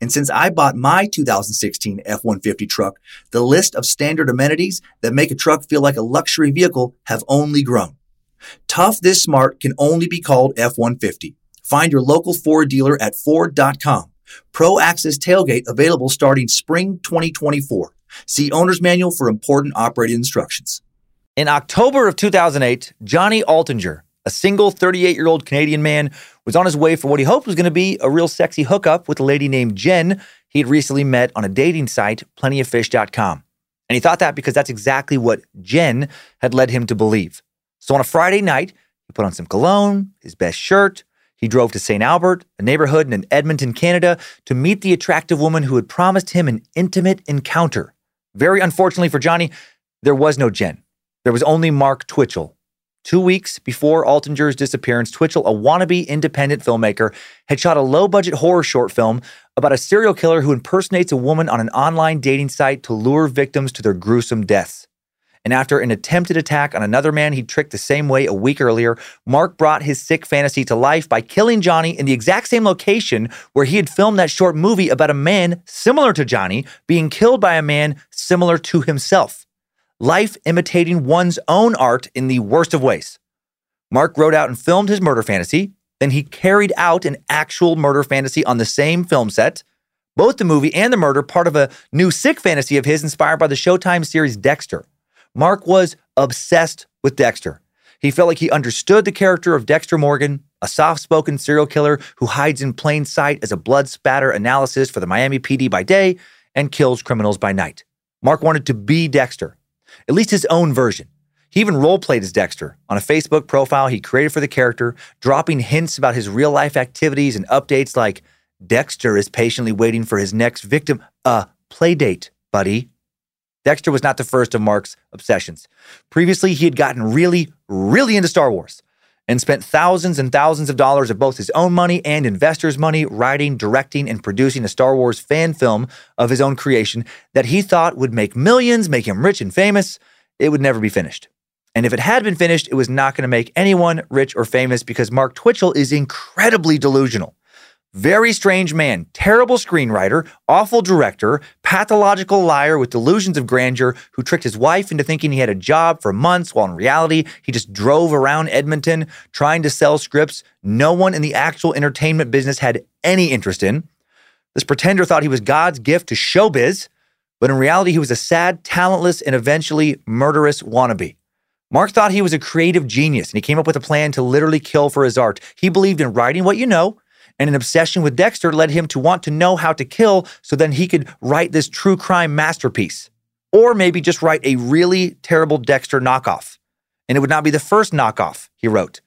and since I bought my 2016 F-150 truck, the list of standard amenities that make a truck feel like a luxury vehicle have only grown. Tough this smart can only be called F-150. Find your local Ford dealer at Ford.com. Pro Access tailgate available starting spring 2024. See owner's manual for important operating instructions. In October of 2008, Johnny Altinger a single 38 year old Canadian man was on his way for what he hoped was going to be a real sexy hookup with a lady named Jen he had recently met on a dating site, plentyoffish.com. And he thought that because that's exactly what Jen had led him to believe. So on a Friday night, he put on some cologne, his best shirt. He drove to St. Albert, a neighborhood in Edmonton, Canada, to meet the attractive woman who had promised him an intimate encounter. Very unfortunately for Johnny, there was no Jen. There was only Mark Twitchell, Two weeks before Altinger's disappearance, Twitchell, a wannabe independent filmmaker, had shot a low budget horror short film about a serial killer who impersonates a woman on an online dating site to lure victims to their gruesome deaths. And after an attempted attack on another man he tricked the same way a week earlier, Mark brought his sick fantasy to life by killing Johnny in the exact same location where he had filmed that short movie about a man similar to Johnny being killed by a man similar to himself life imitating one's own art in the worst of ways. Mark wrote out and filmed his murder fantasy. Then he carried out an actual murder fantasy on the same film set. Both the movie and the murder, part of a new sick fantasy of his inspired by the Showtime series Dexter. Mark was obsessed with Dexter. He felt like he understood the character of Dexter Morgan, a soft spoken serial killer who hides in plain sight as a blood spatter analyst for the Miami PD by day and kills criminals by night. Mark wanted to be Dexter at least his own version. He even role played as Dexter on a Facebook profile he created for the character, dropping hints about his real life activities and updates like Dexter is patiently waiting for his next victim. A play date, buddy. Dexter was not the first of Mark's obsessions. Previously, he had gotten really, really into Star Wars and spent thousands and thousands of dollars of both his own money and investors' money writing, directing, and producing a Star Wars fan film of his own creation that he thought would make millions, make him rich and famous. It would never be finished. And if it had been finished, it was not going to make anyone rich or famous because Mark Twitchell is incredibly delusional. Very strange man, terrible screenwriter, awful director, pathological liar with delusions of grandeur who tricked his wife into thinking he had a job for months while in reality he just drove around Edmonton trying to sell scripts no one in the actual entertainment business had any interest in. This pretender thought he was God's gift to showbiz, but in reality he was a sad, talentless, and eventually murderous wannabe. Mark thought he was a creative genius and he came up with a plan to literally kill for his art. He believed in writing what you know and an obsession with Dexter led him to want to know how to kill so then he could write this true crime masterpiece. Or maybe just write a really terrible Dexter knockoff. And it would not be the first knockoff, he wrote.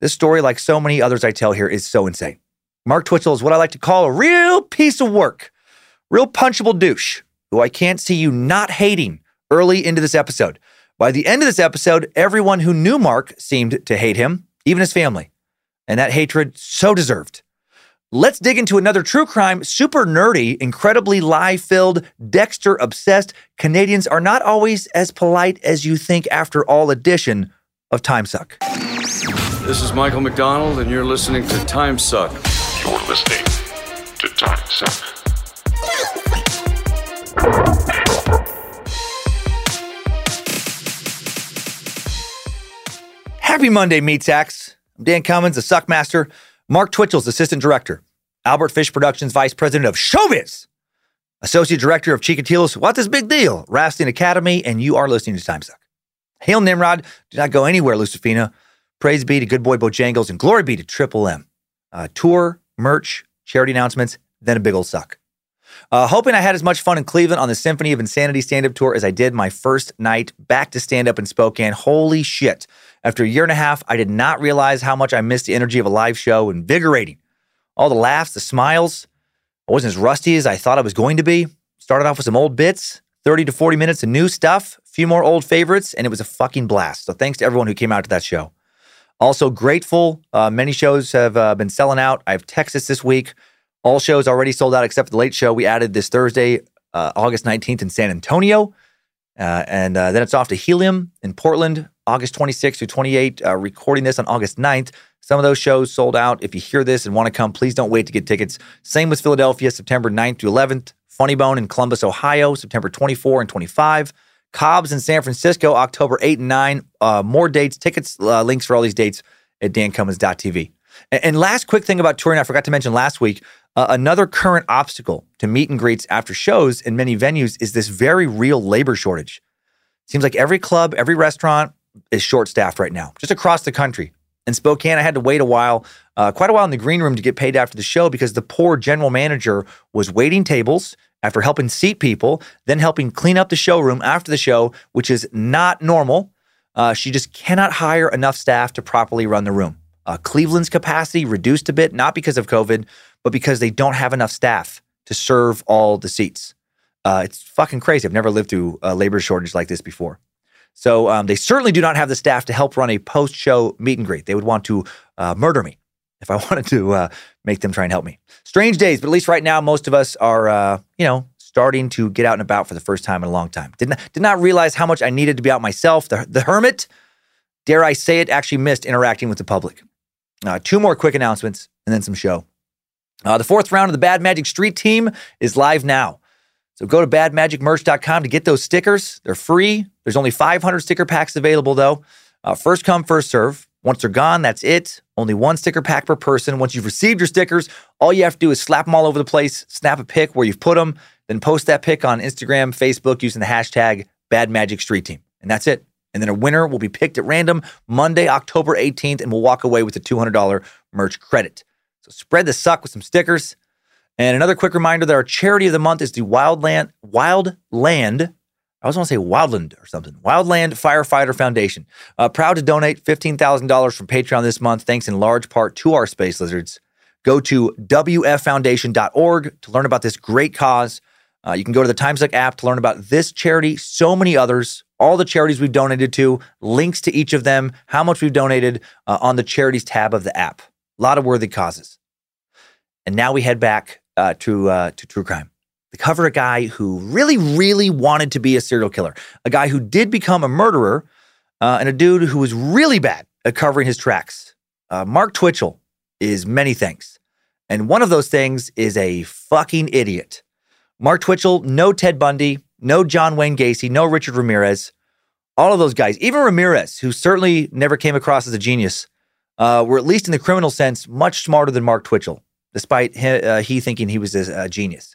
This story, like so many others I tell here, is so insane. Mark Twitchell is what I like to call a real piece of work, real punchable douche, who I can't see you not hating early into this episode. By the end of this episode, everyone who knew Mark seemed to hate him, even his family. And that hatred so deserved. Let's dig into another true crime, super nerdy, incredibly lie filled, Dexter obsessed. Canadians are not always as polite as you think after all edition of Time Suck. This is Michael McDonald, and you're listening to Time Suck. You're listening to Time Suck. Happy Monday, Meat Sacks. I'm Dan Cummins, the Suckmaster, Mark Twitchell's Assistant Director, Albert Fish Productions Vice President of Showbiz, Associate Director of Chikatilo's What This Big Deal, Rastin Academy, and you are listening to Time Suck. Hail Nimrod, do not go anywhere, Lucifina. Praise be to Good Boy Bojangles, and glory be to Triple M. Uh, tour, merch, charity announcements, then a big old suck. Uh, hoping I had as much fun in Cleveland on the Symphony of Insanity stand up tour as I did my first night back to stand up in Spokane. Holy shit. After a year and a half, I did not realize how much I missed the energy of a live show. Invigorating. All the laughs, the smiles. I wasn't as rusty as I thought I was going to be. Started off with some old bits, 30 to 40 minutes of new stuff, a few more old favorites, and it was a fucking blast. So thanks to everyone who came out to that show. Also grateful. Uh, many shows have uh, been selling out. I have Texas this week. All shows already sold out except for the late show we added this Thursday, uh, August 19th in San Antonio. Uh, and uh, then it's off to Helium in Portland, August 26th through 28th. Uh, recording this on August 9th. Some of those shows sold out. If you hear this and want to come, please don't wait to get tickets. Same with Philadelphia, September 9th to 11th. Funny Bone in Columbus, Ohio, September 24 and 25. Cobb's in San Francisco, October 8 and 9. Uh, more dates, tickets, uh, links for all these dates at dancummins.tv. And, and last quick thing about touring, I forgot to mention last week. Uh, another current obstacle to meet and greets after shows in many venues is this very real labor shortage. Seems like every club, every restaurant is short staffed right now, just across the country. In Spokane, I had to wait a while, uh, quite a while in the green room to get paid after the show because the poor general manager was waiting tables after helping seat people, then helping clean up the showroom after the show, which is not normal. Uh, she just cannot hire enough staff to properly run the room. Uh, Cleveland's capacity reduced a bit, not because of COVID, but because they don't have enough staff to serve all the seats. Uh, it's fucking crazy. I've never lived through a labor shortage like this before. So um, they certainly do not have the staff to help run a post show meet and greet. They would want to uh, murder me if I wanted to uh, make them try and help me. Strange days, but at least right now, most of us are, uh, you know, starting to get out and about for the first time in a long time. Did not, did not realize how much I needed to be out myself. The, the hermit, dare I say it, actually missed interacting with the public. Uh, two more quick announcements and then some show. Uh, the fourth round of the Bad Magic Street Team is live now. So go to badmagicmerch.com to get those stickers. They're free. There's only 500 sticker packs available, though. Uh, first come, first serve. Once they're gone, that's it. Only one sticker pack per person. Once you've received your stickers, all you have to do is slap them all over the place, snap a pic where you've put them, then post that pic on Instagram, Facebook using the hashtag Bad Magic Street Team. And that's it. And then a winner will be picked at random Monday, October 18th, and will walk away with a $200 merch credit. So spread the suck with some stickers. And another quick reminder that our charity of the month is the Wildland Wildland. I always want to say Wildland or something. Wildland Firefighter Foundation. Uh, proud to donate $15,000 from Patreon this month, thanks in large part to our space lizards. Go to WFFoundation.org to learn about this great cause. Uh, you can go to the TimeSuck app to learn about this charity, so many others, all the charities we've donated to, links to each of them, how much we've donated uh, on the charities tab of the app. A lot of worthy causes. And now we head back uh, to uh, to true crime. They cover a guy who really, really wanted to be a serial killer, a guy who did become a murderer, uh, and a dude who was really bad at covering his tracks. Uh, Mark Twitchell is many things, and one of those things is a fucking idiot. Mark Twitchell, no Ted Bundy, no John Wayne Gacy, no Richard Ramirez. All of those guys, even Ramirez, who certainly never came across as a genius, uh, were at least in the criminal sense much smarter than Mark Twitchell, despite he, uh, he thinking he was a, a, genius.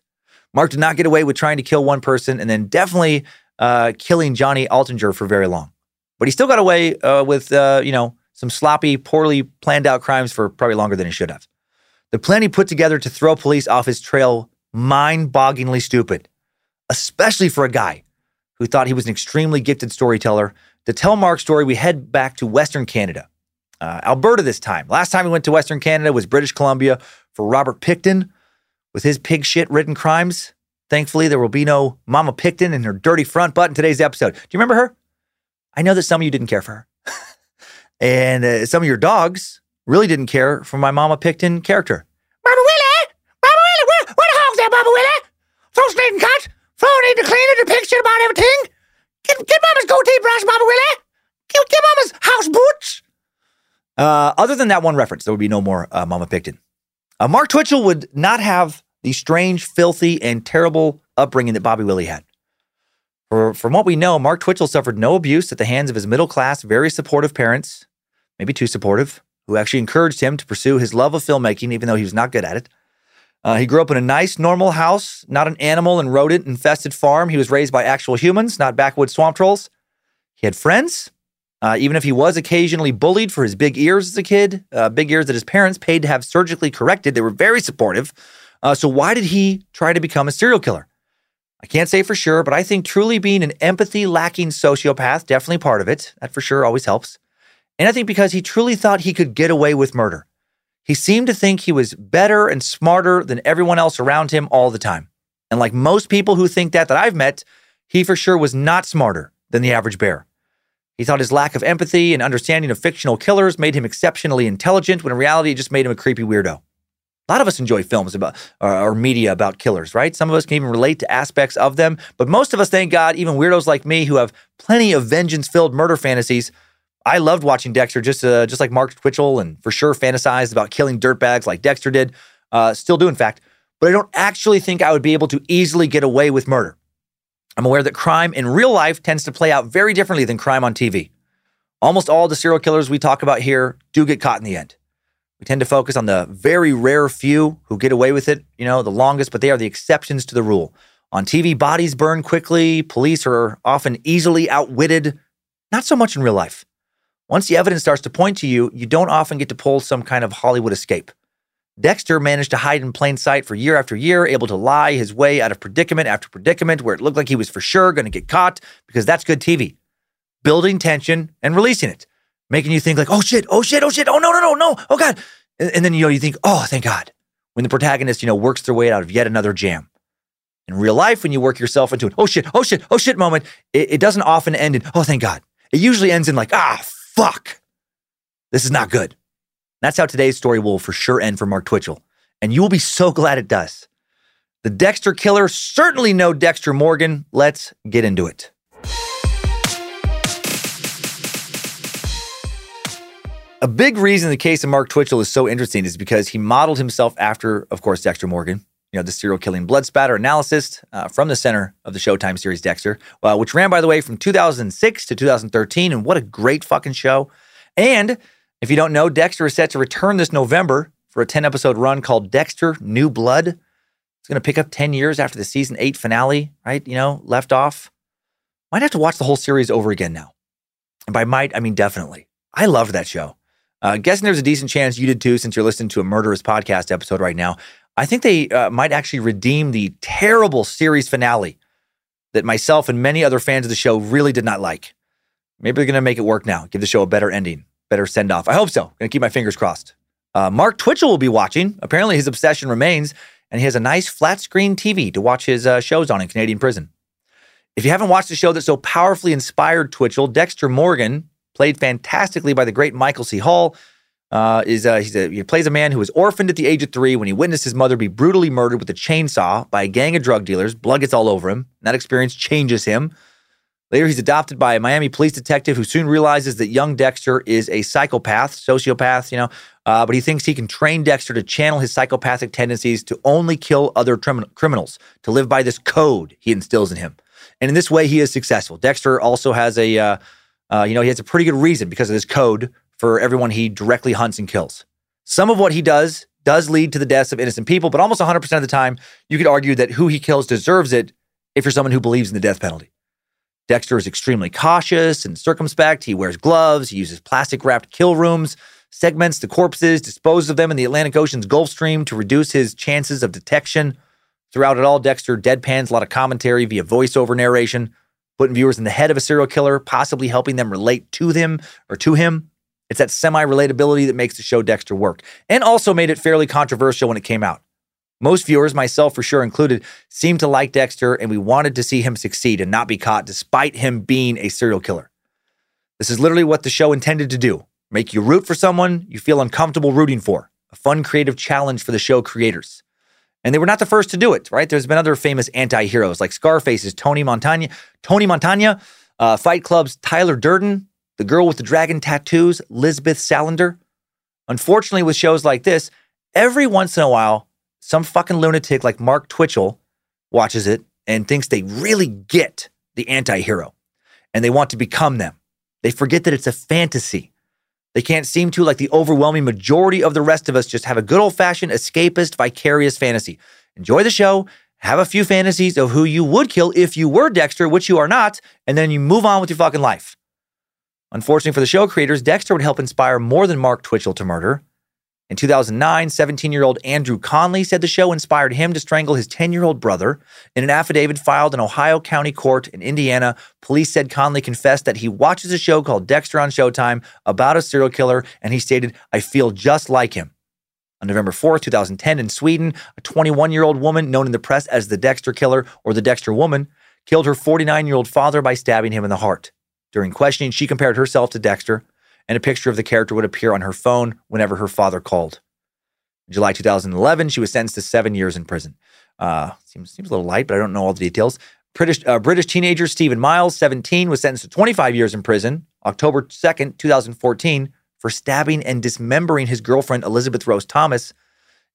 Mark did not get away with trying to kill one person and then definitely uh, killing Johnny Altinger for very long. But he still got away uh, with, uh, you know, some sloppy, poorly planned out crimes for probably longer than he should have. The plan he put together to throw police off his trail mind bogglingly stupid, especially for a guy who thought he was an extremely gifted storyteller. To tell Mark's story, we head back to Western Canada, uh, Alberta this time. Last time we went to Western Canada was British Columbia for Robert Pickton with his pig shit written crimes. Thankfully, there will be no Mama Pickton and her dirty front butt in today's episode. Do you remember her? I know that some of you didn't care for her. and uh, some of your dogs really didn't care for my Mama Pickton character. Mama Willie! Mama Willie! Where, where the hog's at, Mama Willie? Throw needin' and cut! Throw needin' cleaned, and it, the pig shit about everything! Get, get Mama's goatee brush, Mama Willie! Get, get Mama's house boots! Uh, other than that one reference, there would be no more uh, Mama Pickton. Uh, Mark Twitchell would not have the strange, filthy, and terrible upbringing that Bobby Willie had. For, from what we know, Mark Twitchell suffered no abuse at the hands of his middle class, very supportive parents, maybe too supportive, who actually encouraged him to pursue his love of filmmaking, even though he was not good at it. Uh, he grew up in a nice, normal house, not an animal and rodent infested farm. He was raised by actual humans, not backwoods swamp trolls. He had friends, uh, even if he was occasionally bullied for his big ears as a kid, uh, big ears that his parents paid to have surgically corrected. They were very supportive. Uh, so, why did he try to become a serial killer? I can't say for sure, but I think truly being an empathy lacking sociopath, definitely part of it. That for sure always helps. And I think because he truly thought he could get away with murder. He seemed to think he was better and smarter than everyone else around him all the time. And like most people who think that that I've met, he for sure was not smarter than the average bear. He thought his lack of empathy and understanding of fictional killers made him exceptionally intelligent when in reality it just made him a creepy weirdo. A lot of us enjoy films about or, or, media about killers, right? Some of us can even relate to aspects of them, but most of us, thank God, even weirdos like me who have plenty of vengeance-filled murder fantasies, I loved watching Dexter, just uh, just like Mark Twitchell, and for sure fantasized about killing dirtbags like Dexter did. Uh, still do, in fact. But I don't actually think I would be able to easily get away with murder. I'm aware that crime in real life tends to play out very differently than crime on TV. Almost all the serial killers we talk about here do get caught in the end. We tend to focus on the very rare few who get away with it, you know, the longest, but they are the exceptions to the rule. On TV, bodies burn quickly, police are often easily outwitted, not so much in real life. Once the evidence starts to point to you, you don't often get to pull some kind of Hollywood escape. Dexter managed to hide in plain sight for year after year, able to lie his way out of predicament after predicament where it looked like he was for sure going to get caught because that's good TV. Building tension and releasing it, making you think like, oh shit, oh shit, oh shit, oh no, no, no, no, oh god. And, and then, you know, you think, oh, thank God. When the protagonist, you know, works their way out of yet another jam. In real life, when you work yourself into an oh shit, oh shit, oh shit moment, it, it doesn't often end in, oh, thank God. It usually ends in like, ah, fuck, this is not good. That's how today's story will for sure end for Mark Twitchell. And you will be so glad it does. The Dexter killer, certainly no Dexter Morgan. Let's get into it. A big reason the case of Mark Twitchell is so interesting is because he modeled himself after, of course, Dexter Morgan, you know, the serial killing blood spatter analyst uh, from the center of the Showtime series Dexter, uh, which ran, by the way, from 2006 to 2013. And what a great fucking show. And if you don't know, Dexter is set to return this November for a 10 episode run called Dexter New Blood. It's going to pick up 10 years after the season eight finale, right? You know, left off. Might have to watch the whole series over again now. And by might, I mean definitely. I loved that show. Uh, guessing there's a decent chance you did too, since you're listening to a murderous podcast episode right now. I think they uh, might actually redeem the terrible series finale that myself and many other fans of the show really did not like. Maybe they're going to make it work now, give the show a better ending, better send off. I hope so. To keep my fingers crossed. Uh, Mark Twitchell will be watching. Apparently, his obsession remains, and he has a nice flat screen TV to watch his uh, shows on in Canadian prison. If you haven't watched the show that so powerfully inspired Twitchell, Dexter Morgan, played fantastically by the great Michael C. Hall, uh, is uh, a, he plays a man who was orphaned at the age of three when he witnessed his mother be brutally murdered with a chainsaw by a gang of drug dealers. Blood gets all over him. And that experience changes him. Later, he's adopted by a Miami police detective who soon realizes that young Dexter is a psychopath, sociopath, you know, uh, but he thinks he can train Dexter to channel his psychopathic tendencies to only kill other trim- criminals, to live by this code he instills in him. And in this way, he is successful. Dexter also has a, uh, uh, you know, he has a pretty good reason because of this code for everyone he directly hunts and kills. Some of what he does does lead to the deaths of innocent people, but almost 100% of the time, you could argue that who he kills deserves it if you're someone who believes in the death penalty. Dexter is extremely cautious and circumspect. He wears gloves, he uses plastic wrapped kill rooms, segments the corpses, disposes of them in the Atlantic Ocean's Gulf Stream to reduce his chances of detection. Throughout it all, Dexter deadpans a lot of commentary via voiceover narration, putting viewers in the head of a serial killer, possibly helping them relate to them or to him. It's that semi relatability that makes the show Dexter work, and also made it fairly controversial when it came out. Most viewers, myself for sure included, seemed to like Dexter, and we wanted to see him succeed and not be caught despite him being a serial killer. This is literally what the show intended to do make you root for someone you feel uncomfortable rooting for, a fun creative challenge for the show creators. And they were not the first to do it, right? There's been other famous anti-heroes like Scarface's Tony Montana, Tony Montana, uh, Fight Club's Tyler Durden, the girl with the dragon tattoos, Lisbeth Salander. Unfortunately, with shows like this, every once in a while, some fucking lunatic like Mark Twitchell watches it and thinks they really get the anti-hero and they want to become them. They forget that it's a fantasy. They can't seem to, like the overwhelming majority of the rest of us, just have a good old fashioned escapist, vicarious fantasy. Enjoy the show, have a few fantasies of who you would kill if you were Dexter, which you are not, and then you move on with your fucking life. Unfortunately for the show creators, Dexter would help inspire more than Mark Twitchell to murder. In 2009, 17 year old Andrew Conley said the show inspired him to strangle his 10 year old brother. In an affidavit filed in Ohio County Court in Indiana, police said Conley confessed that he watches a show called Dexter on Showtime about a serial killer, and he stated, I feel just like him. On November 4th, 2010, in Sweden, a 21 year old woman known in the press as the Dexter Killer or the Dexter Woman killed her 49 year old father by stabbing him in the heart. During questioning, she compared herself to Dexter, and a picture of the character would appear on her phone whenever her father called. In July 2011, she was sentenced to seven years in prison. Uh, seems seems a little light, but I don't know all the details. British uh, British teenager Stephen Miles, 17, was sentenced to 25 years in prison. October 2nd, 2014, for stabbing and dismembering his girlfriend Elizabeth Rose Thomas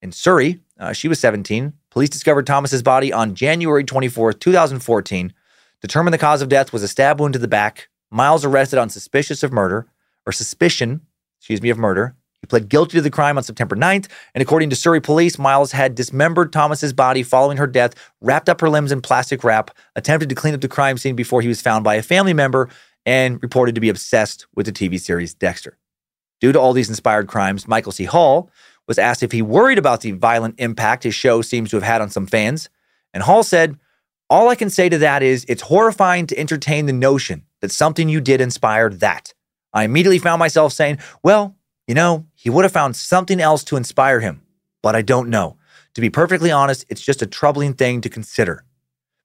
in Surrey. Uh, she was 17. Police discovered Thomas's body on January 24th, 2014. Determined the cause of death was a stab wound to the back. Miles arrested on suspicious of murder, or suspicion, excuse me, of murder. He pled guilty to the crime on September 9th, and according to Surrey police, Miles had dismembered Thomas's body following her death, wrapped up her limbs in plastic wrap, attempted to clean up the crime scene before he was found by a family member, and reported to be obsessed with the TV series Dexter. Due to all these inspired crimes, Michael C. Hall was asked if he worried about the violent impact his show seems to have had on some fans, and Hall said, All I can say to that is it's horrifying to entertain the notion that something you did inspired that. I immediately found myself saying, well, you know, he would have found something else to inspire him, but I don't know. To be perfectly honest, it's just a troubling thing to consider.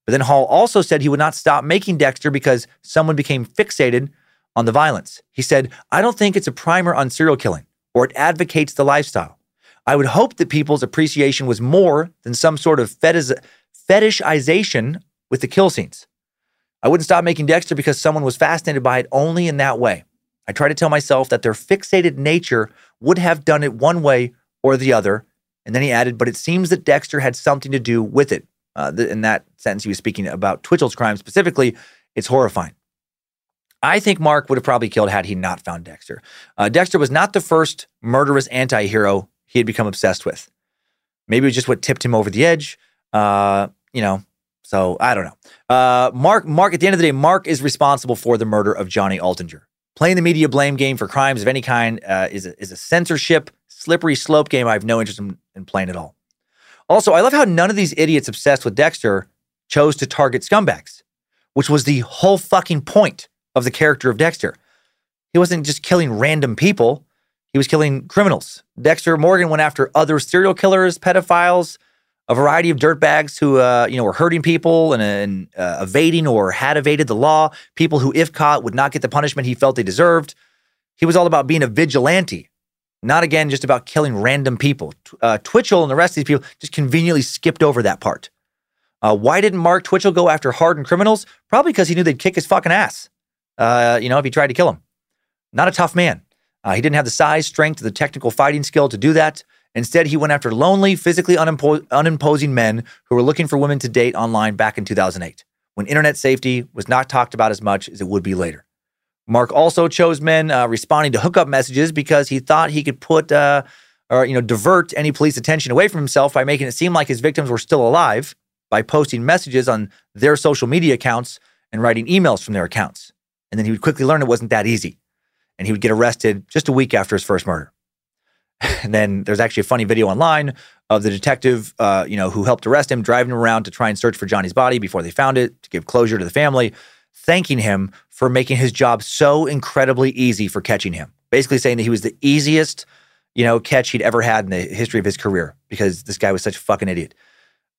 But then Hall also said he would not stop making Dexter because someone became fixated on the violence. He said, I don't think it's a primer on serial killing or it advocates the lifestyle. I would hope that people's appreciation was more than some sort of fetish- fetishization with the kill scenes. I wouldn't stop making Dexter because someone was fascinated by it only in that way. I try to tell myself that their fixated nature would have done it one way or the other. And then he added, but it seems that Dexter had something to do with it. Uh, th- in that sentence, he was speaking about Twitchell's crime specifically. It's horrifying. I think Mark would have probably killed had he not found Dexter. Uh, Dexter was not the first murderous anti hero he had become obsessed with. Maybe it was just what tipped him over the edge. Uh, you know, so I don't know. Uh, Mark, Mark, at the end of the day, Mark is responsible for the murder of Johnny Altinger. Playing the media blame game for crimes of any kind uh, is, a, is a censorship, slippery slope game I have no interest in, in playing at all. Also, I love how none of these idiots obsessed with Dexter chose to target scumbags, which was the whole fucking point of the character of Dexter. He wasn't just killing random people, he was killing criminals. Dexter Morgan went after other serial killers, pedophiles, a variety of dirtbags who, uh, you know, were hurting people and, and uh, evading or had evaded the law. People who, if caught, would not get the punishment he felt they deserved. He was all about being a vigilante, not again just about killing random people. Uh, Twitchell and the rest of these people just conveniently skipped over that part. Uh, why didn't Mark Twitchell go after hardened criminals? Probably because he knew they'd kick his fucking ass. Uh, you know, if he tried to kill him. Not a tough man. Uh, he didn't have the size, strength, or the technical fighting skill to do that. Instead, he went after lonely, physically unimpo- unimposing men who were looking for women to date online back in 2008, when internet safety was not talked about as much as it would be later. Mark also chose men uh, responding to hookup messages because he thought he could put uh, or you know divert any police attention away from himself by making it seem like his victims were still alive by posting messages on their social media accounts and writing emails from their accounts. And then he would quickly learn it wasn't that easy, and he would get arrested just a week after his first murder. And then there's actually a funny video online of the detective, uh, you know, who helped arrest him, driving him around to try and search for Johnny's body before they found it to give closure to the family, thanking him for making his job so incredibly easy for catching him. Basically saying that he was the easiest, you know, catch he'd ever had in the history of his career because this guy was such a fucking idiot.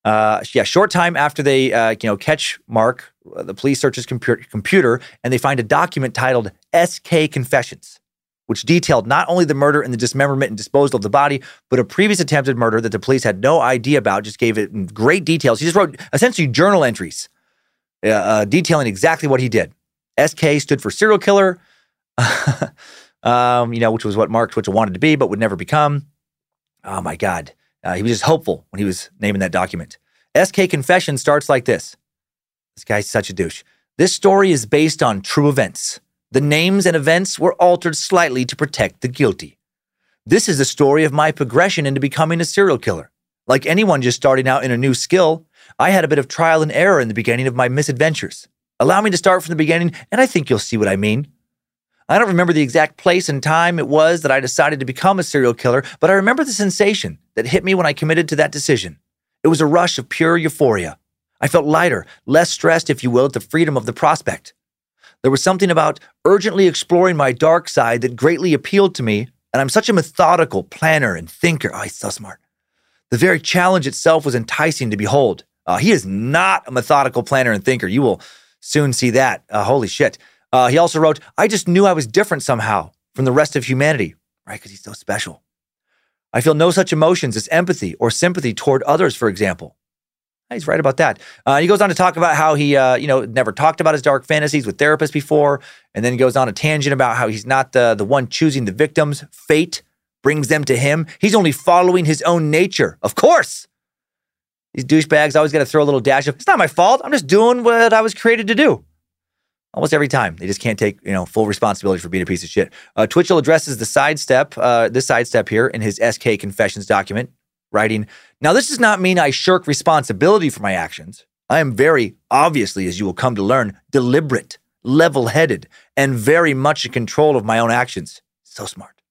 Uh, yeah, short time after they, uh, you know, catch Mark, the police search his computer and they find a document titled SK Confessions. Which detailed not only the murder and the dismemberment and disposal of the body, but a previous attempted murder that the police had no idea about, just gave it in great details. He just wrote essentially journal entries uh, uh, detailing exactly what he did. SK stood for serial killer, um, you know, which was what Mark Twitchell wanted to be, but would never become. Oh my God. Uh, he was just hopeful when he was naming that document. SK Confession starts like this. This guy's such a douche. This story is based on true events. The names and events were altered slightly to protect the guilty. This is the story of my progression into becoming a serial killer. Like anyone just starting out in a new skill, I had a bit of trial and error in the beginning of my misadventures. Allow me to start from the beginning, and I think you'll see what I mean. I don't remember the exact place and time it was that I decided to become a serial killer, but I remember the sensation that hit me when I committed to that decision. It was a rush of pure euphoria. I felt lighter, less stressed, if you will, at the freedom of the prospect. There was something about urgently exploring my dark side that greatly appealed to me, and I'm such a methodical planner and thinker. Oh, he's so smart. The very challenge itself was enticing to behold. Uh, he is not a methodical planner and thinker. You will soon see that. Uh, holy shit. Uh, he also wrote, I just knew I was different somehow from the rest of humanity, right? Because he's so special. I feel no such emotions as empathy or sympathy toward others, for example. He's right about that. Uh, he goes on to talk about how he, uh, you know, never talked about his dark fantasies with therapists before, and then he goes on a tangent about how he's not the the one choosing the victims. Fate brings them to him. He's only following his own nature. Of course, these douchebags always got to throw a little dash of. It's not my fault. I'm just doing what I was created to do. Almost every time, they just can't take you know full responsibility for being a piece of shit. Uh, Twitchell addresses the sidestep, uh, this sidestep here in his SK confessions document writing, Now, this does not mean I shirk responsibility for my actions. I am very, obviously, as you will come to learn, deliberate, level headed, and very much in control of my own actions. So smart.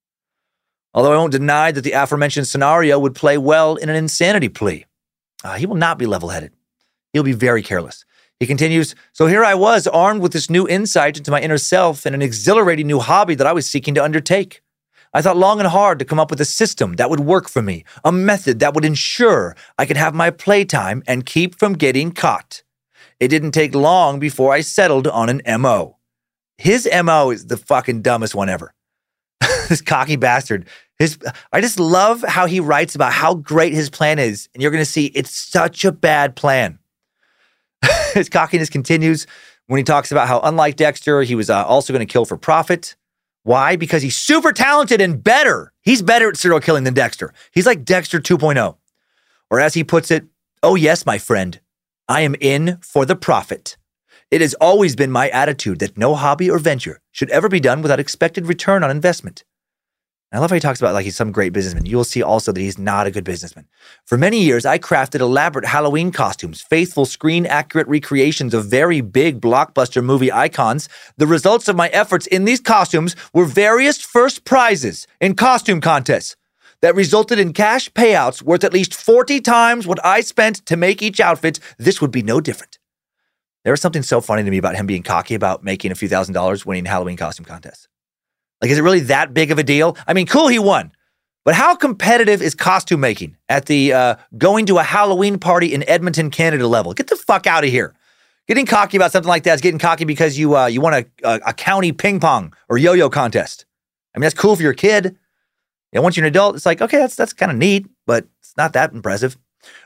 Although I won't deny that the aforementioned scenario would play well in an insanity plea, uh, he will not be level headed. He'll be very careless. He continues So here I was, armed with this new insight into my inner self and an exhilarating new hobby that I was seeking to undertake. I thought long and hard to come up with a system that would work for me, a method that would ensure I could have my playtime and keep from getting caught. It didn't take long before I settled on an MO. His MO is the fucking dumbest one ever. this cocky bastard. His I just love how he writes about how great his plan is, and you're gonna see it's such a bad plan. his cockiness continues when he talks about how, unlike Dexter, he was uh, also going to kill for profit. Why? Because he's super talented and better. He's better at serial killing than Dexter. He's like Dexter 2.0. Or as he puts it, oh, yes, my friend, I am in for the profit. It has always been my attitude that no hobby or venture should ever be done without expected return on investment. I love how he talks about like he's some great businessman. You will see also that he's not a good businessman. For many years, I crafted elaborate Halloween costumes, faithful screen accurate recreations of very big blockbuster movie icons. The results of my efforts in these costumes were various first prizes in costume contests that resulted in cash payouts worth at least 40 times what I spent to make each outfit. This would be no different. There was something so funny to me about him being cocky about making a few thousand dollars winning Halloween costume contests. Like, is it really that big of a deal? I mean, cool, he won. But how competitive is costume making at the uh, going to a Halloween party in Edmonton, Canada level? Get the fuck out of here. Getting cocky about something like that is getting cocky because you uh, you won a, a, a county ping pong or yo yo contest. I mean, that's cool for your kid. And once you're an adult, it's like, okay, that's that's kind of neat, but it's not that impressive.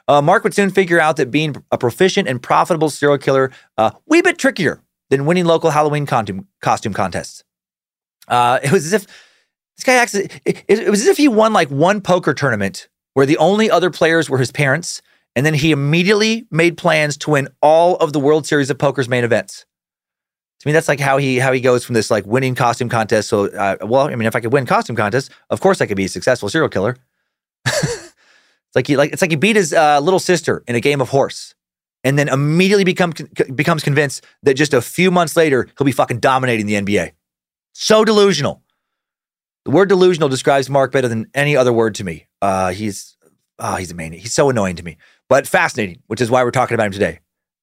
Uh, Mark would soon figure out that being a proficient and profitable serial killer, uh, wee bit trickier than winning local Halloween costume, costume contests. Uh, it was as if this guy acts. It, it, was as if he won like one poker tournament where the only other players were his parents, and then he immediately made plans to win all of the World Series of Poker's main events. To me, that's like how he how he goes from this like winning costume contest. So, uh, well, I mean, if I could win costume contests, of course I could be a successful serial killer. it's like he like it's like he beat his uh, little sister in a game of horse, and then immediately become becomes convinced that just a few months later he'll be fucking dominating the NBA. So delusional. The word delusional describes Mark better than any other word to me. Uh, he's oh, he's a maniac. He's so annoying to me, but fascinating, which is why we're talking about him today.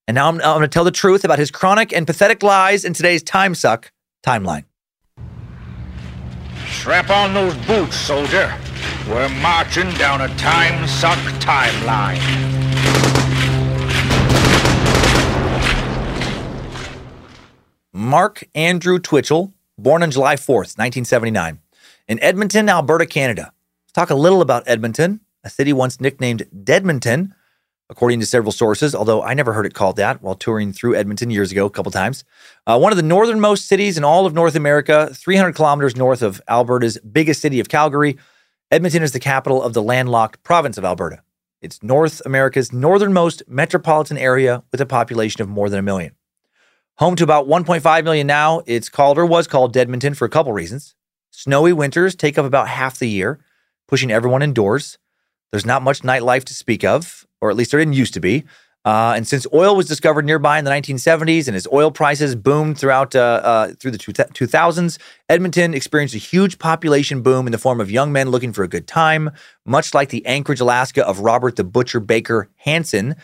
And now I'm, I'm going to tell the truth about his chronic and pathetic lies in today's time suck timeline. Strap on those boots, soldier. We're marching down a time suck timeline. Mark Andrew Twitchell born on July 4th, 1979. in Edmonton, Alberta, Canada. Let's talk a little about Edmonton, a city once nicknamed Deadmonton, according to several sources, although I never heard it called that while touring through Edmonton years ago, a couple times. Uh, one of the northernmost cities in all of North America, 300 kilometers north of Alberta's biggest city of Calgary. Edmonton is the capital of the landlocked province of Alberta. It's North America's northernmost metropolitan area with a population of more than a million. Home to about 1.5 million now, it's called or was called Deadmonton for a couple reasons. Snowy winters take up about half the year, pushing everyone indoors. There's not much nightlife to speak of, or at least there didn't used to be. Uh, and since oil was discovered nearby in the 1970s and as oil prices boomed throughout uh, uh, through the 2000s, Edmonton experienced a huge population boom in the form of young men looking for a good time, much like the Anchorage, Alaska of Robert the Butcher Baker Hansen.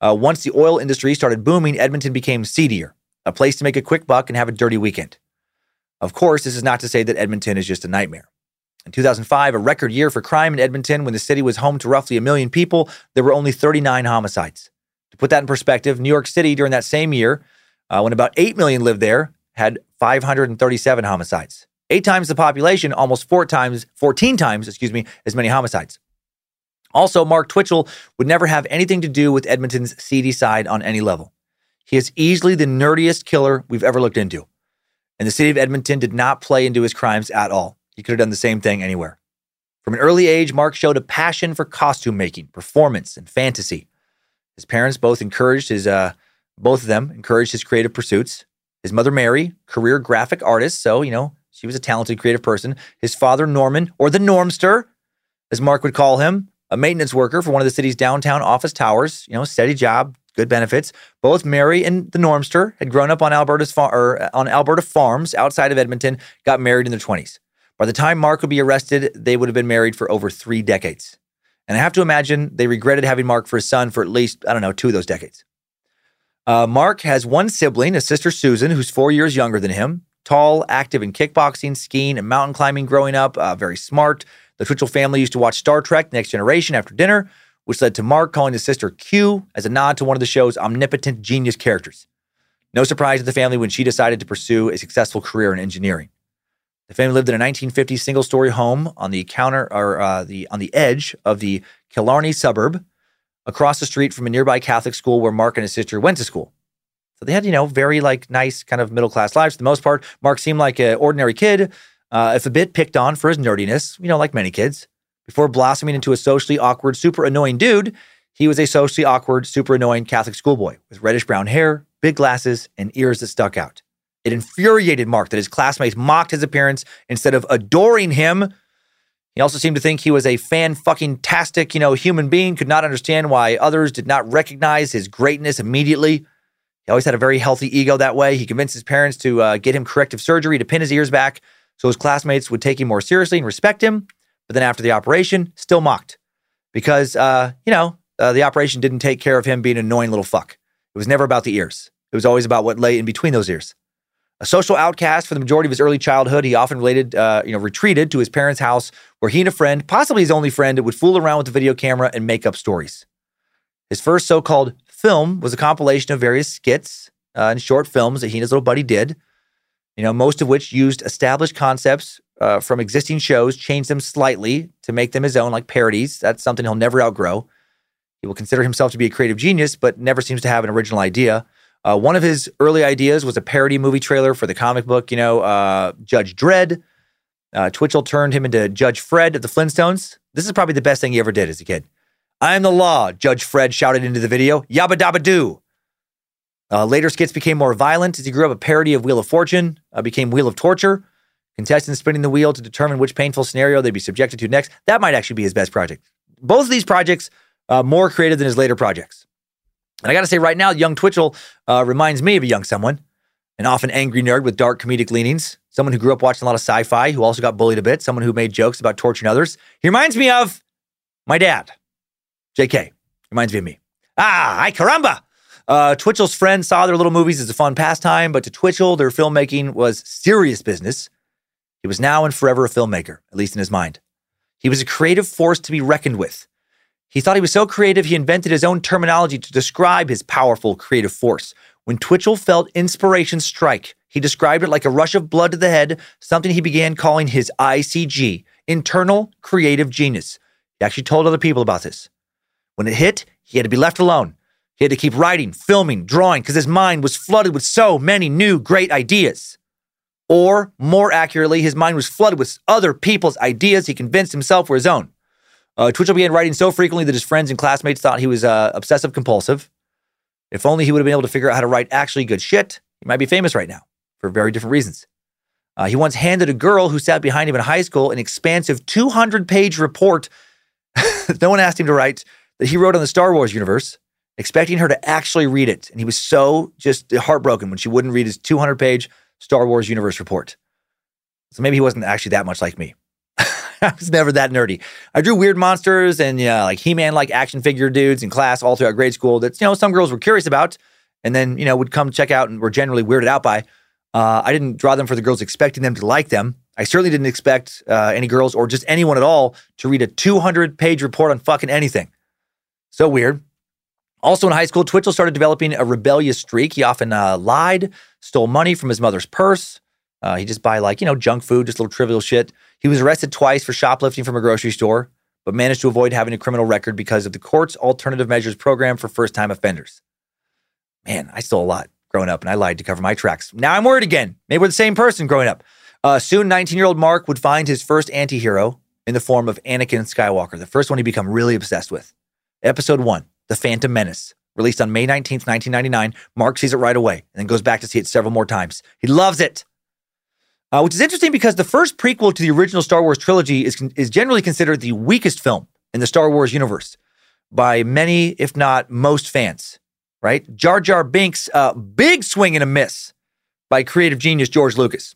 Uh, once the oil industry started booming, Edmonton became seedier, a place to make a quick buck and have a dirty weekend. Of course, this is not to say that Edmonton is just a nightmare. In 2005, a record year for crime in Edmonton, when the city was home to roughly a million people, there were only 39 homicides. To put that in perspective, New York City during that same year, uh, when about 8 million lived there, had 537 homicides. Eight times the population, almost four times, 14 times, excuse me, as many homicides. Also, Mark Twitchell would never have anything to do with Edmonton's seedy side on any level. He is easily the nerdiest killer we've ever looked into. And the city of Edmonton did not play into his crimes at all. He could have done the same thing anywhere. From an early age, Mark showed a passion for costume making, performance, and fantasy. His parents both encouraged his, uh, both of them encouraged his creative pursuits. His mother, Mary, career graphic artist, so, you know, she was a talented creative person. His father, Norman, or the Normster, as Mark would call him, a maintenance worker for one of the city's downtown office towers, you know, steady job, good benefits. Both Mary and the Normster had grown up on Alberta's far- or uh, on Alberta farms outside of Edmonton, got married in their 20s. By the time Mark would be arrested, they would have been married for over three decades. And I have to imagine they regretted having Mark for a son for at least, I don't know, two of those decades. Uh, Mark has one sibling, a sister Susan, who's four years younger than him. Tall, active in kickboxing, skiing, and mountain climbing growing up, uh, very smart. The Twitchell family used to watch Star Trek Next Generation after dinner, which led to Mark calling his sister Q as a nod to one of the show's omnipotent genius characters. No surprise to the family when she decided to pursue a successful career in engineering. The family lived in a 1950 single-story home on the counter or uh, the on the edge of the Killarney suburb, across the street from a nearby Catholic school where Mark and his sister went to school. So they had, you know, very like nice kind of middle class lives for the most part. Mark seemed like an ordinary kid, uh, if a bit picked on for his nerdiness, you know, like many kids. Before blossoming into a socially awkward, super annoying dude, he was a socially awkward, super annoying Catholic schoolboy with reddish brown hair, big glasses, and ears that stuck out. It infuriated Mark that his classmates mocked his appearance instead of adoring him. He also seemed to think he was a fan fucking tastic, you know, human being, could not understand why others did not recognize his greatness immediately. He always had a very healthy ego that way. He convinced his parents to uh, get him corrective surgery to pin his ears back so his classmates would take him more seriously and respect him. But then after the operation, still mocked because, uh, you know, uh, the operation didn't take care of him being an annoying little fuck. It was never about the ears. It was always about what lay in between those ears. A social outcast for the majority of his early childhood, he often related, uh, you know, retreated to his parents' house where he and a friend, possibly his only friend, would fool around with the video camera and make up stories. His first so-called film was a compilation of various skits uh, and short films that he and his little buddy did. You know, most of which used established concepts uh, from existing shows, changed them slightly to make them his own, like parodies. That's something he'll never outgrow. He will consider himself to be a creative genius, but never seems to have an original idea. Uh, one of his early ideas was a parody movie trailer for the comic book, you know, uh, Judge Dredd. Uh, Twitchell turned him into Judge Fred of the Flintstones. This is probably the best thing he ever did as a kid. I am the law, Judge Fred shouted into the video. Yabba dabba doo. Uh, later skits became more violent as he grew up. A parody of Wheel of Fortune uh, became Wheel of Torture. Contestants spinning the wheel to determine which painful scenario they'd be subjected to next. That might actually be his best project. Both of these projects uh, more creative than his later projects. And I got to say, right now, young Twitchell uh, reminds me of a young someone, an often angry nerd with dark comedic leanings, someone who grew up watching a lot of sci fi, who also got bullied a bit, someone who made jokes about torturing others. He reminds me of my dad, JK. Reminds me of me. Ah, ay caramba. Uh, Twitchell's friends saw their little movies as a fun pastime, but to Twitchell, their filmmaking was serious business. He was now and forever a filmmaker, at least in his mind. He was a creative force to be reckoned with. He thought he was so creative, he invented his own terminology to describe his powerful creative force. When Twitchell felt inspiration strike, he described it like a rush of blood to the head, something he began calling his ICG, internal creative genius. He actually told other people about this. When it hit, he had to be left alone. He had to keep writing, filming, drawing, because his mind was flooded with so many new great ideas. Or, more accurately, his mind was flooded with other people's ideas he convinced himself were his own. Uh, Twitchell began writing so frequently that his friends and classmates thought he was uh, obsessive compulsive. If only he would have been able to figure out how to write actually good shit, he might be famous right now for very different reasons. Uh, he once handed a girl who sat behind him in high school an expansive 200 page report no one asked him to write that he wrote on the Star Wars universe, expecting her to actually read it. And he was so just heartbroken when she wouldn't read his 200 page Star Wars universe report. So maybe he wasn't actually that much like me. I was never that nerdy. I drew weird monsters and yeah, like He-Man like action figure dudes in class all throughout grade school that you know some girls were curious about and then you know would come check out and were generally weirded out by. Uh, I didn't draw them for the girls expecting them to like them. I certainly didn't expect uh, any girls or just anyone at all to read a 200 page report on fucking anything. So weird. Also in high school, Twitchell started developing a rebellious streak. He often uh, lied, stole money from his mother's purse. Uh, he just buy like, you know, junk food, just little trivial shit. He was arrested twice for shoplifting from a grocery store, but managed to avoid having a criminal record because of the court's alternative measures program for first time offenders. Man, I stole a lot growing up and I lied to cover my tracks. Now I'm worried again. Maybe we're the same person growing up. Uh, soon, 19 year old Mark would find his first anti hero in the form of Anakin Skywalker, the first one he become really obsessed with. Episode one, The Phantom Menace. Released on May 19th, 1999, Mark sees it right away and then goes back to see it several more times. He loves it. Uh, which is interesting because the first prequel to the original Star Wars trilogy is, is generally considered the weakest film in the Star Wars universe by many, if not most fans, right? Jar Jar Binks, uh, big swing and a miss by creative genius George Lucas.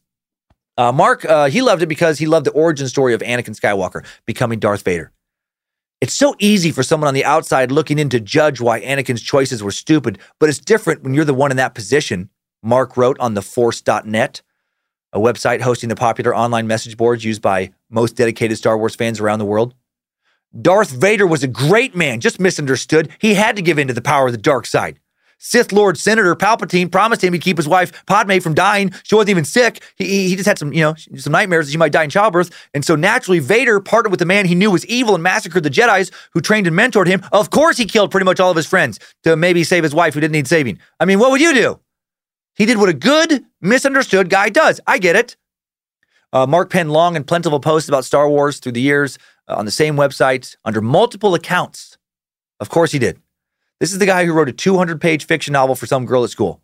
Uh, Mark, uh, he loved it because he loved the origin story of Anakin Skywalker becoming Darth Vader. It's so easy for someone on the outside looking in to judge why Anakin's choices were stupid, but it's different when you're the one in that position. Mark wrote on theforce.net, a website hosting the popular online message boards used by most dedicated Star Wars fans around the world. Darth Vader was a great man, just misunderstood. He had to give in to the power of the dark side. Sith Lord Senator Palpatine promised him he'd keep his wife Padme from dying. She wasn't even sick. He, he just had some, you know, some nightmares that she might die in childbirth. And so naturally, Vader partnered with the man he knew was evil and massacred the Jedi's who trained and mentored him. Of course, he killed pretty much all of his friends to maybe save his wife who didn't need saving. I mean, what would you do? He did what a good, misunderstood guy does. I get it. Uh, Mark penned long and plentiful posts about Star Wars through the years uh, on the same website under multiple accounts. Of course, he did. This is the guy who wrote a 200 page fiction novel for some girl at school.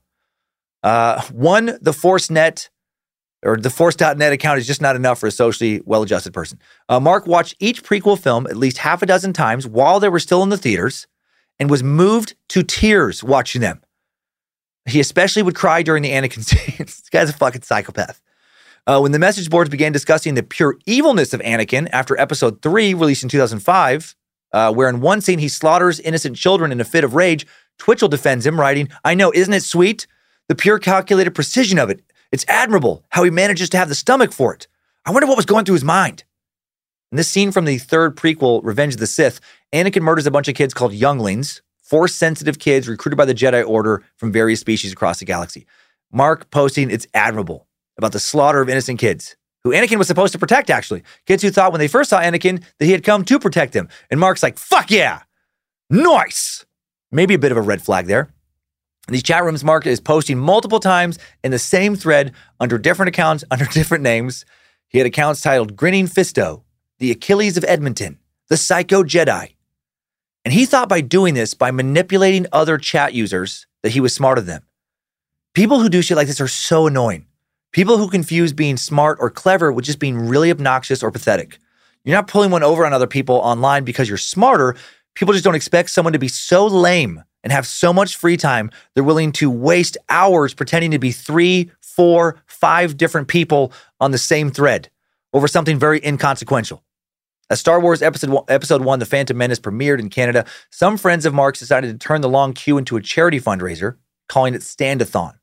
Uh, one, the ForceNet or the Force.net account is just not enough for a socially well adjusted person. Uh, Mark watched each prequel film at least half a dozen times while they were still in the theaters and was moved to tears watching them. He especially would cry during the Anakin scenes. this guy's a fucking psychopath. Uh, when the message boards began discussing the pure evilness of Anakin after episode three, released in 2005, uh, where in one scene he slaughters innocent children in a fit of rage. Twitchell defends him, writing, I know, isn't it sweet? The pure calculated precision of it. It's admirable how he manages to have the stomach for it. I wonder what was going through his mind. In this scene from the third prequel, Revenge of the Sith, Anakin murders a bunch of kids called younglings, force sensitive kids recruited by the Jedi Order from various species across the galaxy. Mark posting, it's admirable about the slaughter of innocent kids who Anakin was supposed to protect, actually. Kids who thought when they first saw Anakin that he had come to protect him. And Mark's like, fuck yeah, nice. Maybe a bit of a red flag there. These chat rooms, Mark is posting multiple times in the same thread under different accounts, under different names. He had accounts titled Grinning Fisto, The Achilles of Edmonton, The Psycho Jedi. And he thought by doing this, by manipulating other chat users, that he was smarter than them. People who do shit like this are so annoying. People who confuse being smart or clever with just being really obnoxious or pathetic. You're not pulling one over on other people online because you're smarter. People just don't expect someone to be so lame and have so much free time, they're willing to waste hours pretending to be three, four, five different people on the same thread over something very inconsequential. As Star Wars Episode one, Episode One: The Phantom Menace premiered in Canada, some friends of Mark's decided to turn the long queue into a charity fundraiser, calling it Standathon.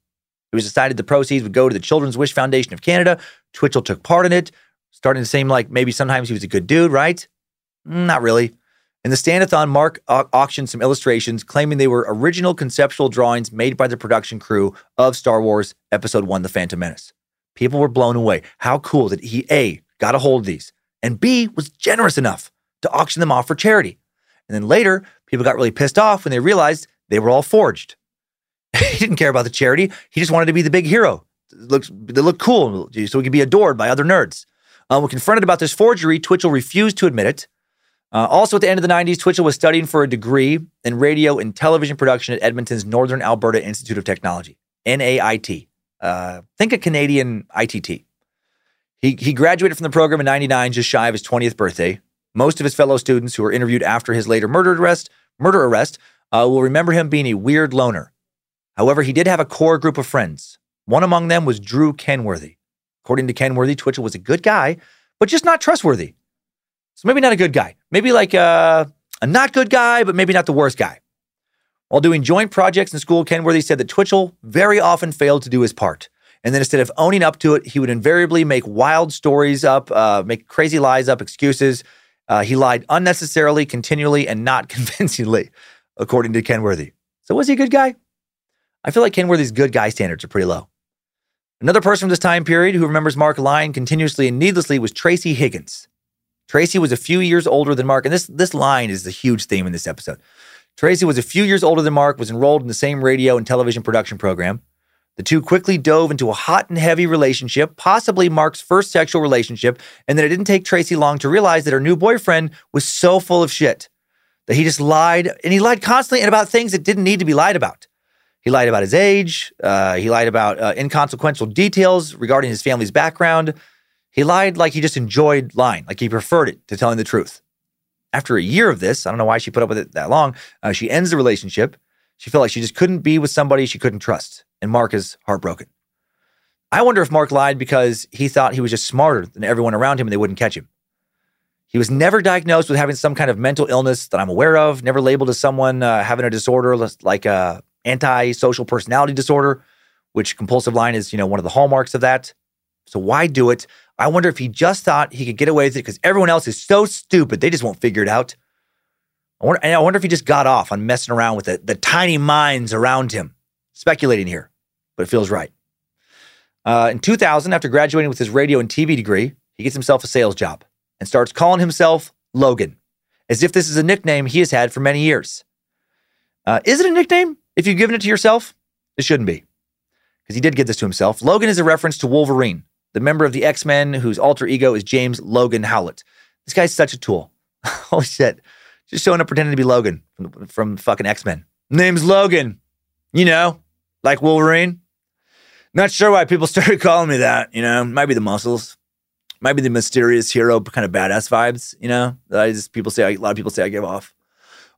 It was decided the proceeds would go to the Children's Wish Foundation of Canada. Twitchell took part in it, starting to seem like maybe sometimes he was a good dude, right? Mm, not really. In the stand-a-thon, Mark au- auctioned some illustrations claiming they were original conceptual drawings made by the production crew of Star Wars Episode 1 The Phantom Menace. People were blown away. How cool that he A, got a hold of these, and B, was generous enough to auction them off for charity. And then later, people got really pissed off when they realized they were all forged. he didn't care about the charity. He just wanted to be the big hero. Looks, they look cool, so he could be adored by other nerds. Uh, when confronted about this forgery, Twitchell refused to admit it. Uh, also, at the end of the 90s, Twitchell was studying for a degree in radio and television production at Edmonton's Northern Alberta Institute of Technology, NAIT. Uh, think a Canadian ITT. He, he graduated from the program in 99, just shy of his 20th birthday. Most of his fellow students who were interviewed after his later murder arrest, murder arrest uh, will remember him being a weird loner. However, he did have a core group of friends. One among them was Drew Kenworthy. According to Kenworthy, Twitchell was a good guy, but just not trustworthy. So maybe not a good guy. Maybe like a, a not good guy, but maybe not the worst guy. While doing joint projects in school, Kenworthy said that Twitchell very often failed to do his part. And then instead of owning up to it, he would invariably make wild stories up, uh, make crazy lies up, excuses. Uh, he lied unnecessarily, continually, and not convincingly, according to Kenworthy. So was he a good guy? I feel like Kenworthy's good guy standards are pretty low. Another person from this time period who remembers Mark lying continuously and needlessly was Tracy Higgins. Tracy was a few years older than Mark, and this this line is the huge theme in this episode. Tracy was a few years older than Mark, was enrolled in the same radio and television production program. The two quickly dove into a hot and heavy relationship, possibly Mark's first sexual relationship, and then it didn't take Tracy long to realize that her new boyfriend was so full of shit that he just lied, and he lied constantly and about things that didn't need to be lied about. He lied about his age. Uh, he lied about uh, inconsequential details regarding his family's background. He lied like he just enjoyed lying, like he preferred it to telling the truth. After a year of this, I don't know why she put up with it that long, uh, she ends the relationship. She felt like she just couldn't be with somebody she couldn't trust. And Mark is heartbroken. I wonder if Mark lied because he thought he was just smarter than everyone around him and they wouldn't catch him. He was never diagnosed with having some kind of mental illness that I'm aware of, never labeled as someone uh, having a disorder like uh, antisocial personality disorder, which compulsive line is, you know, one of the hallmarks of that. So why do it? I wonder if he just thought he could get away with it because everyone else is so stupid they just won't figure it out. I wonder, and I wonder if he just got off on messing around with the, the tiny minds around him. Speculating here, but it feels right. Uh, in 2000, after graduating with his radio and TV degree, he gets himself a sales job and starts calling himself Logan, as if this is a nickname he has had for many years. Uh, is it a nickname? If you've given it to yourself, it shouldn't be. Because he did give this to himself. Logan is a reference to Wolverine, the member of the X Men whose alter ego is James Logan Howlett. This guy's such a tool. Holy shit. Just showing up pretending to be Logan from, from fucking X Men. Name's Logan. You know, like Wolverine. Not sure why people started calling me that. You know, might be the muscles, might be the mysterious hero kind of badass vibes. You know, that I just people say a lot of people say I give off.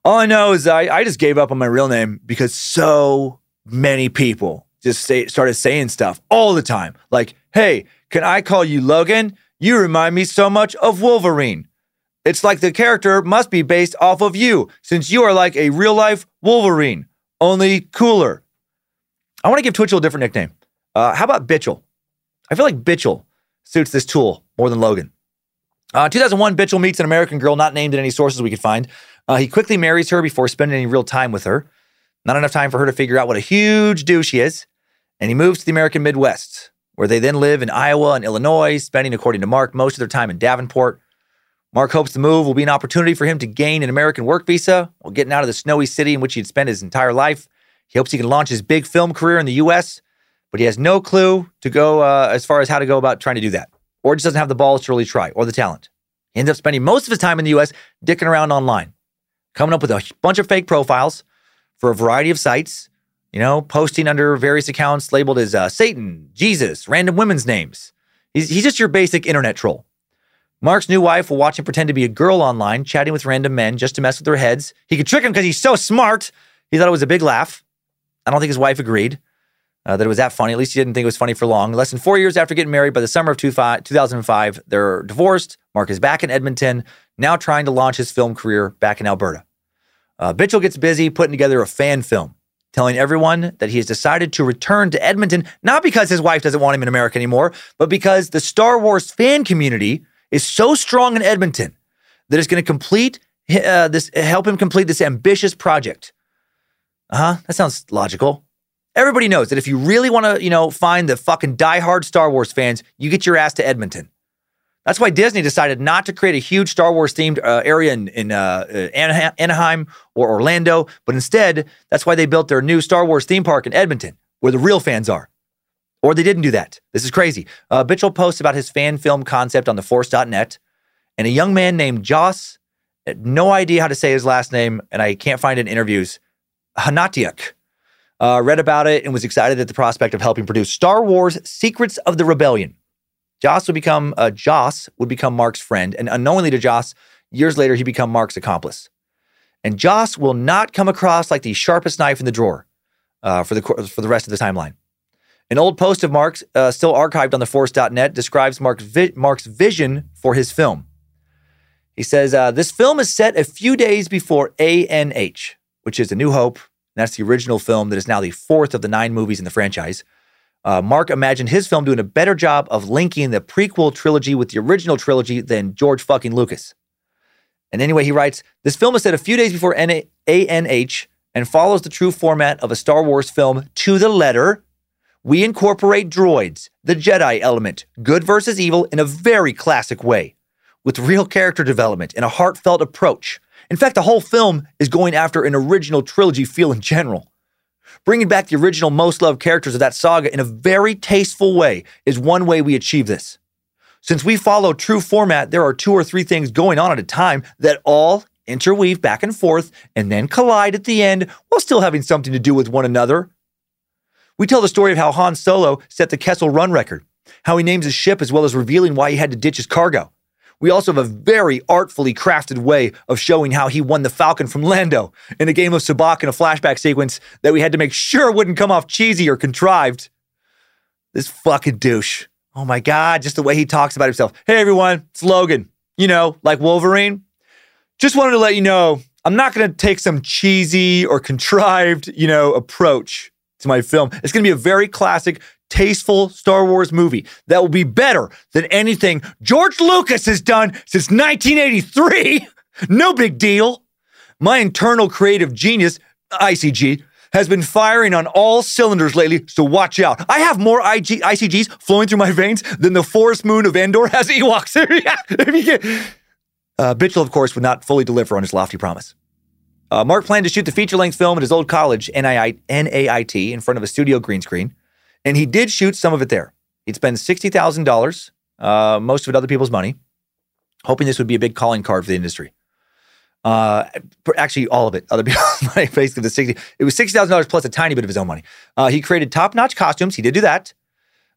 All I know is I, I just gave up on my real name because so many people just say, started saying stuff all the time. Like, hey, can I call you Logan? You remind me so much of Wolverine. It's like the character must be based off of you, since you are like a real life Wolverine, only cooler. I want to give Twitchell a different nickname. Uh, how about Bitchell? I feel like Bitchell suits this tool more than Logan. Uh, 2001, Bitchell meets an American girl not named in any sources we could find. Uh, he quickly marries her before spending any real time with her. Not enough time for her to figure out what a huge douche he is. And he moves to the American Midwest, where they then live in Iowa and Illinois, spending, according to Mark, most of their time in Davenport. Mark hopes the move will be an opportunity for him to gain an American work visa while getting out of the snowy city in which he'd spent his entire life. He hopes he can launch his big film career in the U.S., but he has no clue to go uh, as far as how to go about trying to do that, or just doesn't have the balls to really try or the talent. He ends up spending most of his time in the U.S. dicking around online coming up with a bunch of fake profiles for a variety of sites, you know, posting under various accounts labeled as uh, Satan, Jesus, random women's names. He's, he's just your basic internet troll. Mark's new wife will watch him pretend to be a girl online, chatting with random men just to mess with their heads. He could trick him because he's so smart. He thought it was a big laugh. I don't think his wife agreed uh, that it was that funny. At least he didn't think it was funny for long. Less than four years after getting married, by the summer of 2005, they're divorced. Mark is back in Edmonton, now trying to launch his film career back in Alberta. Uh, Bitchell gets busy putting together a fan film, telling everyone that he has decided to return to Edmonton, not because his wife doesn't want him in America anymore, but because the Star Wars fan community is so strong in Edmonton that it's going to complete uh, this help him complete this ambitious project. Uh huh. That sounds logical. Everybody knows that if you really want to, you know, find the fucking diehard Star Wars fans, you get your ass to Edmonton. That's why Disney decided not to create a huge Star Wars themed uh, area in, in uh, uh Anaheim or Orlando, but instead, that's why they built their new Star Wars theme park in Edmonton, where the real fans are. Or they didn't do that. This is crazy. Uh, Bitchel posts about his fan film concept on theforce.net, and a young man named Joss, no idea how to say his last name, and I can't find it in interviews, Hanatiuk, uh, read about it and was excited at the prospect of helping produce Star Wars Secrets of the Rebellion. Joss would become uh, Joss would become Mark's friend, and unknowingly to Joss, years later he become Mark's accomplice. And Joss will not come across like the sharpest knife in the drawer uh, for the for the rest of the timeline. An old post of Mark's, uh, still archived on theforce.net, describes Mark's, vi- Mark's vision for his film. He says, uh, This film is set a few days before ANH, which is A New Hope. That's the original film that is now the fourth of the nine movies in the franchise. Uh, Mark imagined his film doing a better job of linking the prequel trilogy with the original trilogy than George fucking Lucas. And anyway, he writes This film is set a few days before ANH and follows the true format of a Star Wars film to the letter. We incorporate droids, the Jedi element, good versus evil in a very classic way, with real character development and a heartfelt approach. In fact, the whole film is going after an original trilogy feel in general. Bringing back the original most loved characters of that saga in a very tasteful way is one way we achieve this. Since we follow true format, there are two or three things going on at a time that all interweave back and forth and then collide at the end while still having something to do with one another. We tell the story of how Han Solo set the Kessel Run record, how he names his ship as well as revealing why he had to ditch his cargo, we also have a very artfully crafted way of showing how he won the Falcon from Lando in a game of sabacc in a flashback sequence that we had to make sure wouldn't come off cheesy or contrived. This fucking douche. Oh my God, just the way he talks about himself. Hey everyone, it's Logan. You know, like Wolverine. Just wanted to let you know I'm not going to take some cheesy or contrived, you know, approach to my film. It's going to be a very classic, tasteful Star Wars movie that will be better than anything George Lucas has done since 1983. no big deal. My internal creative genius, ICG, has been firing on all cylinders lately, so watch out. I have more IG, ICGs flowing through my veins than the forest moon of Endor has Ewoks. uh, Bitchel, of course, would not fully deliver on his lofty promise. Uh, Mark planned to shoot the feature length film at his old college, NAIT, in front of a studio green screen. And he did shoot some of it there. He'd spend $60,000, uh, most of it other people's money, hoping this would be a big calling card for the industry. Uh, actually, all of it, other people's money, basically the 60. It was $60,000 plus a tiny bit of his own money. Uh, he created top notch costumes. He did do that.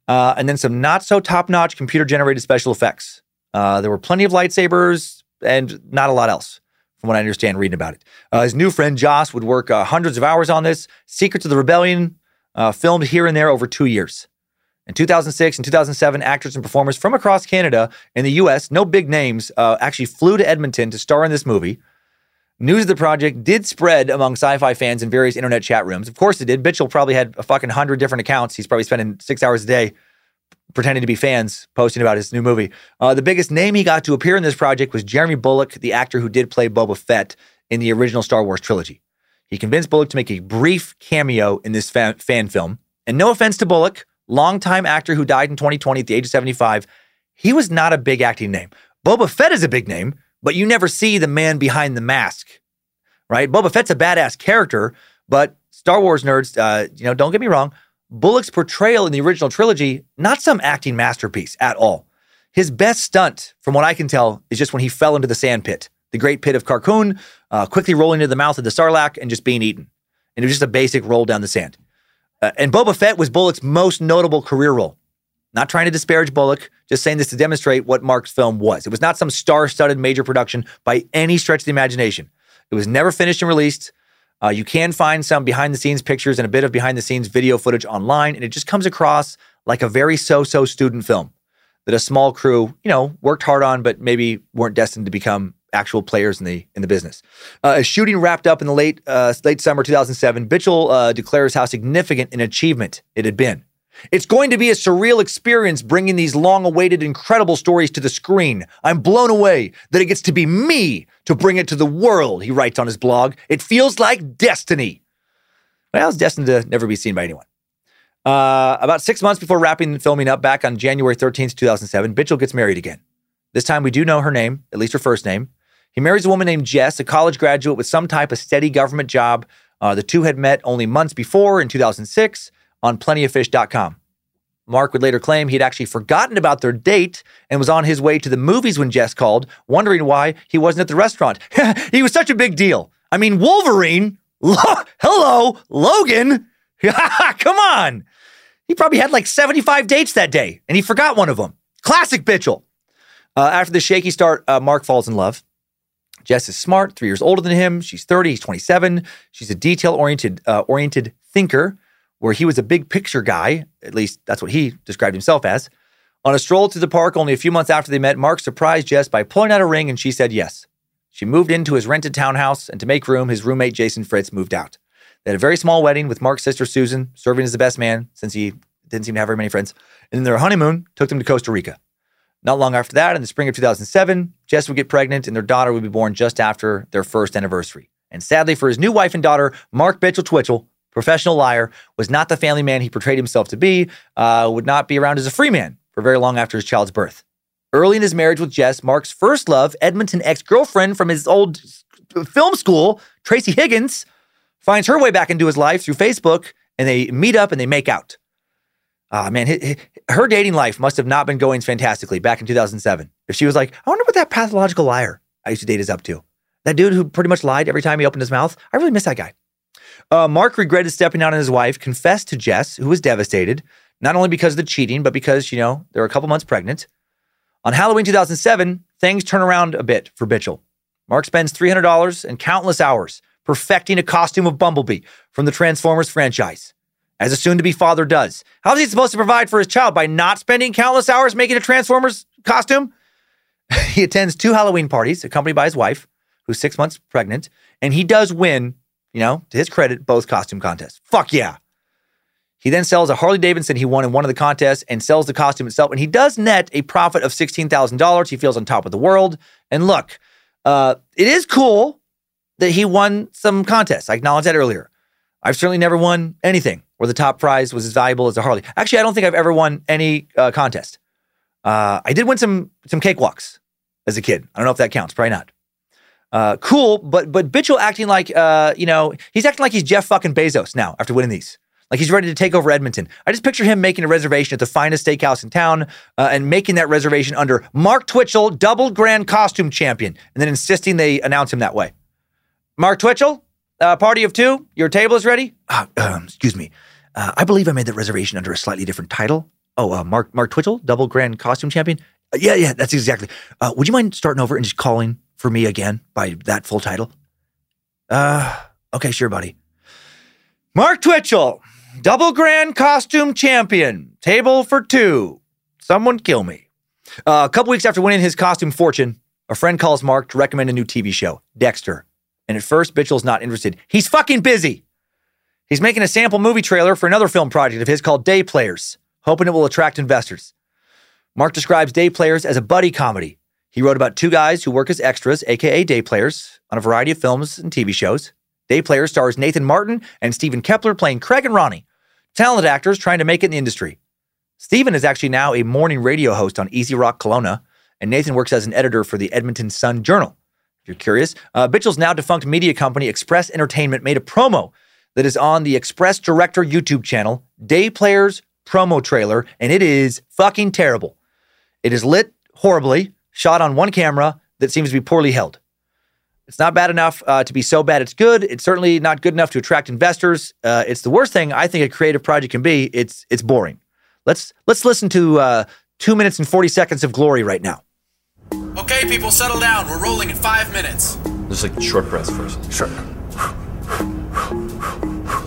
Uh, and then some not so top notch computer generated special effects. Uh, there were plenty of lightsabers and not a lot else from what I understand reading about it. Uh, his new friend Joss would work uh, hundreds of hours on this. Secrets of the Rebellion, uh, filmed here and there over two years. In 2006 and 2007, actors and performers from across Canada and the US, no big names, uh, actually flew to Edmonton to star in this movie. News of the project did spread among sci fi fans in various internet chat rooms. Of course it did. Bitchel probably had a fucking hundred different accounts. He's probably spending six hours a day pretending to be fans posting about his new movie. Uh, the biggest name he got to appear in this project was Jeremy Bulloch, the actor who did play Boba Fett in the original Star Wars trilogy. He convinced Bulloch to make a brief cameo in this fan, fan film. And no offense to Bulloch, longtime actor who died in 2020 at the age of 75, he was not a big acting name. Boba Fett is a big name, but you never see the man behind the mask, right? Boba Fett's a badass character, but Star Wars nerds, uh, you know, don't get me wrong, Bulloch's portrayal in the original trilogy, not some acting masterpiece at all. His best stunt, from what I can tell, is just when he fell into the sand pit, the great pit of Carkoon, uh, quickly rolling into the mouth of the Sarlacc and just being eaten. And it was just a basic roll down the sand. Uh, and Boba Fett was Bulloch's most notable career role. Not trying to disparage Bulloch, just saying this to demonstrate what Mark's film was. It was not some star studded major production by any stretch of the imagination. It was never finished and released. Uh, you can find some behind the scenes pictures and a bit of behind the scenes video footage online, and it just comes across like a very so so student film that a small crew, you know, worked hard on, but maybe weren't destined to become actual players in the in the business. Uh, as shooting wrapped up in the late uh, late summer 2007, Bitchel uh, declares how significant an achievement it had been. It's going to be a surreal experience bringing these long awaited, incredible stories to the screen. I'm blown away that it gets to be me to bring it to the world, he writes on his blog. It feels like destiny. Well, it's destined to never be seen by anyone. Uh, about six months before wrapping and filming up back on January 13th, 2007, Bitchel gets married again. This time we do know her name, at least her first name. He marries a woman named Jess, a college graduate with some type of steady government job. Uh, the two had met only months before in 2006 on plentyoffish.com. Mark would later claim he'd actually forgotten about their date and was on his way to the movies when Jess called, wondering why he wasn't at the restaurant. he was such a big deal. I mean, Wolverine, lo- hello, Logan, come on. He probably had like 75 dates that day and he forgot one of them. Classic Bitchel. Uh, after the shaky start, uh, Mark falls in love. Jess is smart, three years older than him. She's 30, he's 27. She's a detail oriented uh, oriented thinker, where he was a big picture guy. At least that's what he described himself as. On a stroll to the park only a few months after they met, Mark surprised Jess by pulling out a ring and she said yes. She moved into his rented townhouse, and to make room, his roommate Jason Fritz moved out. They had a very small wedding with Mark's sister Susan serving as the best man since he didn't seem to have very many friends. And then their honeymoon took them to Costa Rica. Not long after that, in the spring of 2007, Jess would get pregnant and their daughter would be born just after their first anniversary. And sadly for his new wife and daughter, Mark Bitchel Twitchell, professional liar, was not the family man he portrayed himself to be, uh, would not be around as a free man for very long after his child's birth. Early in his marriage with Jess, Mark's first love, Edmonton ex girlfriend from his old film school, Tracy Higgins, finds her way back into his life through Facebook and they meet up and they make out. Ah, man, hi- hi- her dating life must have not been going fantastically back in 2007. If she was like, I wonder what that pathological liar I used to date is up to. That dude who pretty much lied every time he opened his mouth. I really miss that guy. Uh, Mark regretted stepping out on his wife, confessed to Jess, who was devastated, not only because of the cheating, but because, you know, they were a couple months pregnant. On Halloween 2007, things turn around a bit for Bitchel. Mark spends $300 and countless hours perfecting a costume of Bumblebee from the Transformers franchise as a soon to be father does. How is he supposed to provide for his child by not spending countless hours making a Transformers costume? he attends two Halloween parties accompanied by his wife, who's six months pregnant, and he does win, you know, to his credit, both costume contests. Fuck yeah. He then sells a Harley Davidson he won in one of the contests and sells the costume itself. And he does net a profit of $16,000. He feels on top of the world. And look, uh, it is cool that he won some contests. I acknowledged that earlier. I've certainly never won anything where the top prize was as valuable as a Harley. Actually, I don't think I've ever won any uh, contest. Uh, I did win some some cakewalks as a kid. I don't know if that counts. Probably not. Uh, cool, but but Bitchel acting like uh, you know he's acting like he's Jeff fucking Bezos now after winning these. Like he's ready to take over Edmonton. I just picture him making a reservation at the finest steakhouse in town uh, and making that reservation under Mark Twitchell, double grand costume champion, and then insisting they announce him that way. Mark Twitchell, uh, party of two, your table is ready. Uh, um, excuse me. Uh, I believe I made that reservation under a slightly different title. Oh, uh, Mark Mark Twitchell, double grand costume champion. Uh, yeah, yeah, that's exactly. Uh, would you mind starting over and just calling for me again by that full title? Uh, okay, sure, buddy. Mark Twitchell, double grand costume champion, table for two. Someone kill me. A couple weeks after winning his costume fortune, a friend calls Mark to recommend a new TV show, Dexter. And at first, Bitchell's not interested. He's fucking busy. He's making a sample movie trailer for another film project of his called Day Players, hoping it will attract investors. Mark describes Day Players as a buddy comedy. He wrote about two guys who work as extras, aka day players, on a variety of films and TV shows. Day Players stars Nathan Martin and Stephen Kepler playing Craig and Ronnie, talented actors trying to make it in the industry. Stephen is actually now a morning radio host on Easy Rock Kelowna, and Nathan works as an editor for the Edmonton Sun Journal. You're curious, uh, Bitchell's now defunct media company Express Entertainment made a promo that is on the Express Director YouTube channel, Day Players promo trailer, and it is fucking terrible. It is lit horribly, shot on one camera that seems to be poorly held. It's not bad enough uh, to be so bad it's good. It's certainly not good enough to attract investors. Uh, it's the worst thing I think a creative project can be. It's it's boring. Let's let's listen to uh, two minutes and forty seconds of glory right now. Okay, people, settle down. We're rolling in five minutes. Just like short breaths first. Sure.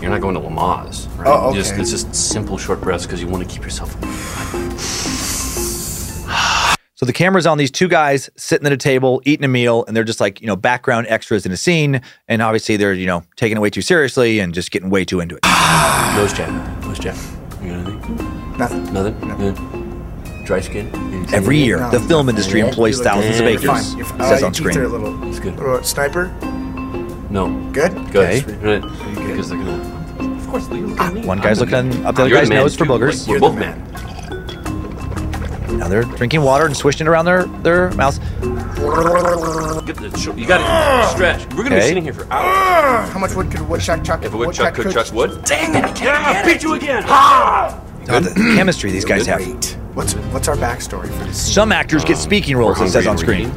You're not going to Lamaze, right? Oh, okay. Just, it's just simple short breaths because you want to keep yourself. So the camera's on these two guys sitting at a table eating a meal, and they're just like you know background extras in a scene, and obviously they're you know taking it way too seriously and just getting way too into it. Nose jab. Nose jab. You got anything? Nothing. Nothing? Yeah. Dry skin? Every year, No, the film industry you employs look thousands of good. acres. You're fine. You're fine. Uh, Says on teeth are screen. little. It's good. little sniper. No. Good. Good. Okay. Right. Because they're gonna. Of course, they look at me. One guy's looking good. up the other You're guy's man, nose for too. boogers. Like, we're You're both the men. Now they're drinking water and swishing it around their, their mouths. Get the sh- you gotta stretch. We're gonna Okay. be sitting here for hours. How much wood could a woodchuck chuck? If a woodchuck could chuck wood. Dang it! I can't Ah, beat you again. Ha! Oh, the chemistry these guys have. Great. What's what's our backstory for this? Some actors get speaking roles, it says on screen.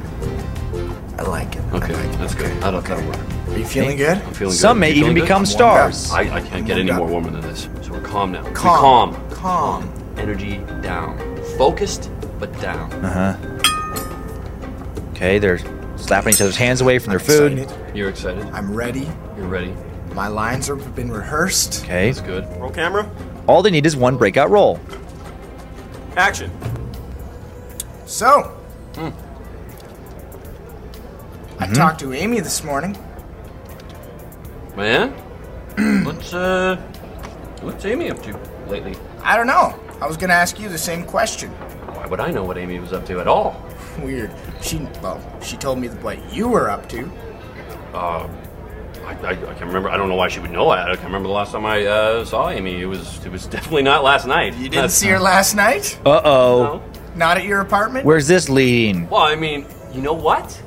I like it. Okay, I like it. that's good. That'll, that'll work. Are you feeling good? I'm feeling good. Some may even good? become I'm warmed up. stars. I, I can't get any more up. warmer than this. So we're calm now. Calm. calm. Calm. Energy down. Focused, but down. Uh huh. Okay, they're slapping each other's hands away from their I'm food. excited. You're excited. I'm ready. You're ready. My lines have been rehearsed. Okay. That's good. Roll camera. All they need is one breakout roll. Action. So, Hmm. I Mm-hmm. talked to Amy this morning. Man, what's uh, what's Amy up to lately? I don't know. I was gonna ask you the same question. Why would I know what Amy was up to at all? Weird. She well, she told me what you were up to. Uh, I, I, I can't remember. I don't know why she would know that. I can't remember the last time I uh, saw Amy. It was it was definitely not last night. You didn't see her last night? Uh oh. No. Not at your apartment? Where's this leading? Well, I mean, you know what?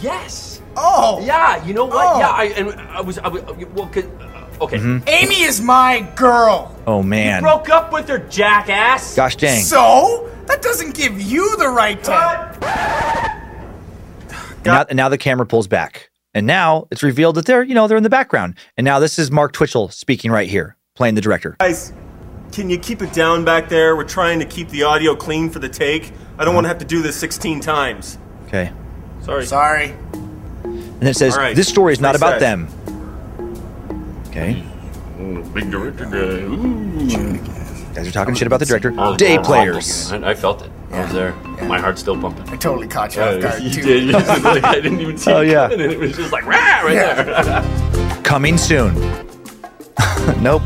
Yes. Oh, Yeah. You know what? Oh. Yeah. I and I was. I was well, 'cause- uh, okay. Amy is my girl. Oh man. Broke up with her, jackass. Gosh dang. So that doesn't give you the right to. And now, and now the camera pulls back. And now it's revealed that they're, you know, they're in the background. And now this is Mark Twitchell speaking right here, playing the director. Guys, can you keep it down back there? We're trying to keep the audio clean for the take. I don't want to have to do this 16 times. Okay. Sorry. Sorry. And it says, All right. this story is not about them. Okay. Mm, Big director guy. Ooh. Guys are talking shit about the director. Oh, Day oh, players. I, I felt it. I was there. My heart's still pumping. I totally caught you Yeah, off guard you too. did. Like, I didn't even see Oh, it yeah. coming, and it was just like rah, right Yeah. there. Coming soon. nope.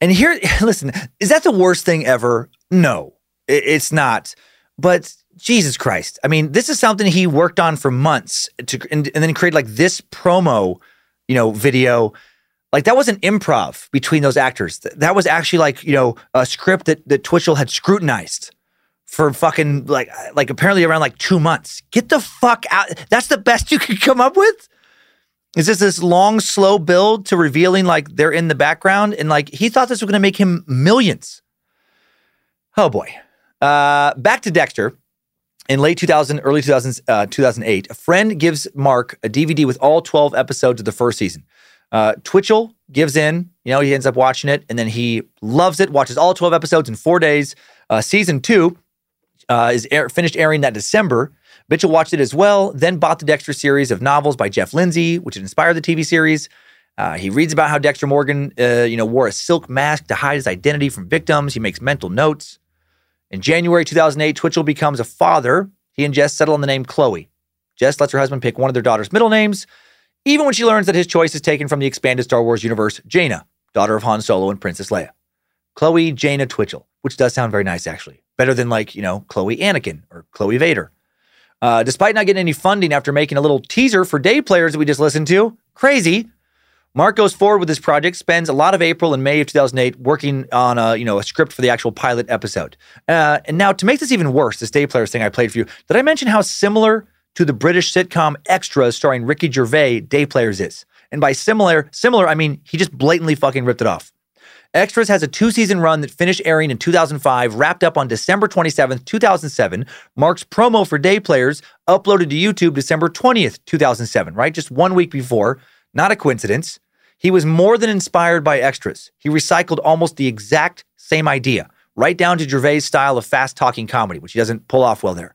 And here, listen, is that the worst thing ever? No, i- it's not. But Jesus Christ. I mean, this is something he worked on for months to, and, and then create like this promo, you know, video. Like that wasn't improv between those actors. That was actually like, you know, a script that, that Twitchell had scrutinized for fucking like, like apparently around like two months. Get the fuck out. That's the best you could come up with? Is this this long, slow build to revealing like they're in the background? And like he thought this was going to make him millions. Oh boy. Uh, back to Dexter. In late 2000, early 2000, uh, 2008, a friend gives Mark a DVD with all 12 episodes of the first season. Uh, Twitchell gives in, you know, he ends up watching it and then he loves it, watches all 12 episodes in four days. Uh, season two uh, is air, finished airing that December. Mitchell watched it as well, then bought the Dexter series of novels by Jeff Lindsay, which inspired the TV series. Uh, he reads about how Dexter Morgan, uh, you know, wore a silk mask to hide his identity from victims. He makes mental notes. In January 2008, Twitchell becomes a father. He and Jess settle on the name Chloe. Jess lets her husband pick one of their daughter's middle names, even when she learns that his choice is taken from the expanded Star Wars universe, Jaina, daughter of Han Solo and Princess Leia. Chloe Jaina Twitchell, which does sound very nice, actually. Better than like, you know, Chloe Anakin or Chloe Vader. Uh, despite not getting any funding after making a little teaser for day players that we just listened to, crazy. Mark goes forward with this project, spends a lot of April and May of 2008 working on a, you know, a script for the actual pilot episode. Uh, and now to make this even worse, this day players thing I played for you, did I mention how similar to the British sitcom Extras starring Ricky Gervais day players is? And by similar, similar, I mean he just blatantly fucking ripped it off. Extras has a two season run that finished airing in 2005, wrapped up on December 27th, 2007. Mark's promo for day players uploaded to YouTube December 20th, 2007, right? Just one week before. Not a coincidence. He was more than inspired by extras. He recycled almost the exact same idea, right down to Gervais' style of fast talking comedy, which he doesn't pull off well there.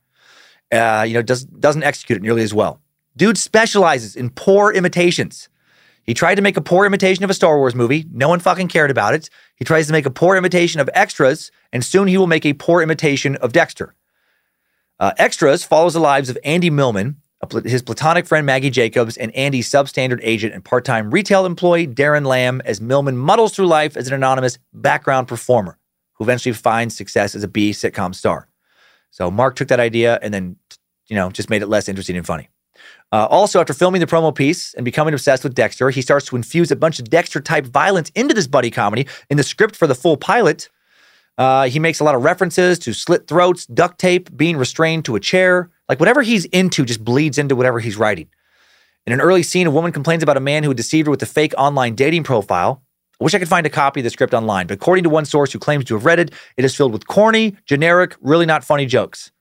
Uh, you know, does, doesn't execute it nearly as well. Dude specializes in poor imitations. He tried to make a poor imitation of a Star Wars movie. No one fucking cared about it. He tries to make a poor imitation of extras, and soon he will make a poor imitation of Dexter. Uh, extras follows the lives of Andy Millman, pl- his platonic friend Maggie Jacobs, and Andy's substandard agent and part time retail employee Darren Lamb as Millman muddles through life as an anonymous background performer. who eventually finds success as a B sitcom star. So Mark took that idea and then, you know, just made it less interesting and funny. Uh, also, after filming the promo piece and becoming obsessed with Dexter, he starts to infuse a bunch of Dexter type violence into this buddy comedy. In the script for the full pilot, uh, he makes a lot of references to slit throats, duct tape, being restrained to a chair. Like whatever he's into just bleeds into whatever he's writing. In an early scene, a woman complains about a man who deceived her with a fake online dating profile. I wish I could find a copy of the script online, but according to one source who claims to have read it, it is filled with corny, generic, really not funny jokes.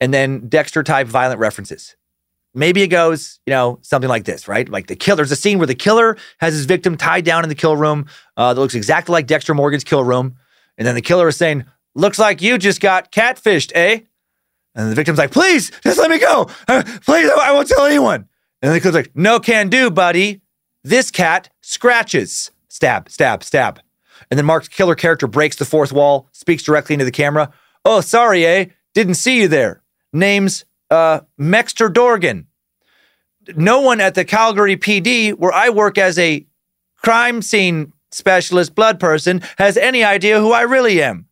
And then Dexter type violent references. Maybe it goes, you know, something like this, right? Like the killer. There's a scene where the killer has his victim tied down in the kill room uh, that looks exactly like Dexter Morgan's kill room. And then the killer is saying, Looks like you just got catfished, eh? And the victim's like, Please, just let me go. Uh, please, I won't tell anyone. And the killer's like, No can do, buddy. This cat scratches. Stab, stab, stab. And then Mark's killer character breaks the fourth wall, speaks directly into the camera. Oh, sorry, eh? Didn't see you there. Name's uh, Mexter Dorgan. No one at the Calgary PD, where I work as a crime scene specialist blood person, has any idea who I really am.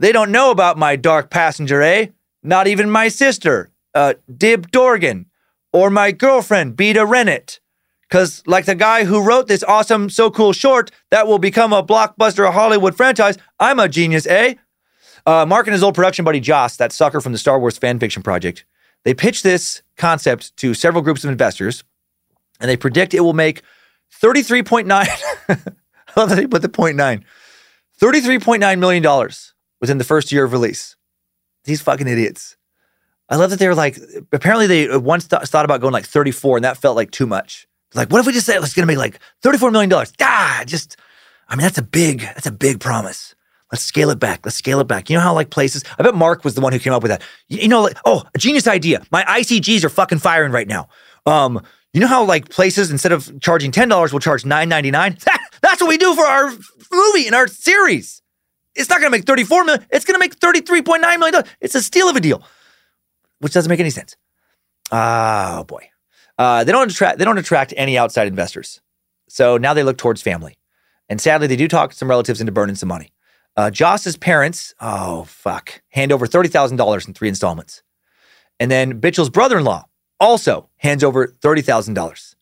They don't know about my dark passenger, eh? Not even my sister, uh, Dib Dorgan, or my girlfriend, Beta Rennet. Because, like the guy who wrote this awesome, so cool short that will become a blockbuster Hollywood franchise, I'm a genius, eh? Uh, Mark and his old production buddy Joss, that sucker from the Star Wars fan fiction project, they pitched this concept to several groups of investors, and they predict it will make 33.9. I love that they put the point nine. $33.9 million within the first year of release. These fucking idiots. I love that they were like, apparently they once th- thought about going like 34, and that felt like too much. Like, what if we just say it's going to make like $34 million? Ah, just, I mean, that's a big, that's a big promise. Let's scale it back. Let's scale it back. You know how like places, I bet Mark was the one who came up with that. You, you know, like, oh, a genius idea. My ICGs are fucking firing right now. Um, you know how like places instead of charging $10 will charge $9.99? That's what we do for our movie and our series. It's not going to make 34 million. It's going to make 33.9 million dollars. It's a steal of a deal, which doesn't make any sense. Oh boy. Uh, they don't attract they don't attract any outside investors. So now they look towards family. And sadly, they do talk some relatives into burning some money. Uh, Joss's parents, oh fuck, hand over $30,000 in three installments. And then Bitchell's brother-in-law also hands over $30,000.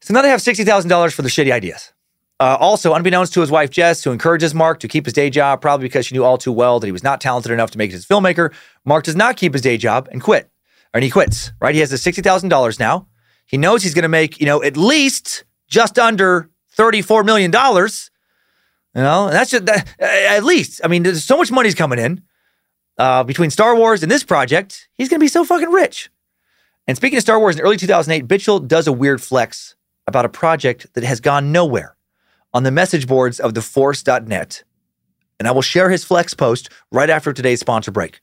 So now they have $60,000 for the shitty ideas. Uh, also, unbeknownst to his wife Jess, who encourages Mark to keep his day job, probably because she knew all too well that he was not talented enough to make it as a filmmaker, Mark does not keep his day job and quit. And he quits, right? He has the $60,000 now. He knows he's going to make, you know, at least just under $34 million. You know, and that's just that, at least. I mean, there's so much money's coming in uh, between Star Wars and this project. He's going to be so fucking rich. And speaking of Star Wars, in early 2008, Bitchell does a weird flex about a project that has gone nowhere on the message boards of theforce.net. And I will share his flex post right after today's sponsor break.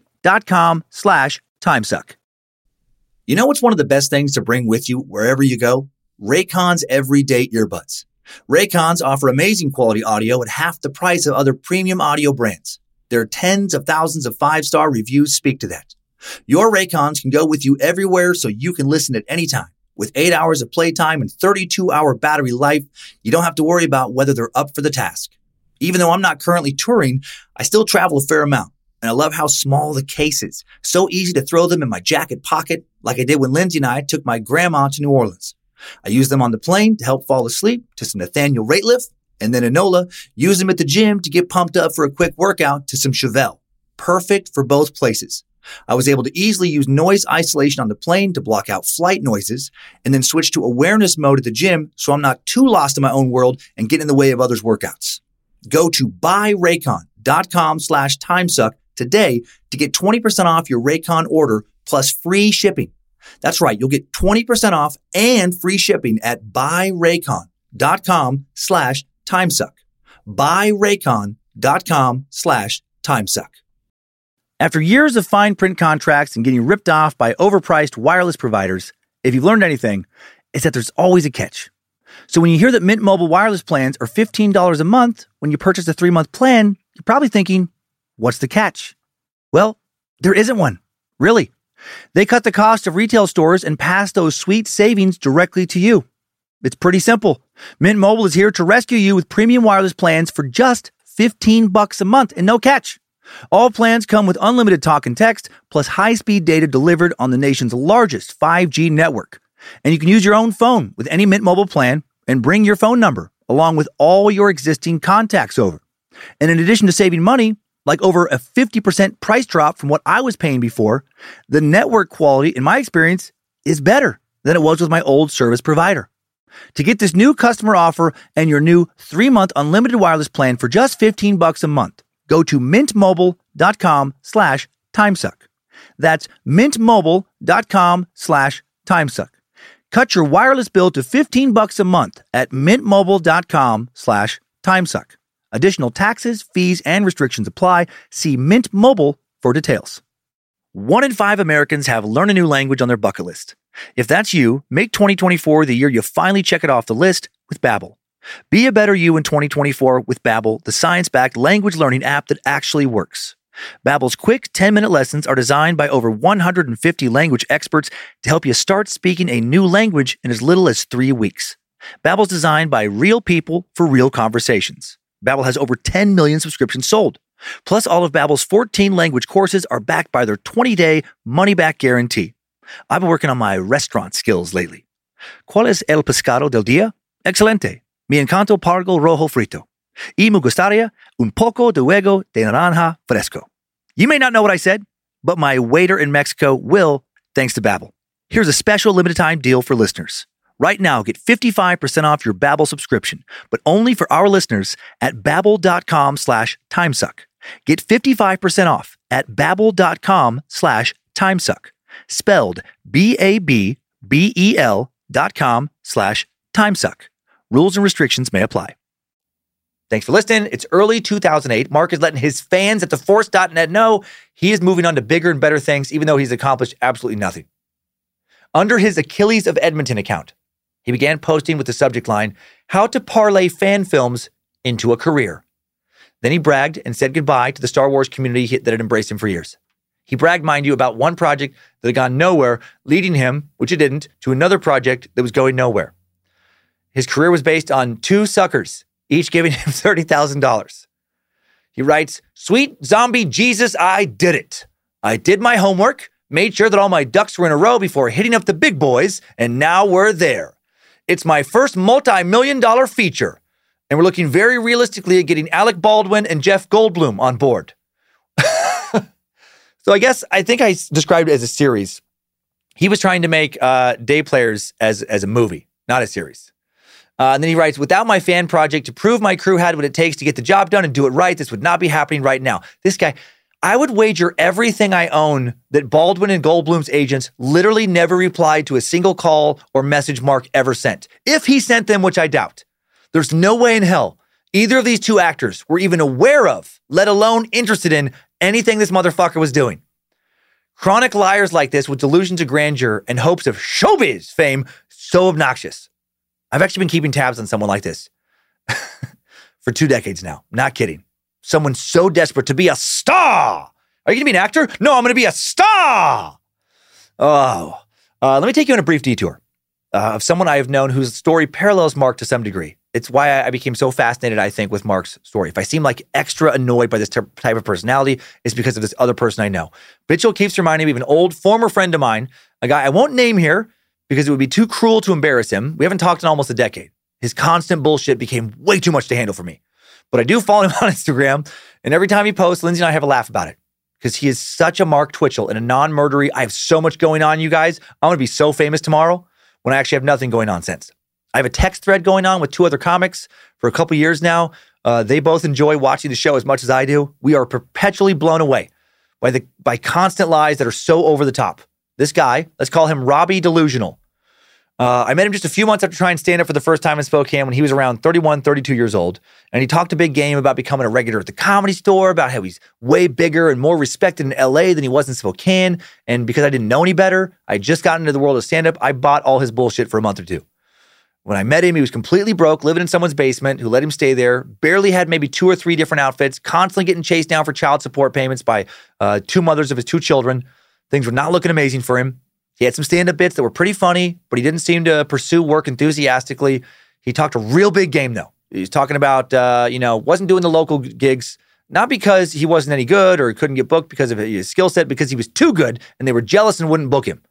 com slash timesuck. You know what's one of the best things to bring with you wherever you go? Raycon's everyday earbuds. Raycons offer amazing quality audio at half the price of other premium audio brands. Their tens of thousands of five star reviews speak to that. Your Raycons can go with you everywhere so you can listen at any time. With 8 hours of playtime and 32 hour battery life, you don't have to worry about whether they're up for the task. Even though I'm not currently touring, I still travel a fair amount. And I love how small the case is. So easy to throw them in my jacket pocket, like I did when Lindsay and I took my grandma to New Orleans. I use them on the plane to help fall asleep to some Nathaniel Rateliff, and then Enola, use them at the gym to get pumped up for a quick workout to some Chevelle. Perfect for both places. I was able to easily use noise isolation on the plane to block out flight noises and then switch to awareness mode at the gym so I'm not too lost in my own world and get in the way of others' workouts. Go to buyraycon.com slash timesuck today to get 20% off your Raycon order plus free shipping. That's right. You'll get 20% off and free shipping at buyraycon.com slash timesuck. Buyraycon.com slash timesuck. After years of fine print contracts and getting ripped off by overpriced wireless providers, if you've learned anything, it's that there's always a catch. So when you hear that Mint Mobile wireless plans are $15 a month when you purchase a three month plan, you're probably thinking, what's the catch? Well, there isn't one. Really. They cut the cost of retail stores and pass those sweet savings directly to you. It's pretty simple. Mint Mobile is here to rescue you with premium wireless plans for just 15 bucks a month and no catch. All plans come with unlimited talk and text plus high-speed data delivered on the nation's largest 5G network. And you can use your own phone with any Mint Mobile plan and bring your phone number along with all your existing contacts over. And in addition to saving money, like over a 50% price drop from what I was paying before, the network quality, in my experience, is better than it was with my old service provider. To get this new customer offer and your new three month unlimited wireless plan for just 15 bucks a month, go to mintmobile.com slash timesuck. That's mintmobile.com slash timesuck. Cut your wireless bill to 15 bucks a month at mintmobile.com slash timesuck. Additional taxes, fees, and restrictions apply. See Mint Mobile for details. One in five Americans have learn a new language on their bucket list. If that's you, make 2024 the year you finally check it off the list with Babbel. Be a better you in 2024 with Babbel, the science-backed language learning app that actually works. Babbel's quick 10-minute lessons are designed by over 150 language experts to help you start speaking a new language in as little as 3 weeks. Babbel's designed by real people for real conversations. Babbel has over 10 million subscriptions sold. Plus, all of Babbel's 14 language courses are backed by their 20-day money-back guarantee. I've been working on my restaurant skills lately. ¿Cuál es el pescado del día? Excelente. Mi encanto pargo rojo frito. Y me gustaría un poco de huevo de naranja fresco. You may not know what I said, but my waiter in Mexico will, thanks to Babbel. Here's a special limited time deal for listeners. Right now, get 55% off your Babbel subscription, but only for our listeners at babbel.com slash timesuck. Get 55% off at babbel.com slash timesuck. Spelled B-A-B-B-E-L dot com slash timesuck. Rules and restrictions may apply. Thanks for listening. It's early 2008. Mark is letting his fans at theforce.net know he is moving on to bigger and better things, even though he's accomplished absolutely nothing. Under his Achilles of Edmonton account, he began posting with the subject line, How to Parlay Fan Films into a Career. Then he bragged and said goodbye to the Star Wars community that had embraced him for years. He bragged, mind you, about one project that had gone nowhere, leading him, which it didn't, to another project that was going nowhere. His career was based on two suckers, each giving him $30,000. He writes, Sweet zombie Jesus, I did it. I did my homework, made sure that all my ducks were in a row before hitting up the big boys, and now we're there. It's my first multi million dollar feature, and we're looking very realistically at getting Alec Baldwin and Jeff Goldblum on board. so I guess I think I described it as a series. He was trying to make uh, Day Players as, as a movie, not a series. Uh, and then he writes, without my fan project to prove my crew had what it takes to get the job done and do it right, this would not be happening right now. This guy, I would wager everything I own that Baldwin and Goldblum's agents literally never replied to a single call or message Mark ever sent. If he sent them, which I doubt. There's no way in hell either of these two actors were even aware of, let alone interested in, anything this motherfucker was doing. Chronic liars like this with delusions of grandeur and hopes of showbiz fame so obnoxious. I've actually been keeping tabs on someone like this for two decades now. Not kidding. Someone so desperate to be a star Are you going to be an actor? No, I'm going to be a star. Oh, uh, let me take you on a brief detour uh, of someone I have known whose story parallels Mark to some degree. It's why I, became so fascinated, I think, with Mark's story. If I seem like extra annoyed by this type of personality, it's because of this other person I know. Bitchel keeps reminding me of an old former friend of mine, a guy I won't name here because it would be too cruel to embarrass him. We haven't talked in almost a decade. His constant bullshit became way too much to handle for me. But I do follow him on Instagram, and every time he posts, Lindsay and I have a laugh about it because he is such a Mark Twitchell and a non murdery. I have so much going on, you guys. I'm going to be so famous tomorrow when I actually have nothing going on since. I have a text thread going on with two other comics for a couple years now. Uh, they both enjoy watching the show as much as I do. We are perpetually blown away by the by constant lies that are so over the top. This guy, let's call him Robbie Delusional. Uh, I met him just a few months after trying stand up for the first time in Spokane when he was around 31, 32 years old. And he talked a big game about becoming a regular at the comedy store, about how he's way bigger and more respected in LA than he was in Spokane. And because I didn't know any better, I just got into the world of stand up, I bought all his bullshit for a month or two. When I met him, he was completely broke, living in someone's basement who let him stay there, barely had maybe two or three different outfits, constantly getting chased down for child support payments by uh, two mothers of his two children. Things were not looking amazing for him. He had some stand up bits that were pretty funny, but he didn't seem to pursue work enthusiastically. He talked a real big game, though. He's talking about, uh, you know, wasn't doing the local gigs, not because he wasn't any good or he couldn't get booked because of his skill set, because he was too good and they were jealous and wouldn't book him.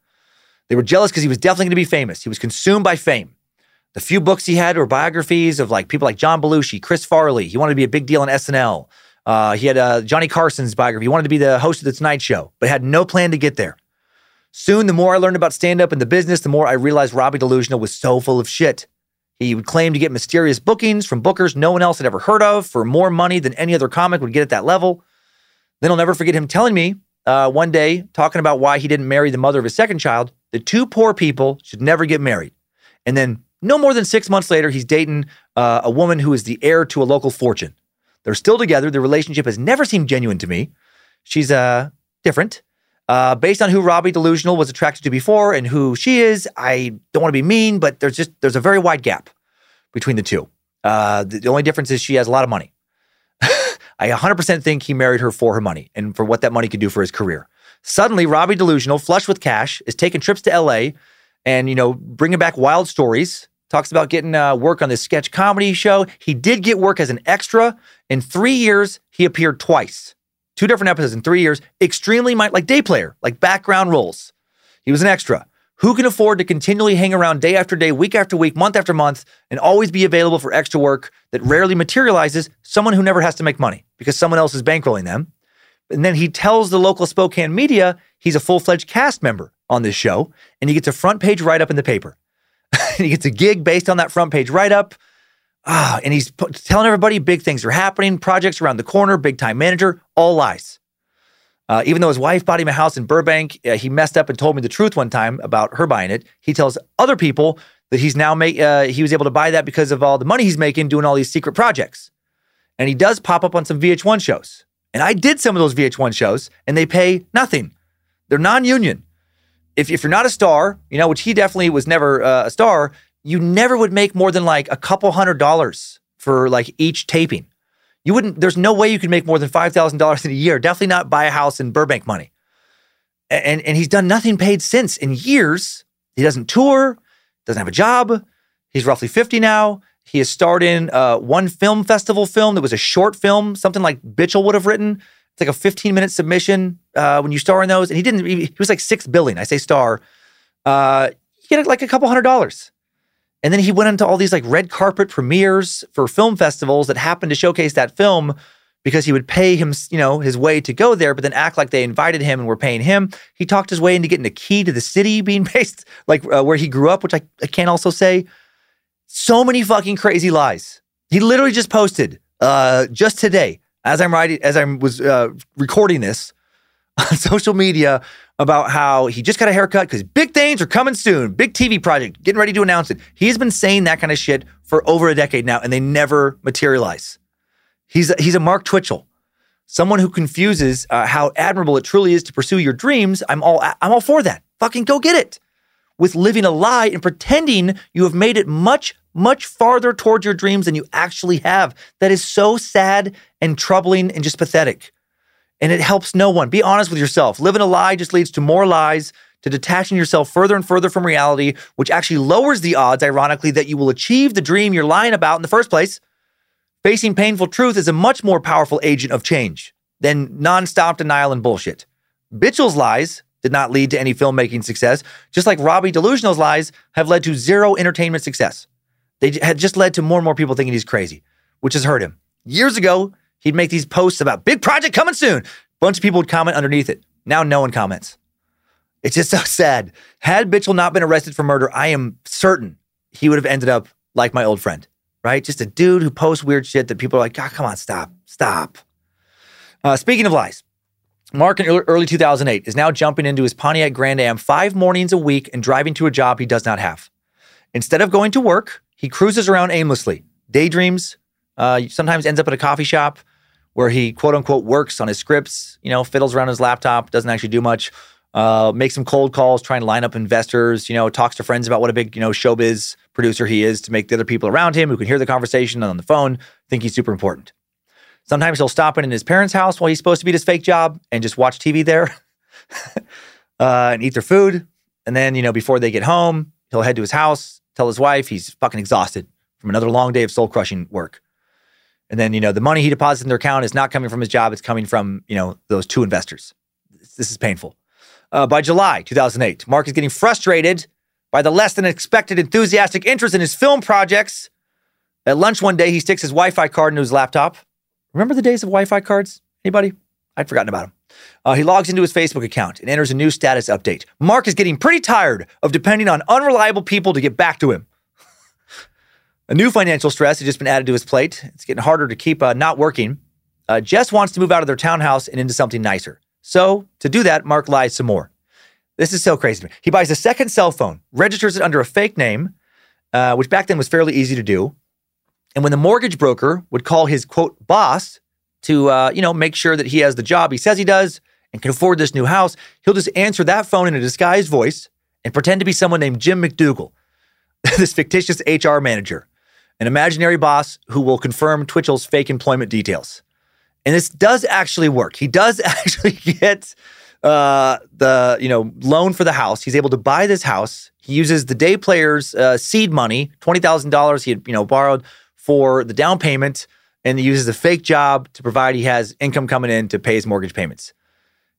They were jealous because he was definitely going to be famous. He was consumed by fame. The few books he had were biographies of like people like John Belushi, Chris Farley. He wanted to be a big deal on SNL. Uh, he had uh, Johnny Carson's biography. He wanted to be the host of the Tonight Show, but had no plan to get there. Soon, the more I learned about stand up and the business, the more I realized Robbie Delusional was so full of shit. He would claim to get mysterious bookings from bookers no one else had ever heard of for more money than any other comic would get at that level. Then I'll never forget him telling me uh, one day, talking about why he didn't marry the mother of his second child, that two poor people should never get married. And then, no more than six months later, he's dating uh, a woman who is the heir to a local fortune. They're still together. The relationship has never seemed genuine to me. She's uh, different. Uh, based on who Robbie Delusional was attracted to before and who she is, I don't want to be mean, but there's just there's a very wide gap between the two. Uh, the, only difference is she has a lot of money. I 100% think he married her for her money and for what that money could do for his career. Suddenly, Robbie Delusional, flush with cash, is taking trips to LA and you know bringing back wild stories. Talks about getting uh, work on this sketch comedy show. He did get work as an extra. In three years, he appeared twice two different episodes in three years, extremely like day player, like background roles. He was an extra. Who can afford to continually hang around day after day, week after week, month after month, and always be available for extra work that rarely materializes? Someone who never has to make money because someone else is bankrolling them. And then he tells the local Spokane media he's a full fledged cast member on this show, and he gets a front page write up in the paper. he gets a gig based on that front page write up. Ah, and he's p- telling everybody big things are happening, projects around the corner, big time manager, all lies. Uh, even though his wife bought him a house in Burbank, uh, he messed up and told me the truth one time about her buying it. He tells other people that he's now make uh, he was able to buy that because of all the money he's making doing all these secret projects. And he does pop up on some VH1 shows. And I did some of those VH1 shows, and they pay nothing. They're non-union. If, if you're not a star, you know, which he definitely was never uh, a star, you never would make more than like a couple hundred dollars for like each taping. You wouldn't, there's no way you could make more than $5,000 in a year. Definitely not buy a house in Burbank money. And, and he's done nothing paid since in years. He doesn't tour, doesn't have a job. He's roughly 50 now. He has starred in uh, one film festival film that was a short film, something like Bitchel would have written. It's like a 15 minute submission uh, when you star in those. And he didn't, he was like six billing. I say star. Uh, you get like a couple hundred dollars. And then he went into all these like red carpet premieres for film festivals that happened to showcase that film because he would pay him, you know, his way to go there, but then act like they invited him and were paying him. He talked his way into getting a key to the city being based, like uh, where he grew up, which I, I can't also say. So many fucking crazy lies. He literally just posted uh, just today, as I'm writing, as I was uh, recording this on social media, about how he just got a haircut because big things are coming soon. Big TV project, getting ready to announce it. He's been saying that kind of shit for over a decade now, and they never materialize. He's a, he's a Mark Twitchell, someone who confuses uh, how admirable it truly is to pursue your dreams. I'm all I'm all for that. Fucking go get it. With living a lie and pretending you have made it much much farther towards your dreams than you actually have. That is so sad and troubling and just pathetic. And it helps no one. Be honest with yourself. Living a lie just leads to more lies, to detaching yourself further and further from reality, which actually lowers the odds, ironically, that you will achieve the dream you're lying about in the first place. Facing painful truth is a much more powerful agent of change than nonstop denial and bullshit. Bitchell's lies did not lead to any filmmaking success, just like Robbie Delusional's lies have led to zero entertainment success. They had just led to more and more people thinking he's crazy, which has hurt him. Years ago, he'd make these posts about big project coming soon. bunch of people would comment underneath it. Now no one comments. It's just so sad. Had Bitchell not been arrested for murder, I am certain he would have ended up like my old friend, right? Just a dude who posts weird shit that people are like, God, come on, stop, stop. Uh, speaking of lies, Mark in early 2008 is now jumping into his Pontiac Grand Am five mornings a week and driving to a job he does not have. Instead of going to work, he cruises around aimlessly, daydreams, uh, sometimes ends up at a coffee shop where he quote unquote works on his scripts, you know, fiddles around his laptop, doesn't actually do much, uh, makes some cold calls, trying to line up investors, you know, talks to friends about what a big, you know, showbiz producer he is to make the other people around him who can hear the conversation on the phone think he's super important. Sometimes he'll stop in in his parents' house while he's supposed to be at his fake job and just watch TV there uh, and eat their food. And then, you know, before they get home, he'll head to his house, tell his wife he's fucking exhausted from another long day of soul crushing work. And then, you know, the money he deposits in their account is not coming from his job, it's coming from, you know, those two investors. This is painful. Uh, by July 2008, Mark is getting frustrated by the less than expected enthusiastic interest in his film projects. At lunch one day, he sticks his Wi Fi card into his laptop Remember the days of Wi Fi cards? Anybody? I'd forgotten about them. Uh, he logs into his Facebook account and enters a new status update. Mark is getting pretty tired of depending on unreliable people to get back to him. A new financial stress has just been added to his plate. It's getting harder to keep uh, not working. Uh, Jess wants to move out of their townhouse and into something nicer. So, to do that, Mark lies some more. This is so crazy to me. He buys a second cell phone, registers it under a fake name, uh, which back then was fairly easy to do. And when the mortgage broker would call his quote boss to uh, you know make sure that he has the job he says he does and can afford this new house, he'll just answer that phone in a disguised voice and pretend to be someone named Jim McDougal, this fictitious HR manager, an imaginary boss who will confirm Twitchell's fake employment details. And this does actually work. He does actually get uh, the you know loan for the house. He's able to buy this house. He uses the day player's uh, seed money, twenty thousand dollars he had you know borrowed for the down payment and he uses a fake job to provide he has income coming in to pay his mortgage payments.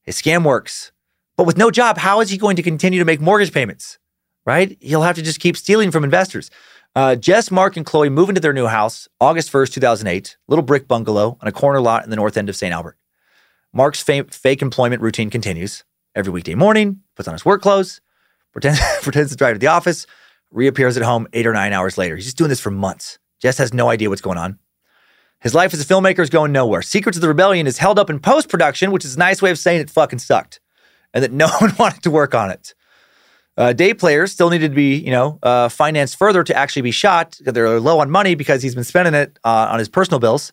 His scam works. But with no job, how is he going to continue to make mortgage payments? Right? He'll have to just keep stealing from investors. Uh, Jess, Mark, and Chloe move into their new house August 1st, 2008, little brick bungalow on a corner lot in the north end of St. Albert. Mark's fa- fake employment routine continues. Every weekday morning, puts on his work clothes, pretends, pretends to drive to the office, reappears at home eight or nine hours later. He's just doing this for months. Jess has no idea what's going on. His life as a filmmaker is going nowhere. Secrets of the Rebellion is held up in post production, which is a nice way of saying it fucking sucked and that no one wanted to work on it. Uh, day players still needed to be, you know, uh, financed further to actually be shot. They're low on money because he's been spending it uh, on his personal bills,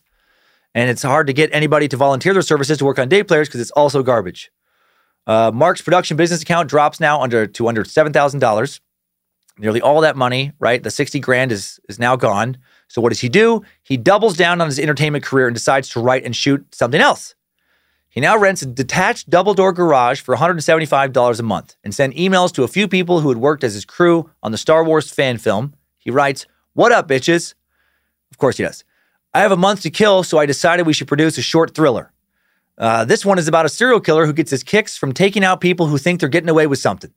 and it's hard to get anybody to volunteer their services to work on day players because it's also garbage. Uh, Mark's production business account drops now under to under seven thousand dollars. Nearly all that money, right? The sixty grand is is now gone. So what does he do? He doubles down on his entertainment career and decides to write and shoot something else. He now rents a detached double door garage for $175 a month and sends emails to a few people who had worked as his crew on the Star Wars fan film. He writes, What up, bitches? Of course he does. I have a month to kill, so I decided we should produce a short thriller. Uh, this one is about a serial killer who gets his kicks from taking out people who think they're getting away with something.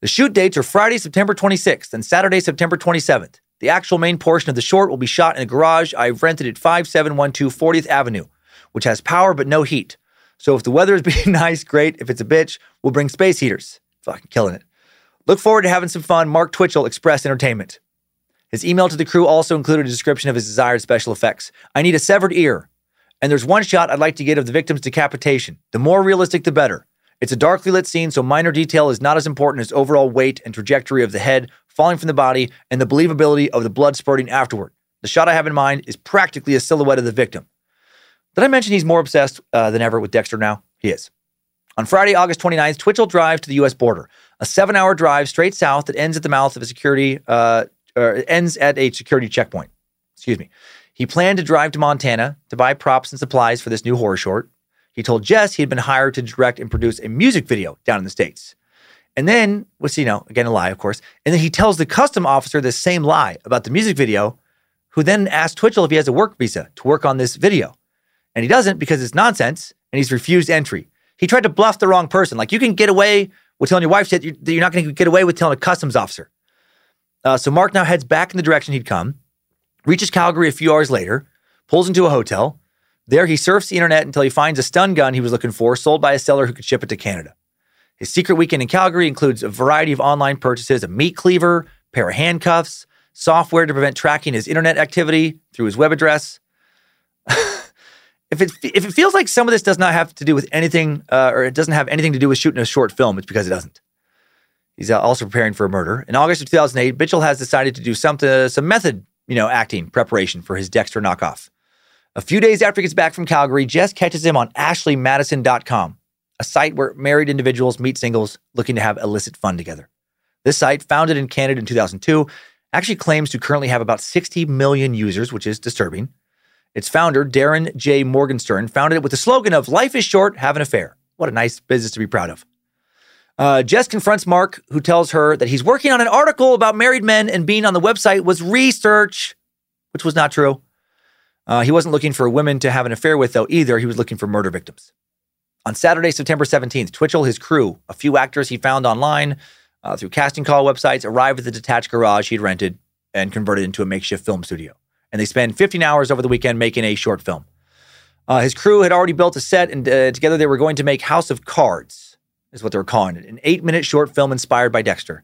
The shoot dates are Friday, September 26th and Saturday, September 27th. The actual main portion of the short will be shot in a garage I've rented at 5712 40th Avenue, which has power but no heat. So if the weather is being nice, great. If it's a bitch, we'll bring space heaters. Fucking killing it. Look forward to having some fun. Mark Twitchell, Express Entertainment. His email to the crew also included a description of his desired special effects. I need a severed ear. And there's one shot I'd like to get of the victim's decapitation. The more realistic, the better. It's a darkly lit scene, so minor detail is not as important as overall weight and trajectory of the head falling from the body and the believability of the blood spurting afterward. The shot I have in mind is practically a silhouette of the victim. Did I mention he's more obsessed uh, than ever with Dexter now? He is. On Friday, August 29th, Twitchell drives to the U.S. border, a seven-hour drive straight south that ends at the mouth of a security, uh, or ends at a security checkpoint. Excuse me. He planned to drive to Montana to buy props and supplies for this new horror short. He told Jess he had been hired to direct and produce a music video down in the States. And then, was, you know, again, a lie, of course. And then he tells the custom officer the same lie about the music video, who then asks Twitchell if he has a work visa to work on this video. And he doesn't because it's nonsense and he's refused entry. He tried to bluff the wrong person. Like, you can get away with telling your wife that you're not going to get away with telling a customs officer. Uh, so Mark now heads back in the direction he'd come, reaches Calgary a few hours later, pulls into a hotel. There, he surfs the internet until he finds a stun gun he was looking for, sold by a seller who could ship it to Canada. His secret weekend in Calgary includes a variety of online purchases a meat cleaver, pair of handcuffs, software to prevent tracking his internet activity through his web address. if it if it feels like some of this does not have to do with anything, uh, or it doesn't have anything to do with shooting a short film, it's because it doesn't. He's uh, also preparing for a murder. In August of 2008, Bitchell has decided to do something, some method, you know, acting preparation for his Dexter knockoff. A few days after he gets back from Calgary, Jess catches him on AshleyMadison.com, a site where married individuals meet singles looking to have illicit fun together. This site, founded in Canada in 2002, actually claims to currently have about 60 million users, which is disturbing. Its founder, Darren J. Morgenstern, founded it with the slogan of Life is short, have an affair. What a nice business to be proud of. Uh, Jess confronts Mark, who tells her that he's working on an article about married men and being on the website was research, which was not true. Uh, he wasn't looking for women to have an affair with, though, either. He was looking for murder victims. On Saturday, September 17th, Twitchell, his crew, a few actors he found online uh, through casting call websites, arrived at the detached garage he'd rented and converted into a makeshift film studio. And they spent 15 hours over the weekend making a short film. Uh, his crew had already built a set, and uh, together they were going to make House of Cards, is what they were calling it, an eight minute short film inspired by Dexter.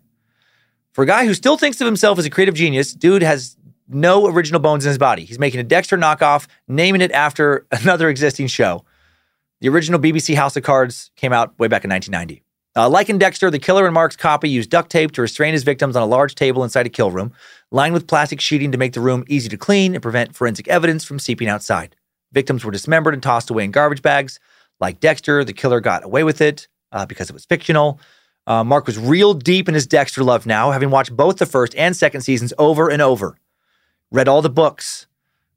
For a guy who still thinks of himself as a creative genius, dude has no original bones in his body. He's making a Dexter knockoff, naming it after another existing show. The original BBC House of Cards came out way back in 1990. Uh, like in Dexter, the killer in Mark's copy used duct tape to restrain his victims on a large table inside a kill room, lined with plastic sheeting to make the room easy to clean and prevent forensic evidence from seeping outside. Victims were dismembered and tossed away in garbage bags. Like Dexter, the killer got away with it uh, because it was fictional. Uh, Mark was real deep in his Dexter love now, having watched both the first and second seasons over and over read all the books,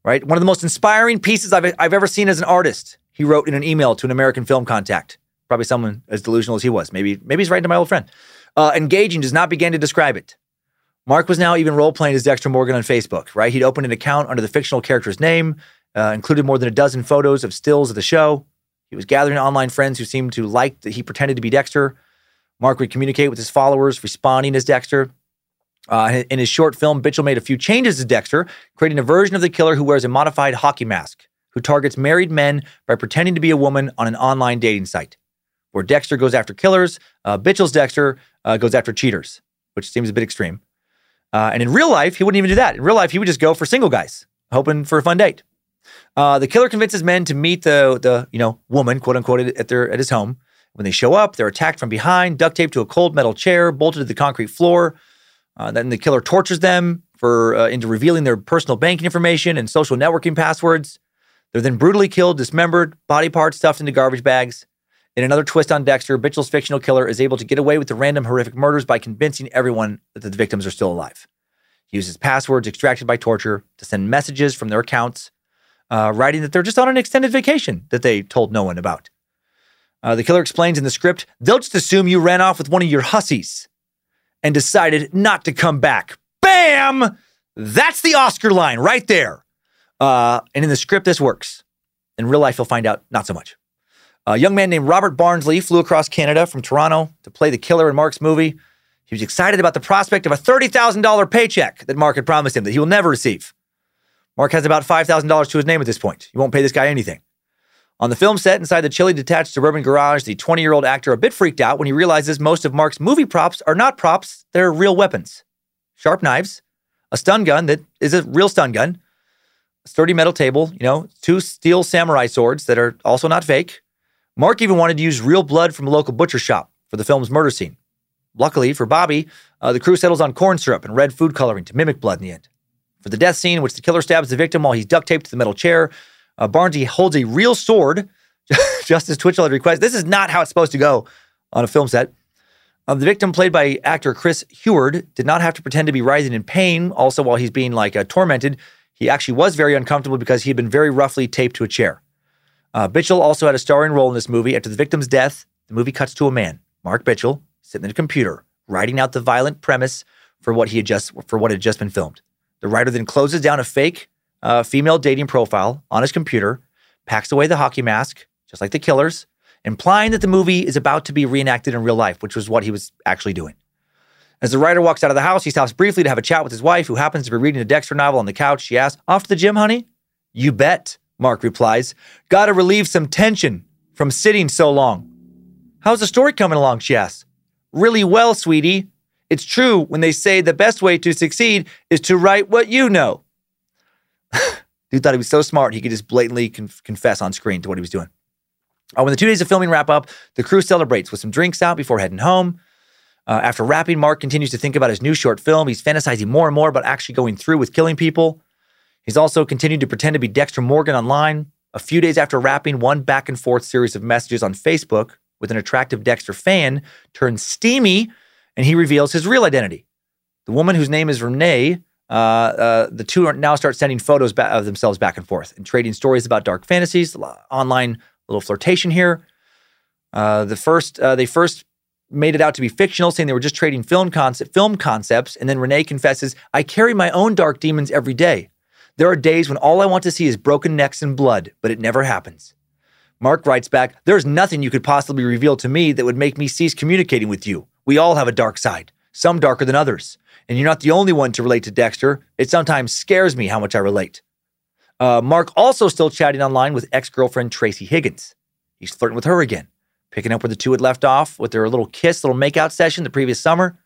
right? One of the most inspiring pieces I've, I've ever seen as an artist, he wrote in an email to an American film contact. Probably someone as delusional as he was. Maybe, maybe he's writing to my old friend. Uh, engaging does not begin to describe it. Mark was now even role playing as Dexter Morgan on Facebook, right? He'd opened an account under the fictional character's name, uh, included more than a dozen photos of stills of the show. He was gathering online friends who seemed to like that he pretended to be Dexter. Mark would communicate with his followers, responding as Dexter. Uh, in his short film, Bitchell made a few changes to Dexter, creating a version of the killer who wears a modified hockey mask, who targets married men by pretending to be a woman on an online dating site. Where Dexter goes after killers, uh, Bitchell's Dexter uh, goes after cheaters, which seems a bit extreme. Uh, and in real life, he wouldn't even do that. In real life, he would just go for single guys, hoping for a fun date. Uh, the killer convinces men to meet the the you know woman, quote unquote, at their at his home. When they show up, they're attacked from behind, duct taped to a cold metal chair, bolted to the concrete floor. Uh, then the killer tortures them for uh, into revealing their personal banking information and social networking passwords. They're then brutally killed, dismembered, body parts stuffed into garbage bags. In another twist on Dexter, Bitchell's fictional killer is able to get away with the random horrific murders by convincing everyone that the victims are still alive. He uses passwords extracted by torture to send messages from their accounts, uh, writing that they're just on an extended vacation that they told no one about. Uh, the killer explains in the script, they'll just assume you ran off with one of your hussies and decided not to come back. Bam! That's the Oscar line right there. Uh, and in the script, this works. In real life, you'll find out not so much. A young man named Robert Barnsley flew across Canada from Toronto to play the killer in Mark's movie. He was excited about the prospect of a $30,000 paycheck that Mark had promised him that he will never receive. Mark has about $5,000 to his name at this point. He won't pay this guy anything. On the film set inside the chilly detached suburban garage, the 20 year old actor a bit freaked out when he realizes most of Mark's movie props are not props, they're real weapons. Sharp knives, a stun gun that is a real stun gun, a sturdy metal table, you know, two steel samurai swords that are also not fake. Mark even wanted to use real blood from a local butcher shop for the film's murder scene. Luckily for Bobby, uh, the crew settles on corn syrup and red food coloring to mimic blood in the end. For the death scene, which the killer stabs the victim while he's duct taped to the metal chair, uh, Barnesy holds a real sword, just as Twitchell had requested. This is not how it's supposed to go on a film set. Um, the victim, played by actor Chris Heward, did not have to pretend to be writhing in pain. Also, while he's being like uh, tormented, he actually was very uncomfortable because he had been very roughly taped to a chair. Uh, Bitchell also had a starring role in this movie. After the victim's death, the movie cuts to a man, Mark Bitchell, sitting at a computer, writing out the violent premise for what he had just for what had just been filmed. The writer then closes down a fake uh, female dating profile on his computer, packs away the hockey mask, just like the killers, implying that the movie is about to be reenacted in real life, which was what he was actually doing. As the writer walks out of the house, he stops briefly to have a chat with his wife, who happens to be reading a Dexter novel on the couch. She asks, Off to the gym, honey? You bet, Mark replies. Gotta relieve some tension from sitting so long. How's the story coming along? She asks. Really well, sweetie. It's true when they say the best way to succeed is to write what you know. Dude thought he was so smart, he could just blatantly conf- confess on screen to what he was doing. Uh, when the two days of filming wrap up, the crew celebrates with some drinks out before heading home. Uh, after wrapping, Mark continues to think about his new short film. He's fantasizing more and more about actually going through with killing people. He's also continued to pretend to be Dexter Morgan online. A few days after wrapping, one back and forth series of messages on Facebook with an attractive Dexter fan turns steamy and he reveals his real identity. The woman whose name is Renee, uh, uh, the two now start sending photos ba- of themselves back and forth and trading stories about dark fantasies, online little flirtation here. Uh, the first, uh, they first made it out to be fictional, saying they were just trading film film concepts, and then Renee confesses, "I carry my own dark demons every day. There are days when all I want to see is broken necks and blood, but it never happens." Mark writes back, There's nothing you could possibly reveal to me that would make me cease communicating with you. We all have a dark side, some darker than others. And you're not the only one to relate to Dexter. It sometimes scares me how much I relate. Uh, Mark also still chatting online with ex girlfriend Tracy Higgins. He's flirting with her again, picking up where the two had left off with their little kiss, little makeout session the previous summer.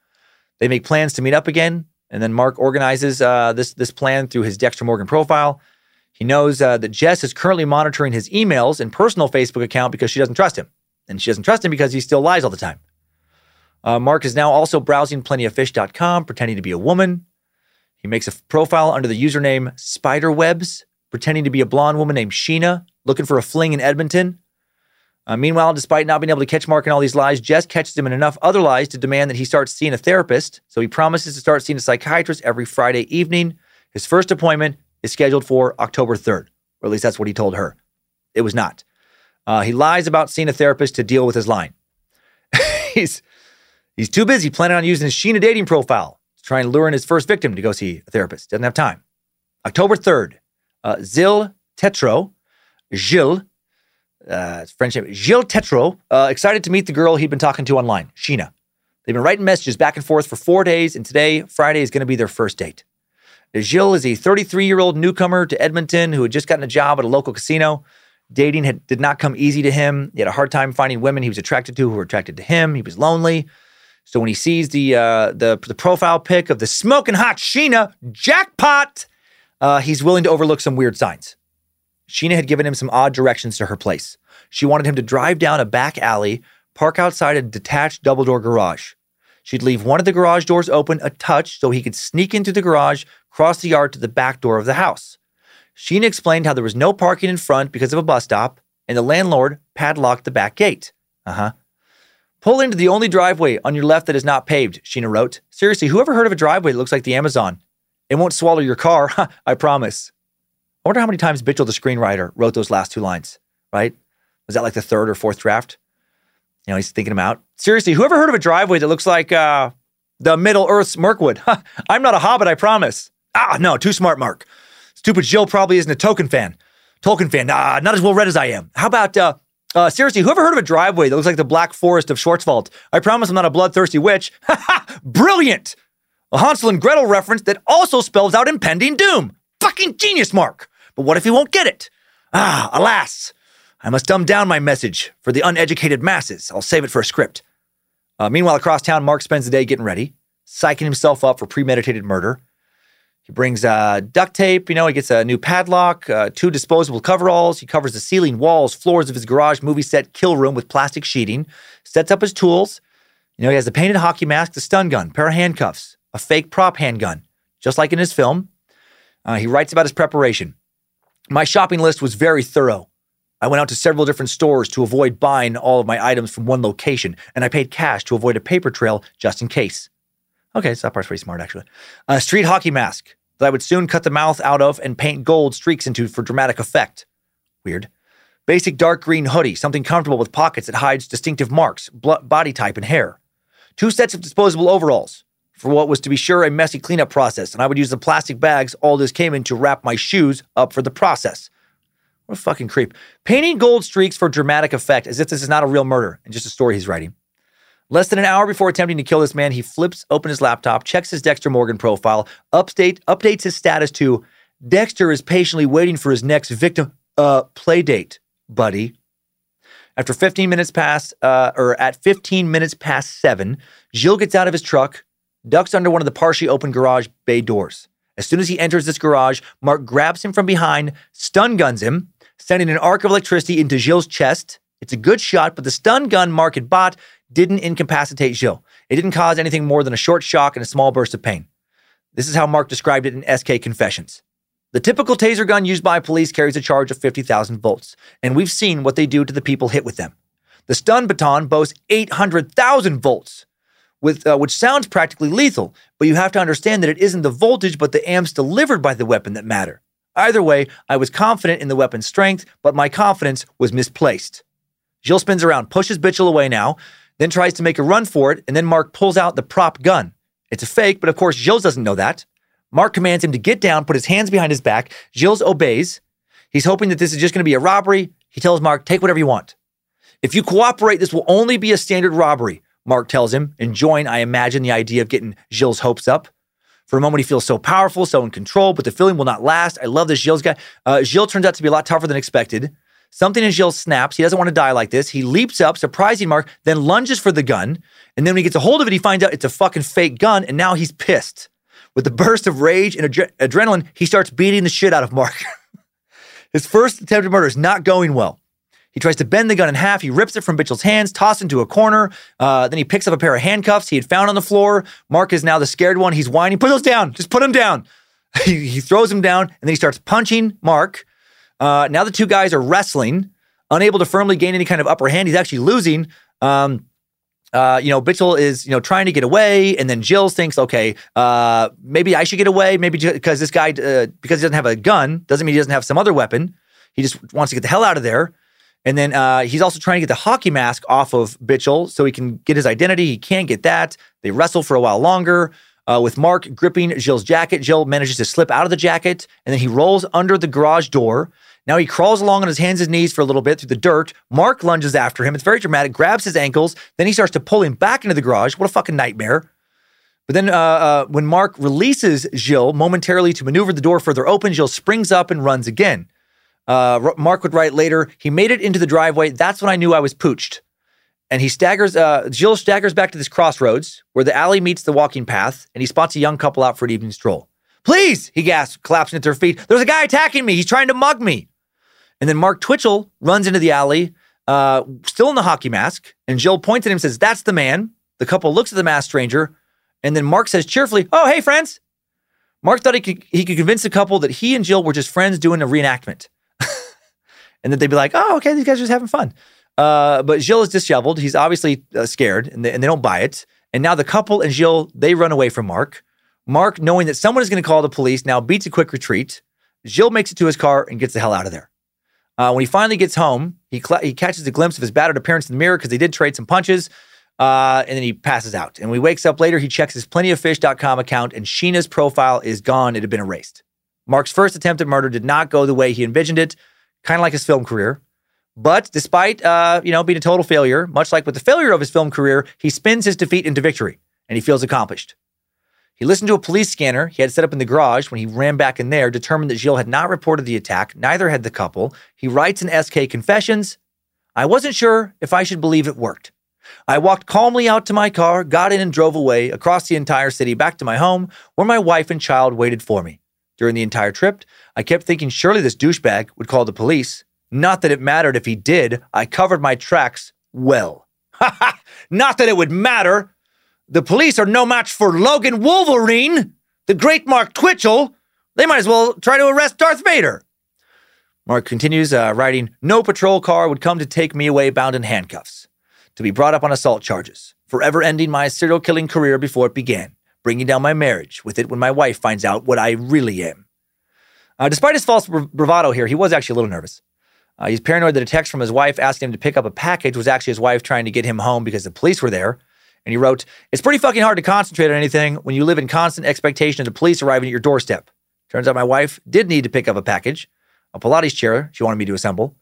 They make plans to meet up again, and then Mark organizes uh, this, this plan through his Dexter Morgan profile. He knows uh, that Jess is currently monitoring his emails and personal Facebook account because she doesn't trust him. And she doesn't trust him because he still lies all the time. Uh, Mark is now also browsing plentyoffish.com, pretending to be a woman. He makes a profile under the username Spiderwebs, pretending to be a blonde woman named Sheena, looking for a fling in Edmonton. Uh, meanwhile, despite not being able to catch Mark in all these lies, Jess catches him in enough other lies to demand that he starts seeing a therapist. So he promises to start seeing a psychiatrist every Friday evening. His first appointment is scheduled for October 3rd, or at least that's what he told her. It was not. Uh, he lies about seeing a therapist to deal with his line. he's he's too busy planning on using his Sheena dating profile to try and lure in his first victim to go see a therapist. Doesn't have time. October 3rd, uh, Zil Tetreault, Gilles, uh, French Gilles Tetreault, uh, excited to meet the girl he'd been talking to online, Sheena. They've been writing messages back and forth for four days, and today, Friday, is going to be their first date. Gilles is a 33 year old newcomer to Edmonton who had just gotten a job at a local casino. Dating had, did not come easy to him. He had a hard time finding women he was attracted to who were attracted to him. He was lonely. So when he sees the uh, the, the profile pic of the smoking hot Sheena, jackpot, uh, he's willing to overlook some weird signs. Sheena had given him some odd directions to her place. She wanted him to drive down a back alley, park outside a detached double door garage. She'd leave one of the garage doors open a touch so he could sneak into the garage, cross the yard to the back door of the house. Sheena explained how there was no parking in front because of a bus stop, and the landlord padlocked the back gate. Uh huh. Pull into the only driveway on your left that is not paved, Sheena wrote. Seriously, whoever heard of a driveway that looks like the Amazon? It won't swallow your car, I promise. Wonder how many times Bitchell, the screenwriter, wrote those last two lines, right? Was that like the third or fourth draft? You know, he's thinking them out. Seriously, whoever heard of a driveway that looks like uh, the Middle Earth's Mirkwood? I'm not a hobbit, I promise. Ah, no, too smart, Mark. Stupid Jill probably isn't a Tolkien fan. Tolkien fan, nah, not as well read as I am. How about, uh, uh, seriously, whoever heard of a driveway that looks like the Black Forest of Schwarzwald? I promise I'm not a bloodthirsty witch. Brilliant! A Hansel and Gretel reference that also spells out impending doom. Fucking genius, Mark. But what if he won't get it? Ah, alas. I must dumb down my message for the uneducated masses. I'll save it for a script. Uh, meanwhile, across town, Mark spends the day getting ready, psyching himself up for premeditated murder. He brings uh, duct tape, you know, he gets a new padlock, uh, two disposable coveralls. He covers the ceiling, walls, floors of his garage movie set kill room with plastic sheeting, sets up his tools. You know, he has a painted hockey mask, the stun gun, pair of handcuffs, a fake prop handgun, just like in his film. Uh, he writes about his preparation. My shopping list was very thorough. I went out to several different stores to avoid buying all of my items from one location, and I paid cash to avoid a paper trail just in case. Okay, so that part's pretty smart, actually. A street hockey mask that I would soon cut the mouth out of and paint gold streaks into for dramatic effect. Weird. Basic dark green hoodie, something comfortable with pockets that hides distinctive marks, body type, and hair. Two sets of disposable overalls for what was to be sure a messy cleanup process, and I would use the plastic bags all this came in to wrap my shoes up for the process. What a fucking creep. Painting gold streaks for dramatic effect as if this is not a real murder and just a story he's writing. Less than an hour before attempting to kill this man, he flips open his laptop, checks his Dexter Morgan profile, update, updates his status to Dexter is patiently waiting for his next victim uh play date, buddy. After 15 minutes past, uh, or at 15 minutes past seven, Jill gets out of his truck, ducks under one of the partially open garage bay doors. As soon as he enters this garage, Mark grabs him from behind, stun guns him, sending an arc of electricity into Gilles' chest. It's a good shot, but the stun gun Mark had bought didn't incapacitate Gilles. It didn't cause anything more than a short shock and a small burst of pain. This is how Mark described it in SK Confessions. The typical taser gun used by police carries a charge of 50,000 volts, and we've seen what they do to the people hit with them. The stun baton boasts 800,000 volts, with, uh, which sounds practically lethal, but you have to understand that it isn't the voltage but the amps delivered by the weapon that matter. Either way, I was confident in the weapon's strength, but my confidence was misplaced. Jill spins around, pushes Bitchel away now, then tries to make a run for it, and then Mark pulls out the prop gun. It's a fake, but of course, Gilles doesn't know that. Mark commands him to get down, put his hands behind his back. Gilles obeys. He's hoping that this is just going to be a robbery. He tells Mark, take whatever you want. If you cooperate, this will only be a standard robbery, Mark tells him, enjoying, I imagine, the idea of getting Gilles' hopes up. For a moment, he feels so powerful, so in control, but the feeling will not last. I love this Gilles guy. Uh, turns out to be a lot tougher than expected. Something in Gilles snaps. He doesn't want to die like this. He leaps up, surprising Mark, then lunges for the gun. And then when he gets a hold of it, he finds out it's a fucking fake gun, and now he's pissed. With a burst of rage and adre- adrenaline, he starts beating the shit out of Mark. His first attempted murder is not going well. He tries to bend the gun in half. He rips it from Bitchel's hands, tosses it into a corner. Uh, then he picks up a pair of handcuffs he had found on the floor. Mark is now the scared one. He's whining, put those down. Just put him down. he, he throws him down, and then he starts punching Mark. Uh, now the two guys are wrestling, unable to firmly gain any kind of upper hand. He's actually losing. Um, uh, you know, Bitchel is, you know, trying to get away, and then Jill thinks, okay, uh, maybe I should get away, maybe because this guy, uh, because he doesn't have a gun, doesn't mean he doesn't have some other weapon. He just wants to get the hell out of there. And then uh, he's also trying to get the hockey mask off of Bitchel so he can get his identity. He can't get that. They wrestle for a while longer. Uh, with Mark gripping Jill's jacket, Jill manages to slip out of the jacket, and then he rolls under the garage door. Now he crawls along on his hands and knees for a little bit through the dirt. Mark lunges after him. It's very dramatic, grabs his ankles. Then he starts to pull him back into the garage. What a fucking nightmare. But then uh, uh, when Mark releases Jill momentarily to maneuver the door further open, Jill springs up and runs again. Uh, Mark would write later, he made it into the driveway. That's when I knew I was pooched. And he staggers, uh, Gilles staggers back to this crossroads where the alley meets the walking path, and he spots a young couple out for an evening stroll. Please, he gasps, collapsing at their feet. There's a guy attacking me. He's trying to mug me. And then Mark Twitchell runs into the alley, uh, still in the hockey mask. And Jill points at him and says, That's the man. The couple looks at the masked stranger. And then Mark says cheerfully, Oh, hey, friends. Mark thought he could, he could convince the couple that he and Jill were just friends doing a reenactment. And that they'd be like, Oh, okay, these guys are just having fun. Uh, but Gilles is disheveled. He's obviously uh, scared and they, and they don't buy it. And now the couple and Gilles, they run away from Mark. Mark, knowing that someone is going to call the police, now beats a quick retreat. Gilles makes it to his car and gets the hell out of there. Uh, when he finally gets home, he, cl- he catches a glimpse of his battered appearance in the mirror because they did trade some punches. Uh, and then he passes out. And when he wakes up later, he checks his plentyoffish.com account and Sheena's profile is gone. It had been erased. Mark's first attempt at murder did not go the way he envisioned it, kind of like his film career. But despite, uh, you know, being a total failure, much like with the failure of his film career, he spins his defeat into victory and he feels accomplished. He listened to a police scanner he had set up in the garage when he ran back in there, determined that Gilles had not reported the attack, neither had the couple. He writes in SK Confessions I wasn't sure if I should believe it worked. I walked calmly out to my car, got in, and drove away across the entire city back to my home, where my wife and child waited for me. During the entire trip, I kept thinking surely this douchebag would call the police. Not that it mattered if he did, I covered my tracks well. Not that it would matter. The police are no match for Logan Wolverine, the great Mark Twitchell. They might as well try to arrest Darth Vader. Mark continues uh, writing No patrol car would come to take me away bound in handcuffs, to be brought up on assault charges, forever ending my serial killing career before it began, bringing down my marriage with it when my wife finds out what I really am. Uh, despite his false bravado here, he was actually a little nervous. Uh, he's paranoid that a text from his wife asking him to pick up a package was actually his wife trying to get him home because the police were there. And he wrote, It's pretty fucking hard to concentrate on anything when you live in constant expectation of the police arriving at your doorstep. Turns out my wife did need to pick up a package, a Pilates chair she wanted me to assemble.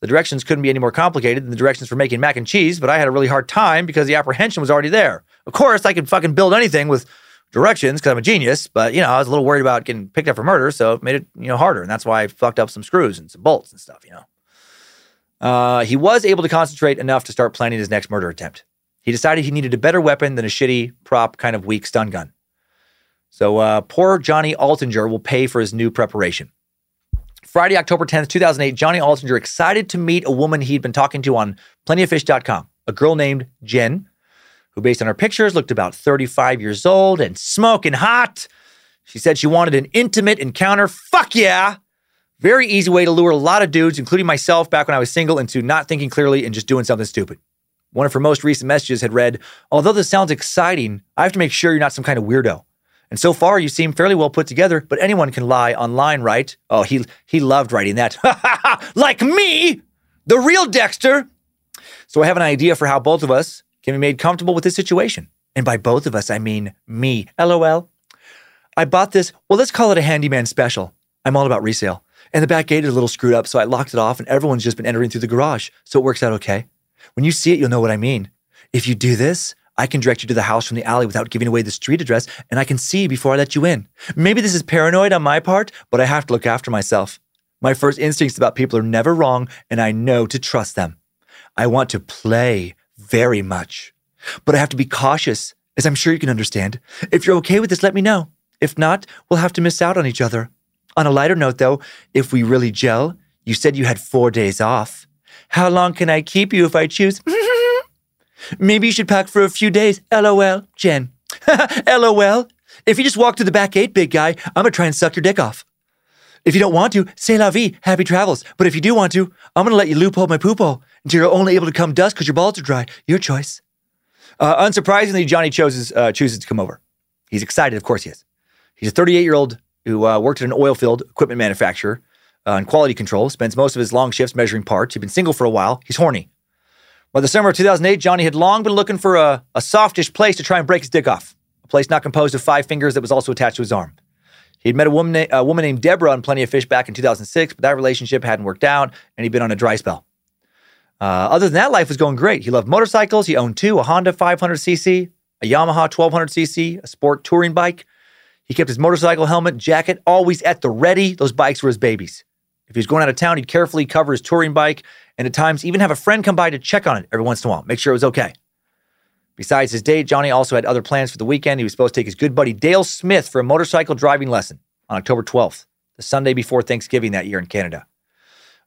The directions couldn't be any more complicated than the directions for making mac and cheese, but I had a really hard time because the apprehension was already there. Of course, I could fucking build anything with directions because I'm a genius, but you know, I was a little worried about getting picked up for murder, so it made it, you know, harder. And that's why I fucked up some screws and some bolts and stuff, you know. Uh, he was able to concentrate enough to start planning his next murder attempt. He decided he needed a better weapon than a shitty prop, kind of weak stun gun. So uh, poor Johnny Altinger will pay for his new preparation. Friday, October 10th, 2008, Johnny Altinger excited to meet a woman he'd been talking to on plentyoffish.com, a girl named Jen, who, based on her pictures, looked about 35 years old and smoking hot. She said she wanted an intimate encounter. Fuck yeah! Very easy way to lure a lot of dudes, including myself back when I was single, into not thinking clearly and just doing something stupid. One of her most recent messages had read, Although this sounds exciting, I have to make sure you're not some kind of weirdo. And so far, you seem fairly well put together, but anyone can lie online, right? Oh, he he loved writing that. like me, the real Dexter. So I have an idea for how both of us can be made comfortable with this situation. And by both of us, I mean me. LOL. I bought this, well, let's call it a handyman special. I'm all about resale. And the back gate is a little screwed up, so I locked it off, and everyone's just been entering through the garage. So it works out okay. When you see it, you'll know what I mean. If you do this, I can direct you to the house from the alley without giving away the street address, and I can see before I let you in. Maybe this is paranoid on my part, but I have to look after myself. My first instincts about people are never wrong, and I know to trust them. I want to play very much, but I have to be cautious, as I'm sure you can understand. If you're okay with this, let me know. If not, we'll have to miss out on each other. On a lighter note, though, if we really gel, you said you had four days off. How long can I keep you if I choose? Maybe you should pack for a few days. LOL, Jen. LOL. If you just walk to the back gate, big guy, I'm gonna try and suck your dick off. If you don't want to, say la vie, happy travels. But if you do want to, I'm gonna let you loophole my poophole until you're only able to come dust because your balls are dry. Your choice. Uh, unsurprisingly, Johnny chooses uh, chooses to come over. He's excited, of course he is. He's a 38 year old who uh, worked at an oil field equipment manufacturer uh, in quality control. Spends most of his long shifts measuring parts. He's been single for a while. He's horny. By the summer of 2008, Johnny had long been looking for a, a softish place to try and break his dick off. A place not composed of five fingers that was also attached to his arm. He'd met a woman, a woman named Deborah on Plenty of Fish back in 2006, but that relationship hadn't worked out, and he'd been on a dry spell. Uh, other than that, life was going great. He loved motorcycles. He owned two a Honda 500cc, a Yamaha 1200cc, a sport touring bike. He kept his motorcycle helmet, jacket always at the ready. Those bikes were his babies. If he was going out of town, he'd carefully cover his touring bike and at times even have a friend come by to check on it every once in a while, make sure it was okay. Besides his date, Johnny also had other plans for the weekend. He was supposed to take his good buddy Dale Smith for a motorcycle driving lesson on October 12th, the Sunday before Thanksgiving that year in Canada.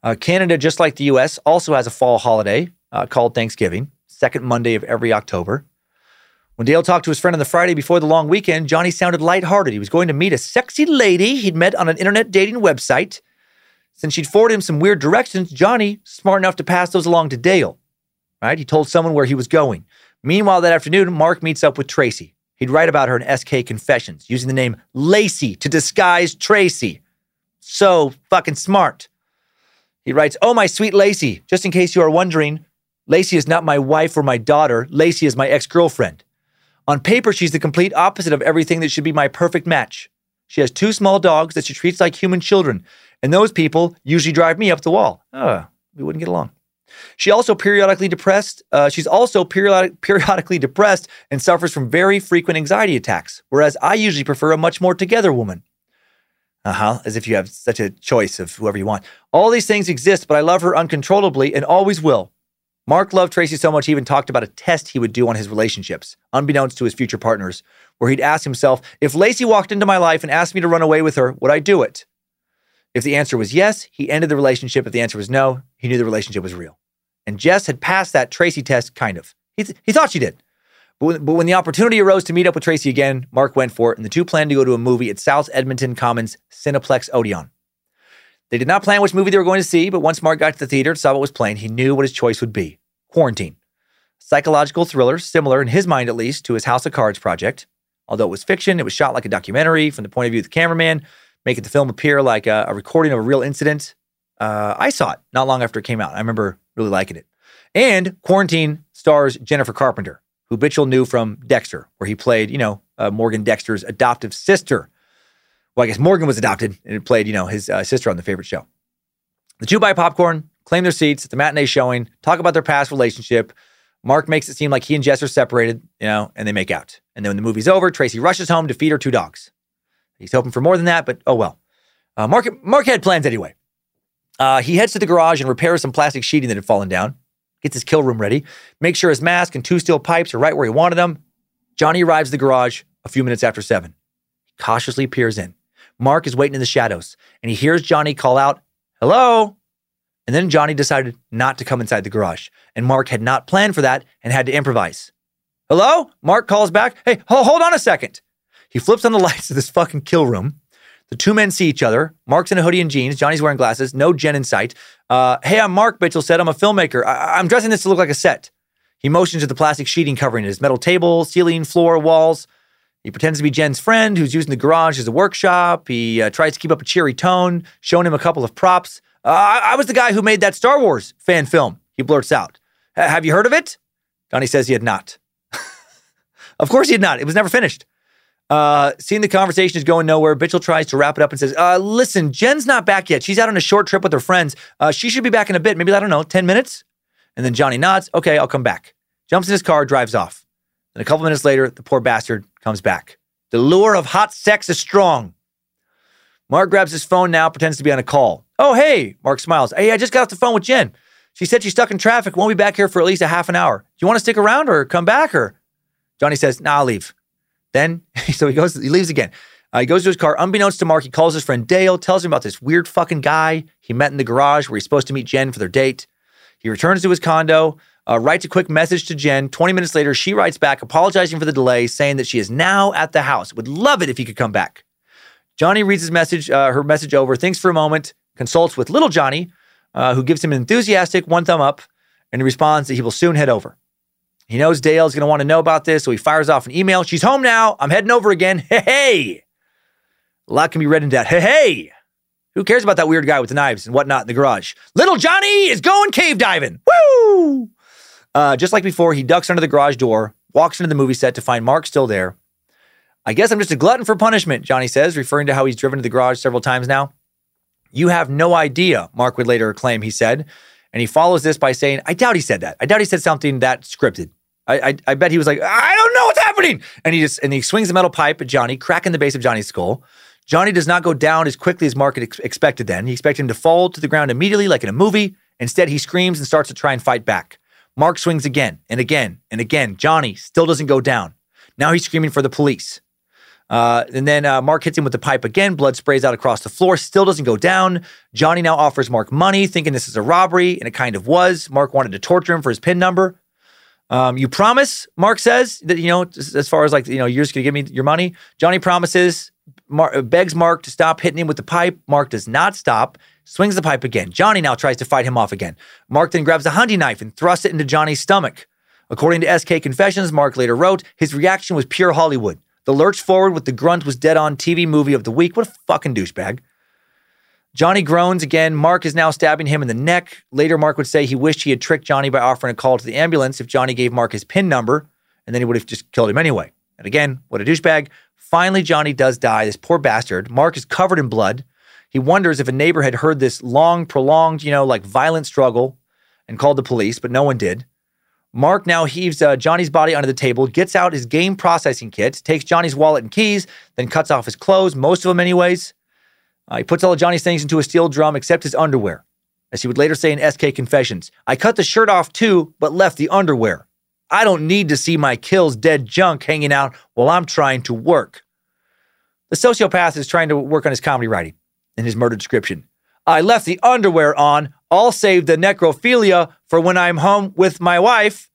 Uh, Canada, just like the US, also has a fall holiday uh, called Thanksgiving, second Monday of every October. When Dale talked to his friend on the Friday before the long weekend, Johnny sounded lighthearted. He was going to meet a sexy lady he'd met on an internet dating website. Since she'd forwarded him some weird directions, Johnny, smart enough to pass those along to Dale. Right? He told someone where he was going. Meanwhile, that afternoon, Mark meets up with Tracy. He'd write about her in SK Confessions, using the name Lacey to disguise Tracy. So fucking smart. He writes, Oh, my sweet Lacey, just in case you are wondering, Lacey is not my wife or my daughter. Lacey is my ex girlfriend. On paper, she's the complete opposite of everything that should be my perfect match. She has two small dogs that she treats like human children, and those people usually drive me up the wall. Oh, we wouldn't get along. She also periodically depressed. Uh, she's also periodic, periodically depressed and suffers from very frequent anxiety attacks. Whereas I usually prefer a much more together woman. Uh huh. As if you have such a choice of whoever you want. All these things exist, but I love her uncontrollably and always will. Mark loved Tracy so much he even talked about a test he would do on his relationships, unbeknownst to his future partners, where he'd ask himself, if Lacey walked into my life and asked me to run away with her, would I do it? If the answer was yes, he ended the relationship. If the answer was no, he knew the relationship was real. And Jess had passed that Tracy test, kind of. He, th- he thought she did. But when, but when the opportunity arose to meet up with Tracy again, Mark went for it, and the two planned to go to a movie at South Edmonton Commons Cineplex Odeon. They did not plan which movie they were going to see, but once Mark got to the theater and saw what was playing, he knew what his choice would be Quarantine. Psychological thriller, similar, in his mind at least, to his House of Cards project. Although it was fiction, it was shot like a documentary from the point of view of the cameraman, making the film appear like a, a recording of a real incident. Uh, I saw it not long after it came out. I remember really liking it. And Quarantine stars Jennifer Carpenter, who Bitchell knew from Dexter, where he played, you know, uh, Morgan Dexter's adoptive sister. Well, I guess Morgan was adopted and played, you know, his uh, sister on the favorite show. The two buy popcorn, claim their seats at the matinee showing, talk about their past relationship. Mark makes it seem like he and Jess are separated, you know, and they make out. And then when the movie's over, Tracy rushes home to feed her two dogs. He's hoping for more than that, but oh well. Uh, Mark, Mark had plans anyway. Uh, he heads to the garage and repairs some plastic sheeting that had fallen down, gets his kill room ready, makes sure his mask and two steel pipes are right where he wanted them. Johnny arrives at the garage a few minutes after seven. He cautiously peers in. Mark is waiting in the shadows, and he hears Johnny call out, Hello? And then Johnny decided not to come inside the garage, and Mark had not planned for that and had to improvise. Hello? Mark calls back, Hey, ho- hold on a second. He flips on the lights of this fucking kill room. The two men see each other. Mark's in a hoodie and jeans. Johnny's wearing glasses. No Jen in sight. Uh, hey, I'm Mark, Bitchell said. I'm a filmmaker. I- I'm dressing this to look like a set. He motions to the plastic sheeting covering his metal table, ceiling, floor, walls. He pretends to be Jen's friend who's using the garage as a workshop. He uh, tries to keep up a cheery tone, showing him a couple of props. Uh, I-, I was the guy who made that Star Wars fan film, he blurts out. Have you heard of it? Johnny says he had not. of course he had not. It was never finished. Uh, seeing the conversation is going nowhere, Bitchell tries to wrap it up and says, uh, listen, Jen's not back yet. She's out on a short trip with her friends. Uh, she should be back in a bit. Maybe, I don't know, 10 minutes? And then Johnny nods. Okay, I'll come back. Jumps in his car, drives off. And a couple minutes later, the poor bastard comes back. The lure of hot sex is strong. Mark grabs his phone now, pretends to be on a call. Oh, hey, Mark smiles. Hey, I just got off the phone with Jen. She said she's stuck in traffic, won't be back here for at least a half an hour. Do you want to stick around or come back? Or Johnny says, Nah, I'll leave. Then, so he goes, he leaves again. Uh, he goes to his car. Unbeknownst to Mark, he calls his friend Dale, tells him about this weird fucking guy he met in the garage where he's supposed to meet Jen for their date. He returns to his condo, uh, writes a quick message to Jen. 20 minutes later, she writes back, apologizing for the delay, saying that she is now at the house. Would love it if he could come back. Johnny reads his message, uh, her message over, thinks for a moment, consults with little Johnny, uh, who gives him an enthusiastic one thumb up, and he responds that he will soon head over. He knows Dale's going to want to know about this, so he fires off an email. She's home now. I'm heading over again. Hey, hey. A lot can be read in that. Hey, hey. Who cares about that weird guy with the knives and whatnot in the garage? Little Johnny is going cave diving. Woo! Uh, just like before, he ducks under the garage door, walks into the movie set to find Mark still there. I guess I'm just a glutton for punishment, Johnny says, referring to how he's driven to the garage several times now. You have no idea, Mark would later claim he said. And he follows this by saying, I doubt he said that. I doubt he said something that scripted. I, I, I bet he was like, I don't know what's happening. And he just and he swings the metal pipe at Johnny, cracking the base of Johnny's skull. Johnny does not go down as quickly as Mark ex- expected then. He expected him to fall to the ground immediately, like in a movie. Instead, he screams and starts to try and fight back. Mark swings again and again and again. Johnny still doesn't go down. Now he's screaming for the police. Uh, and then uh, Mark hits him with the pipe again. Blood sprays out across the floor. Still doesn't go down. Johnny now offers Mark money, thinking this is a robbery, and it kind of was. Mark wanted to torture him for his PIN number. Um, you promise, Mark says that you know, as far as like you know, you're just gonna give me your money. Johnny promises, Mar- begs Mark to stop hitting him with the pipe. Mark does not stop. Swings the pipe again. Johnny now tries to fight him off again. Mark then grabs a hunting knife and thrusts it into Johnny's stomach. According to SK Confessions, Mark later wrote, his reaction was pure Hollywood. The lurch forward with the grunt was dead on TV movie of the week. What a fucking douchebag. Johnny groans again. Mark is now stabbing him in the neck. Later, Mark would say he wished he had tricked Johnny by offering a call to the ambulance if Johnny gave Mark his PIN number, and then he would have just killed him anyway. And again, what a douchebag. Finally, Johnny does die. This poor bastard. Mark is covered in blood. He wonders if a neighbor had heard this long, prolonged, you know, like violent struggle and called the police, but no one did. Mark now heaves uh, Johnny's body onto the table, gets out his game processing kit, takes Johnny's wallet and keys, then cuts off his clothes, most of them, anyways. Uh, he puts all of Johnny's things into a steel drum except his underwear. As he would later say in SK Confessions, I cut the shirt off too, but left the underwear. I don't need to see my kills dead junk hanging out while I'm trying to work. The sociopath is trying to work on his comedy writing in his murder description. I left the underwear on. I'll save the necrophilia for when I'm home with my wife.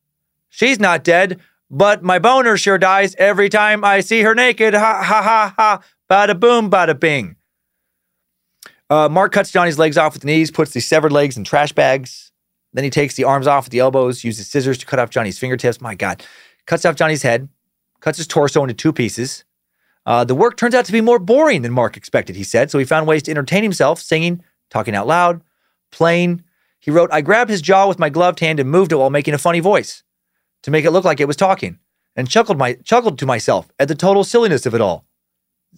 She's not dead, but my boner sure dies every time I see her naked. Ha ha ha ha. Bada boom, bada bing. Uh, Mark cuts Johnny's legs off with the knees, puts the severed legs in trash bags. Then he takes the arms off at the elbows, uses scissors to cut off Johnny's fingertips. My God. Cuts off Johnny's head, cuts his torso into two pieces. Uh, the work turns out to be more boring than Mark expected, he said. So he found ways to entertain himself, singing, talking out loud, plain. He wrote, I grabbed his jaw with my gloved hand and moved it while making a funny voice to make it look like it was talking and chuckled, my, chuckled to myself at the total silliness of it all.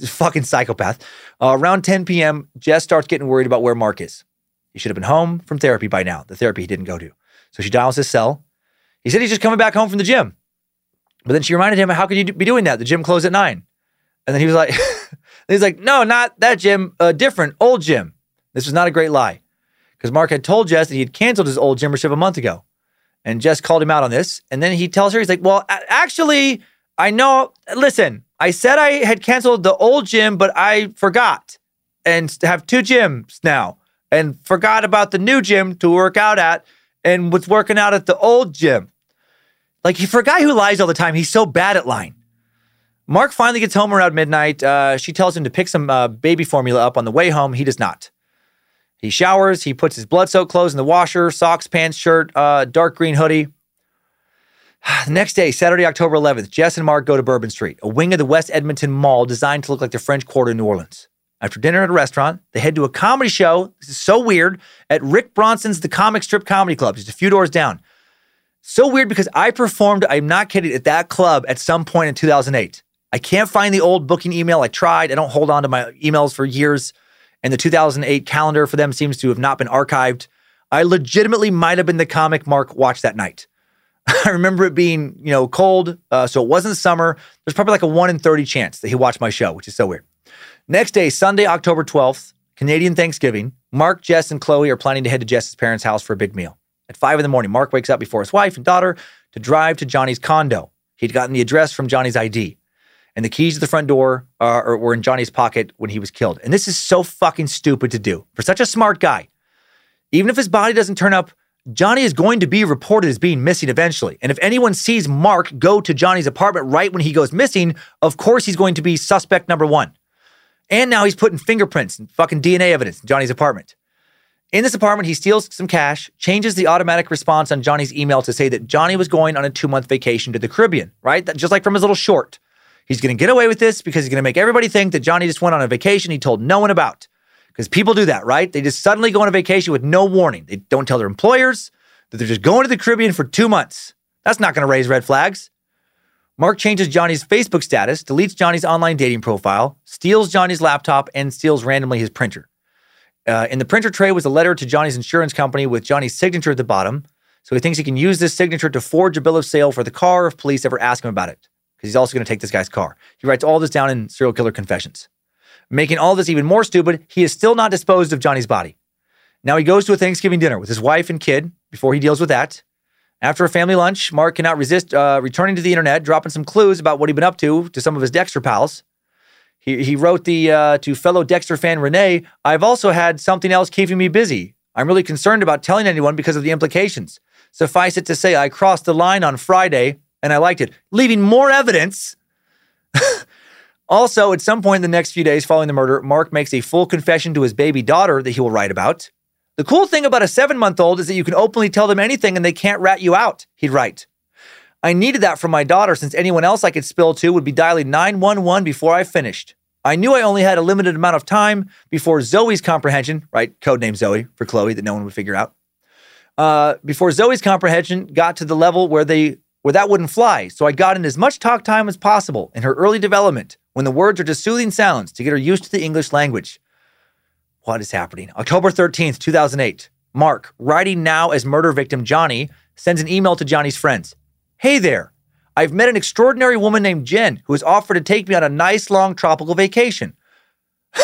Fucking psychopath. Uh, around 10 p.m., Jess starts getting worried about where Mark is. He should have been home from therapy by now, the therapy he didn't go to. So she dials his cell. He said he's just coming back home from the gym. But then she reminded him, How could you be doing that? The gym closed at nine. And then he was like, He's like, No, not that gym, a different, old gym. This was not a great lie because Mark had told Jess that he had canceled his old membership a month ago. And Jess called him out on this. And then he tells her, He's like, Well, actually, I know, listen, I said I had canceled the old gym, but I forgot and have two gyms now and forgot about the new gym to work out at and was working out at the old gym. Like, he, for a guy who lies all the time, he's so bad at lying. Mark finally gets home around midnight. Uh, she tells him to pick some uh, baby formula up on the way home. He does not. He showers. He puts his blood soaked clothes in the washer socks, pants, shirt, uh, dark green hoodie. The next day, Saturday, October 11th, Jess and Mark go to Bourbon Street, a wing of the West Edmonton Mall designed to look like the French Quarter in New Orleans. After dinner at a restaurant, they head to a comedy show. This is so weird at Rick Bronson's The Comic Strip Comedy Club, just a few doors down. So weird because I performed, I'm not kidding, at that club at some point in 2008. I can't find the old booking email. I tried. I don't hold on to my emails for years. And the 2008 calendar for them seems to have not been archived. I legitimately might have been the comic Mark watched that night. I remember it being, you know, cold, uh, so it wasn't summer. There's probably like a 1 in 30 chance that he watched my show, which is so weird. Next day, Sunday, October 12th, Canadian Thanksgiving, Mark, Jess, and Chloe are planning to head to Jess's parents' house for a big meal. At 5 in the morning, Mark wakes up before his wife and daughter to drive to Johnny's condo. He'd gotten the address from Johnny's ID, and the keys to the front door uh, were in Johnny's pocket when he was killed. And this is so fucking stupid to do for such a smart guy. Even if his body doesn't turn up, Johnny is going to be reported as being missing eventually. And if anyone sees Mark go to Johnny's apartment right when he goes missing, of course he's going to be suspect number one. And now he's putting fingerprints and fucking DNA evidence in Johnny's apartment. In this apartment, he steals some cash, changes the automatic response on Johnny's email to say that Johnny was going on a two month vacation to the Caribbean, right? That, just like from his little short. He's going to get away with this because he's going to make everybody think that Johnny just went on a vacation he told no one about. Because people do that, right? They just suddenly go on a vacation with no warning. They don't tell their employers that they're just going to the Caribbean for two months. That's not going to raise red flags. Mark changes Johnny's Facebook status, deletes Johnny's online dating profile, steals Johnny's laptop, and steals randomly his printer. Uh, in the printer tray was a letter to Johnny's insurance company with Johnny's signature at the bottom. So he thinks he can use this signature to forge a bill of sale for the car if police ever ask him about it, because he's also going to take this guy's car. He writes all this down in Serial Killer Confessions. Making all this even more stupid, he is still not disposed of Johnny's body. Now he goes to a Thanksgiving dinner with his wife and kid before he deals with that. After a family lunch, Mark cannot resist uh, returning to the internet, dropping some clues about what he'd been up to to some of his Dexter pals. He, he wrote the uh, to fellow Dexter fan Renee, I've also had something else keeping me busy. I'm really concerned about telling anyone because of the implications. Suffice it to say, I crossed the line on Friday and I liked it, leaving more evidence. also, at some point in the next few days following the murder, Mark makes a full confession to his baby daughter that he will write about. The cool thing about a seven month old is that you can openly tell them anything and they can't rat you out, he'd write. I needed that from my daughter since anyone else I could spill to would be dialing 911 before I finished. I knew I only had a limited amount of time before Zoe's comprehension, right? Codename Zoe for Chloe that no one would figure out. Uh, before Zoe's comprehension got to the level where they where that wouldn't fly. So I got in as much talk time as possible in her early development when the words are just soothing sounds to get her used to the English language. What is happening? October 13th, 2008. Mark, writing now as murder victim Johnny, sends an email to Johnny's friends. Hey there. I've met an extraordinary woman named Jen who has offered to take me on a nice long tropical vacation.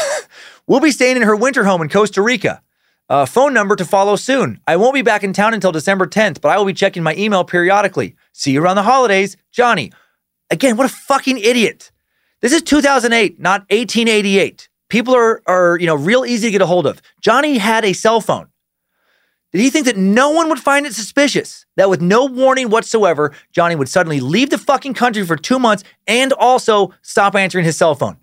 we'll be staying in her winter home in Costa Rica. Uh, phone number to follow soon. I won't be back in town until December 10th, but I will be checking my email periodically. See you around the holidays. Johnny. Again, what a fucking idiot. This is 2008, not 1888. People are, are, you know, real easy to get a hold of. Johnny had a cell phone. Did he think that no one would find it suspicious that with no warning whatsoever, Johnny would suddenly leave the fucking country for two months and also stop answering his cell phone?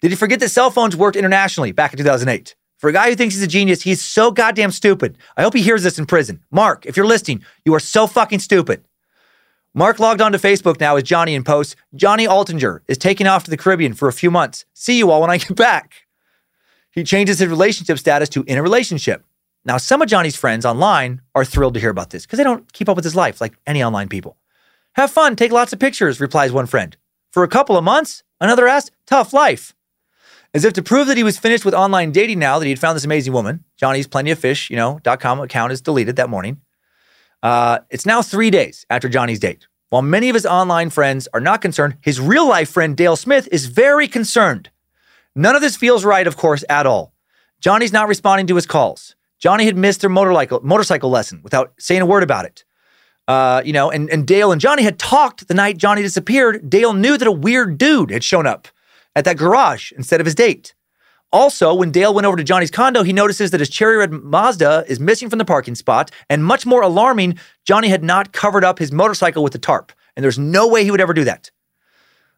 Did he forget that cell phones worked internationally back in 2008? For a guy who thinks he's a genius, he's so goddamn stupid. I hope he hears this in prison. Mark, if you're listening, you are so fucking stupid. Mark logged on to Facebook now as Johnny and posts, Johnny Altinger is taking off to the Caribbean for a few months. See you all when I get back. He changes his relationship status to in a relationship. Now, some of Johnny's friends online are thrilled to hear about this because they don't keep up with his life like any online people. Have fun, take lots of pictures, replies one friend. For a couple of months, another asks, tough life. As if to prove that he was finished with online dating now that he had found this amazing woman, Johnny's plenty of fish, you know, .com account is deleted that morning. Uh, it's now three days after Johnny's date. While many of his online friends are not concerned, his real life friend Dale Smith is very concerned. None of this feels right, of course, at all. Johnny's not responding to his calls. Johnny had missed their motorcycle motorcycle lesson without saying a word about it. Uh, you know, and, and Dale and Johnny had talked the night Johnny disappeared. Dale knew that a weird dude had shown up at that garage instead of his date. Also, when Dale went over to Johnny's condo, he notices that his cherry red Mazda is missing from the parking spot. And much more alarming, Johnny had not covered up his motorcycle with the tarp. And there's no way he would ever do that.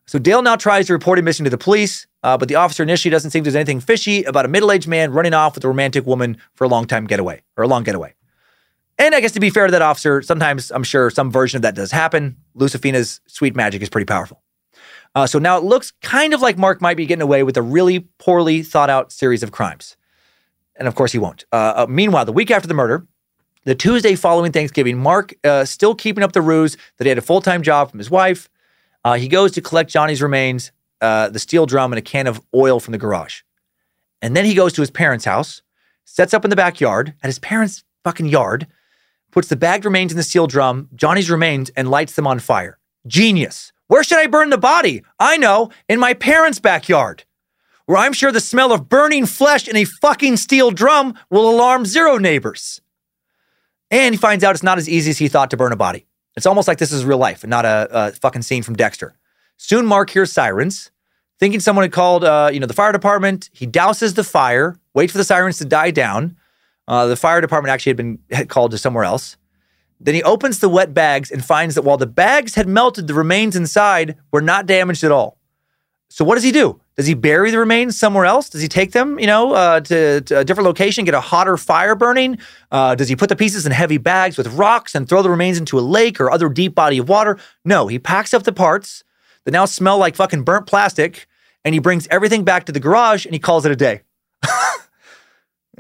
So Dale now tries to report him missing to the police, uh, but the officer initially doesn't think there's anything fishy about a middle aged man running off with a romantic woman for a long time getaway or a long getaway. And I guess to be fair to that officer, sometimes I'm sure some version of that does happen. Lucifina's sweet magic is pretty powerful. Uh, so now it looks kind of like Mark might be getting away with a really poorly thought out series of crimes. And of course, he won't. Uh, uh, meanwhile, the week after the murder, the Tuesday following Thanksgiving, Mark uh, still keeping up the ruse that he had a full time job from his wife. Uh, he goes to collect Johnny's remains, uh, the steel drum, and a can of oil from the garage. And then he goes to his parents' house, sets up in the backyard at his parents' fucking yard, puts the bagged remains in the steel drum, Johnny's remains, and lights them on fire. Genius. Where should I burn the body? I know, in my parents' backyard, where I'm sure the smell of burning flesh in a fucking steel drum will alarm zero neighbors. And he finds out it's not as easy as he thought to burn a body. It's almost like this is real life and not a, a fucking scene from Dexter. Soon, Mark hears sirens, thinking someone had called, uh, you know, the fire department. He douses the fire, waits for the sirens to die down. Uh, the fire department actually had been called to somewhere else. Then he opens the wet bags and finds that while the bags had melted, the remains inside were not damaged at all. So what does he do? Does he bury the remains somewhere else? Does he take them, you know, uh, to, to, a different location, get a hotter fire burning? Uh, does he put the pieces in heavy bags with rocks and throw the remains into a lake or other deep body of water? No, he packs up the parts that now smell like fucking burnt plastic and he brings everything back to the garage and he calls it a day.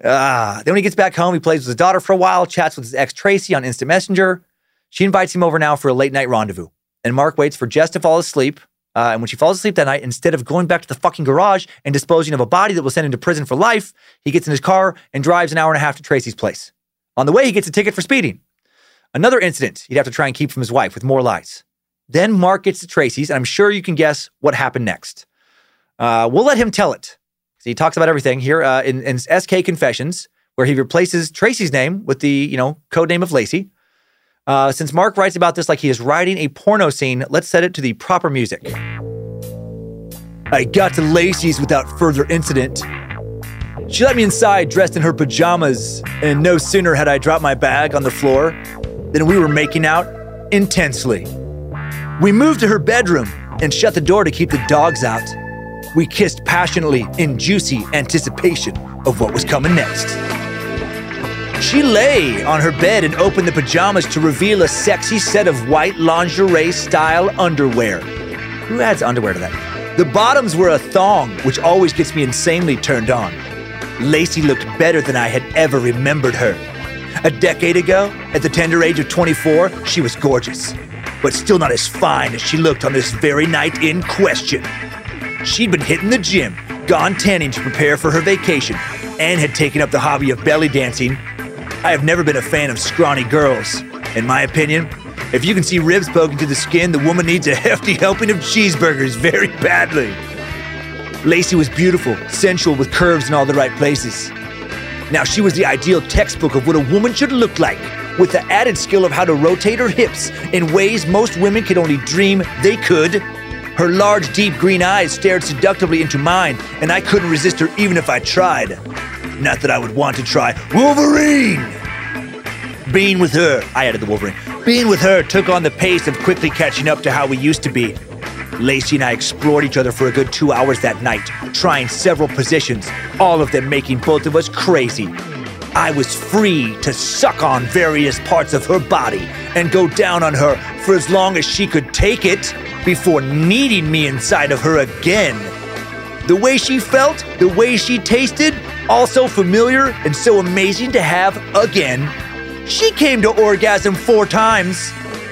Ah, then when he gets back home, he plays with his daughter for a while, chats with his ex Tracy on Instant Messenger. She invites him over now for a late night rendezvous. And Mark waits for Jess to fall asleep. Uh, and when she falls asleep that night, instead of going back to the fucking garage and disposing of a body that will send him to prison for life, he gets in his car and drives an hour and a half to Tracy's place. On the way, he gets a ticket for speeding. Another incident he'd have to try and keep from his wife with more lies. Then Mark gets to Tracy's, and I'm sure you can guess what happened next. Uh, we'll let him tell it. He talks about everything here uh, in, in SK Confessions, where he replaces Tracy's name with the you know code name of Lacey. Uh, since Mark writes about this like he is writing a porno scene, let's set it to the proper music. I got to Lacey's without further incident. She let me inside dressed in her pajamas, and no sooner had I dropped my bag on the floor than we were making out intensely. We moved to her bedroom and shut the door to keep the dogs out. We kissed passionately in juicy anticipation of what was coming next. She lay on her bed and opened the pajamas to reveal a sexy set of white lingerie style underwear. Who adds underwear to that? The bottoms were a thong, which always gets me insanely turned on. Lacey looked better than I had ever remembered her. A decade ago, at the tender age of 24, she was gorgeous, but still not as fine as she looked on this very night in question. She'd been hitting the gym, gone tanning to prepare for her vacation, and had taken up the hobby of belly dancing. I have never been a fan of scrawny girls. In my opinion, if you can see ribs poking through the skin, the woman needs a hefty helping of cheeseburgers very badly. Lacey was beautiful, sensual, with curves in all the right places. Now, she was the ideal textbook of what a woman should look like, with the added skill of how to rotate her hips in ways most women could only dream they could. Her large, deep green eyes stared seductively into mine, and I couldn't resist her even if I tried. Not that I would want to try. Wolverine! Being with her, I added the Wolverine, being with her took on the pace of quickly catching up to how we used to be. Lacey and I explored each other for a good two hours that night, trying several positions, all of them making both of us crazy. I was free to suck on various parts of her body and go down on her for as long as she could take it before needing me inside of her again. The way she felt, the way she tasted, all so familiar and so amazing to have again. She came to orgasm four times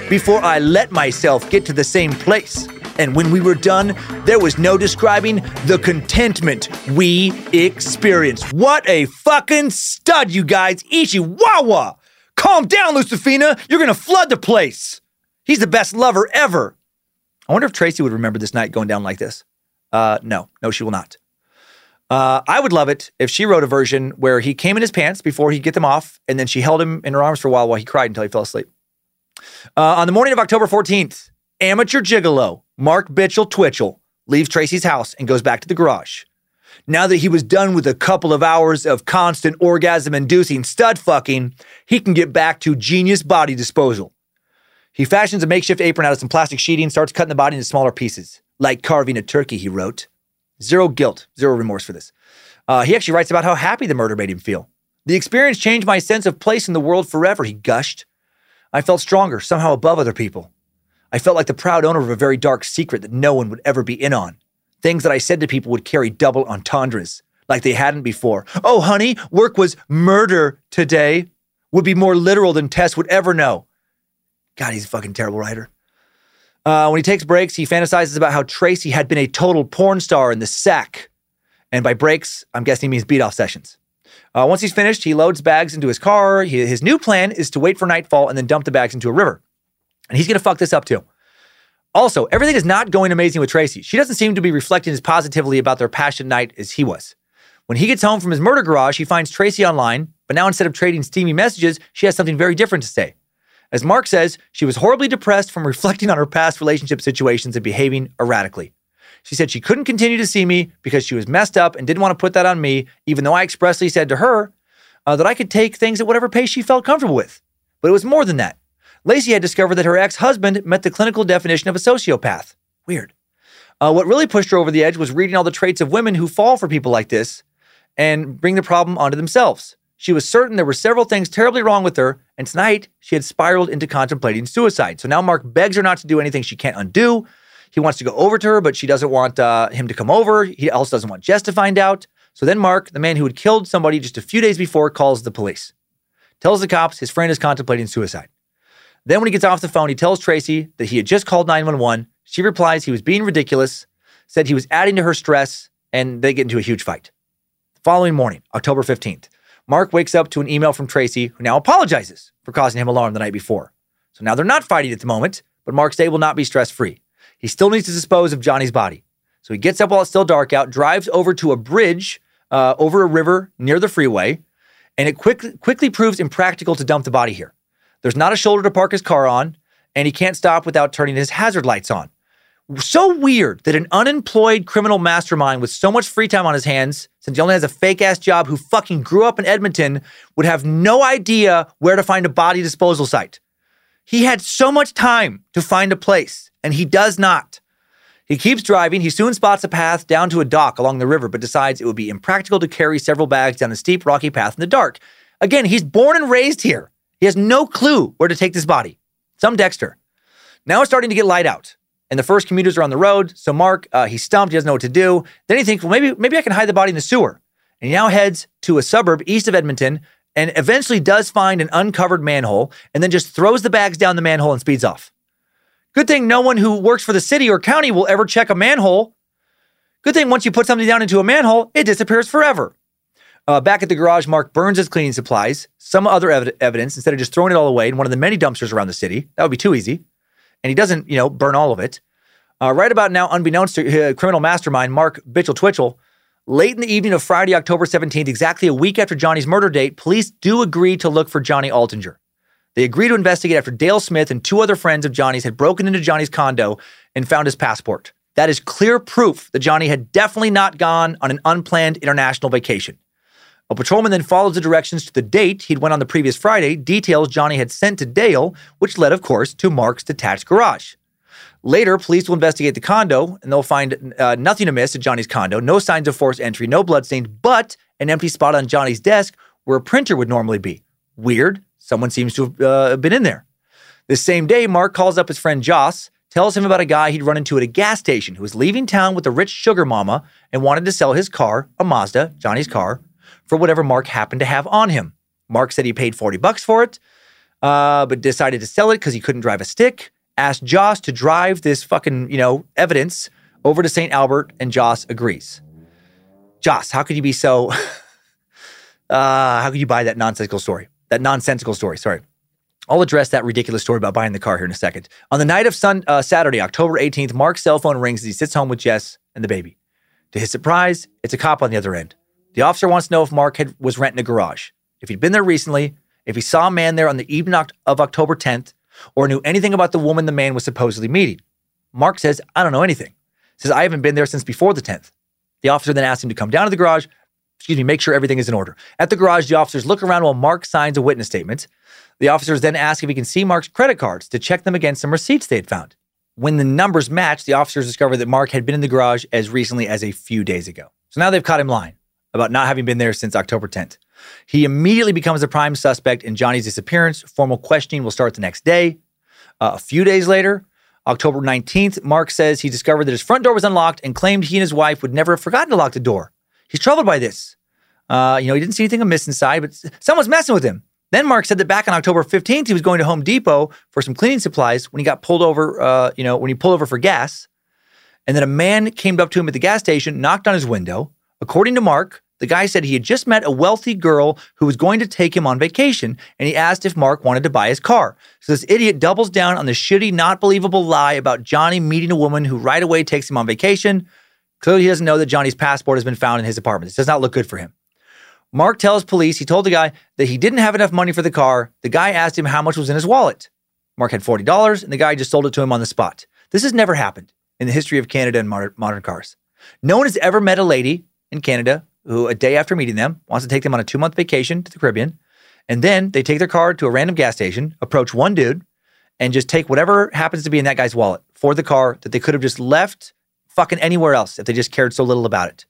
before I let myself get to the same place. And when we were done, there was no describing the contentment we experienced. What a fucking stud, you guys. Ichiwawa! Calm down, Lucifina. You're gonna flood the place. He's the best lover ever. I wonder if Tracy would remember this night going down like this. Uh, no, no, she will not. Uh, I would love it if she wrote a version where he came in his pants before he'd get them off, and then she held him in her arms for a while while he cried until he fell asleep. Uh, on the morning of October 14th, amateur gigolo Mark Bitchel Twitchell leaves Tracy's house and goes back to the garage. Now that he was done with a couple of hours of constant orgasm inducing stud fucking, he can get back to genius body disposal. He fashions a makeshift apron out of some plastic sheeting, starts cutting the body into smaller pieces, like carving a turkey, he wrote. Zero guilt, zero remorse for this. Uh, he actually writes about how happy the murder made him feel. The experience changed my sense of place in the world forever, he gushed. I felt stronger, somehow above other people. I felt like the proud owner of a very dark secret that no one would ever be in on. Things that I said to people would carry double entendres, like they hadn't before. Oh, honey, work was murder today, would be more literal than Tess would ever know. God, he's a fucking terrible writer. Uh, when he takes breaks, he fantasizes about how Tracy had been a total porn star in the sack. And by breaks, I'm guessing he means beat off sessions. Uh, once he's finished, he loads bags into his car. He, his new plan is to wait for nightfall and then dump the bags into a river. And he's going to fuck this up too. Also, everything is not going amazing with Tracy. She doesn't seem to be reflecting as positively about their passionate night as he was. When he gets home from his murder garage, he finds Tracy online, but now instead of trading steamy messages, she has something very different to say. As Mark says, she was horribly depressed from reflecting on her past relationship situations and behaving erratically. She said she couldn't continue to see me because she was messed up and didn't want to put that on me, even though I expressly said to her uh, that I could take things at whatever pace she felt comfortable with. But it was more than that. Lacey had discovered that her ex husband met the clinical definition of a sociopath. Weird. Uh, what really pushed her over the edge was reading all the traits of women who fall for people like this and bring the problem onto themselves. She was certain there were several things terribly wrong with her, and tonight she had spiraled into contemplating suicide. So now Mark begs her not to do anything she can't undo. He wants to go over to her, but she doesn't want uh, him to come over. He also doesn't want Jess to find out. So then Mark, the man who had killed somebody just a few days before, calls the police. Tells the cops his friend is contemplating suicide. Then when he gets off the phone, he tells Tracy that he had just called 911. She replies he was being ridiculous, said he was adding to her stress, and they get into a huge fight. The following morning, October 15th, Mark wakes up to an email from Tracy, who now apologizes for causing him alarm the night before. So now they're not fighting at the moment, but Mark's day will not be stress free. He still needs to dispose of Johnny's body. So he gets up while it's still dark out, drives over to a bridge uh, over a river near the freeway, and it quick, quickly proves impractical to dump the body here. There's not a shoulder to park his car on, and he can't stop without turning his hazard lights on. So weird that an unemployed criminal mastermind with so much free time on his hands, since he only has a fake ass job, who fucking grew up in Edmonton, would have no idea where to find a body disposal site. He had so much time to find a place, and he does not. He keeps driving. He soon spots a path down to a dock along the river, but decides it would be impractical to carry several bags down a steep, rocky path in the dark. Again, he's born and raised here. He has no clue where to take this body. Some Dexter. Now it's starting to get light out and the first commuters are on the road. So Mark, uh, he's stumped. He doesn't know what to do. Then he thinks, well, maybe maybe I can hide the body in the sewer. And he now heads to a suburb east of Edmonton and eventually does find an uncovered manhole and then just throws the bags down the manhole and speeds off. Good thing no one who works for the city or county will ever check a manhole. Good thing once you put something down into a manhole, it disappears forever. Uh, back at the garage, Mark burns his cleaning supplies, some other ev- evidence, instead of just throwing it all away in one of the many dumpsters around the city. That would be too easy and he doesn't, you know, burn all of it. Uh, right about now, unbeknownst to uh, criminal mastermind Mark Bitchel Twitchell, late in the evening of Friday, October 17th, exactly a week after Johnny's murder date, police do agree to look for Johnny Altinger. They agree to investigate after Dale Smith and two other friends of Johnny's had broken into Johnny's condo and found his passport. That is clear proof that Johnny had definitely not gone on an unplanned international vacation. A patrolman then follows the directions to the date he'd went on the previous Friday, details Johnny had sent to Dale, which led, of course, to Mark's detached garage. Later, police will investigate the condo and they'll find uh, nothing amiss at Johnny's condo, no signs of forced entry, no bloodstains, but an empty spot on Johnny's desk where a printer would normally be. Weird. Someone seems to have uh, been in there. The same day, Mark calls up his friend Joss, tells him about a guy he'd run into at a gas station who was leaving town with a rich sugar mama and wanted to sell his car, a Mazda, Johnny's car, for whatever Mark happened to have on him. Mark said he paid 40 bucks for it, uh, but decided to sell it because he couldn't drive a stick. Asked Joss to drive this fucking, you know, evidence over to St. Albert, and Joss agrees. Joss, how could you be so, uh, how could you buy that nonsensical story? That nonsensical story, sorry. I'll address that ridiculous story about buying the car here in a second. On the night of sun, uh, Saturday, October 18th, Mark's cell phone rings as he sits home with Jess and the baby. To his surprise, it's a cop on the other end. The officer wants to know if Mark had, was renting a garage, if he'd been there recently, if he saw a man there on the evening of October 10th, or knew anything about the woman the man was supposedly meeting. Mark says, I don't know anything. Says, I haven't been there since before the 10th. The officer then asks him to come down to the garage, excuse me, make sure everything is in order. At the garage, the officers look around while Mark signs a witness statement. The officers then ask if he can see Mark's credit cards to check them against some receipts they had found. When the numbers matched, the officers discovered that Mark had been in the garage as recently as a few days ago. So now they've caught him lying about not having been there since October 10th. He immediately becomes a prime suspect in Johnny's disappearance. Formal questioning will start the next day. Uh, a few days later, October 19th, Mark says he discovered that his front door was unlocked and claimed he and his wife would never have forgotten to lock the door. He's troubled by this. Uh, you know, he didn't see anything amiss inside, but someone's messing with him. Then Mark said that back on October 15th, he was going to Home Depot for some cleaning supplies when he got pulled over, uh, you know, when he pulled over for gas. And then a man came up to him at the gas station, knocked on his window. According to Mark, the guy said he had just met a wealthy girl who was going to take him on vacation, and he asked if Mark wanted to buy his car. So this idiot doubles down on the shitty, not believable lie about Johnny meeting a woman who right away takes him on vacation. Clearly, he doesn't know that Johnny's passport has been found in his apartment. This does not look good for him. Mark tells police he told the guy that he didn't have enough money for the car. The guy asked him how much was in his wallet. Mark had $40, and the guy just sold it to him on the spot. This has never happened in the history of Canada and modern, modern cars. No one has ever met a lady in Canada who, a day after meeting them, wants to take them on a two month vacation to the Caribbean. And then they take their car to a random gas station, approach one dude, and just take whatever happens to be in that guy's wallet for the car that they could have just left fucking anywhere else if they just cared so little about it.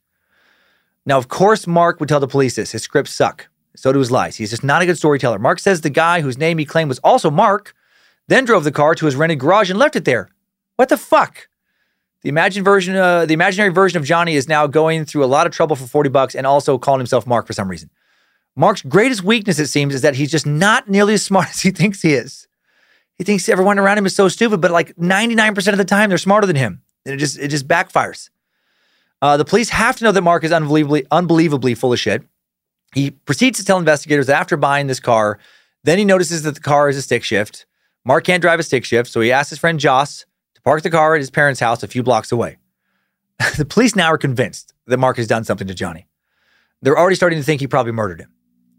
Now, of course, Mark would tell the police this. His scripts suck. So do his lies. He's just not a good storyteller. Mark says the guy whose name he claimed was also Mark then drove the car to his rented garage and left it there. What the fuck? The imagined version, uh, the imaginary version of Johnny is now going through a lot of trouble for 40 bucks and also calling himself Mark for some reason. Mark's greatest weakness, it seems, is that he's just not nearly as smart as he thinks he is. He thinks everyone around him is so stupid, but like 99% of the time, they're smarter than him. And it just, it just backfires. Uh, the police have to know that Mark is unbelievably, unbelievably full of shit. He proceeds to tell investigators that after buying this car, then he notices that the car is a stick shift. Mark can't drive a stick shift, so he asks his friend Joss parked the car at his parents' house a few blocks away. the police now are convinced that Mark has done something to Johnny. They're already starting to think he probably murdered him.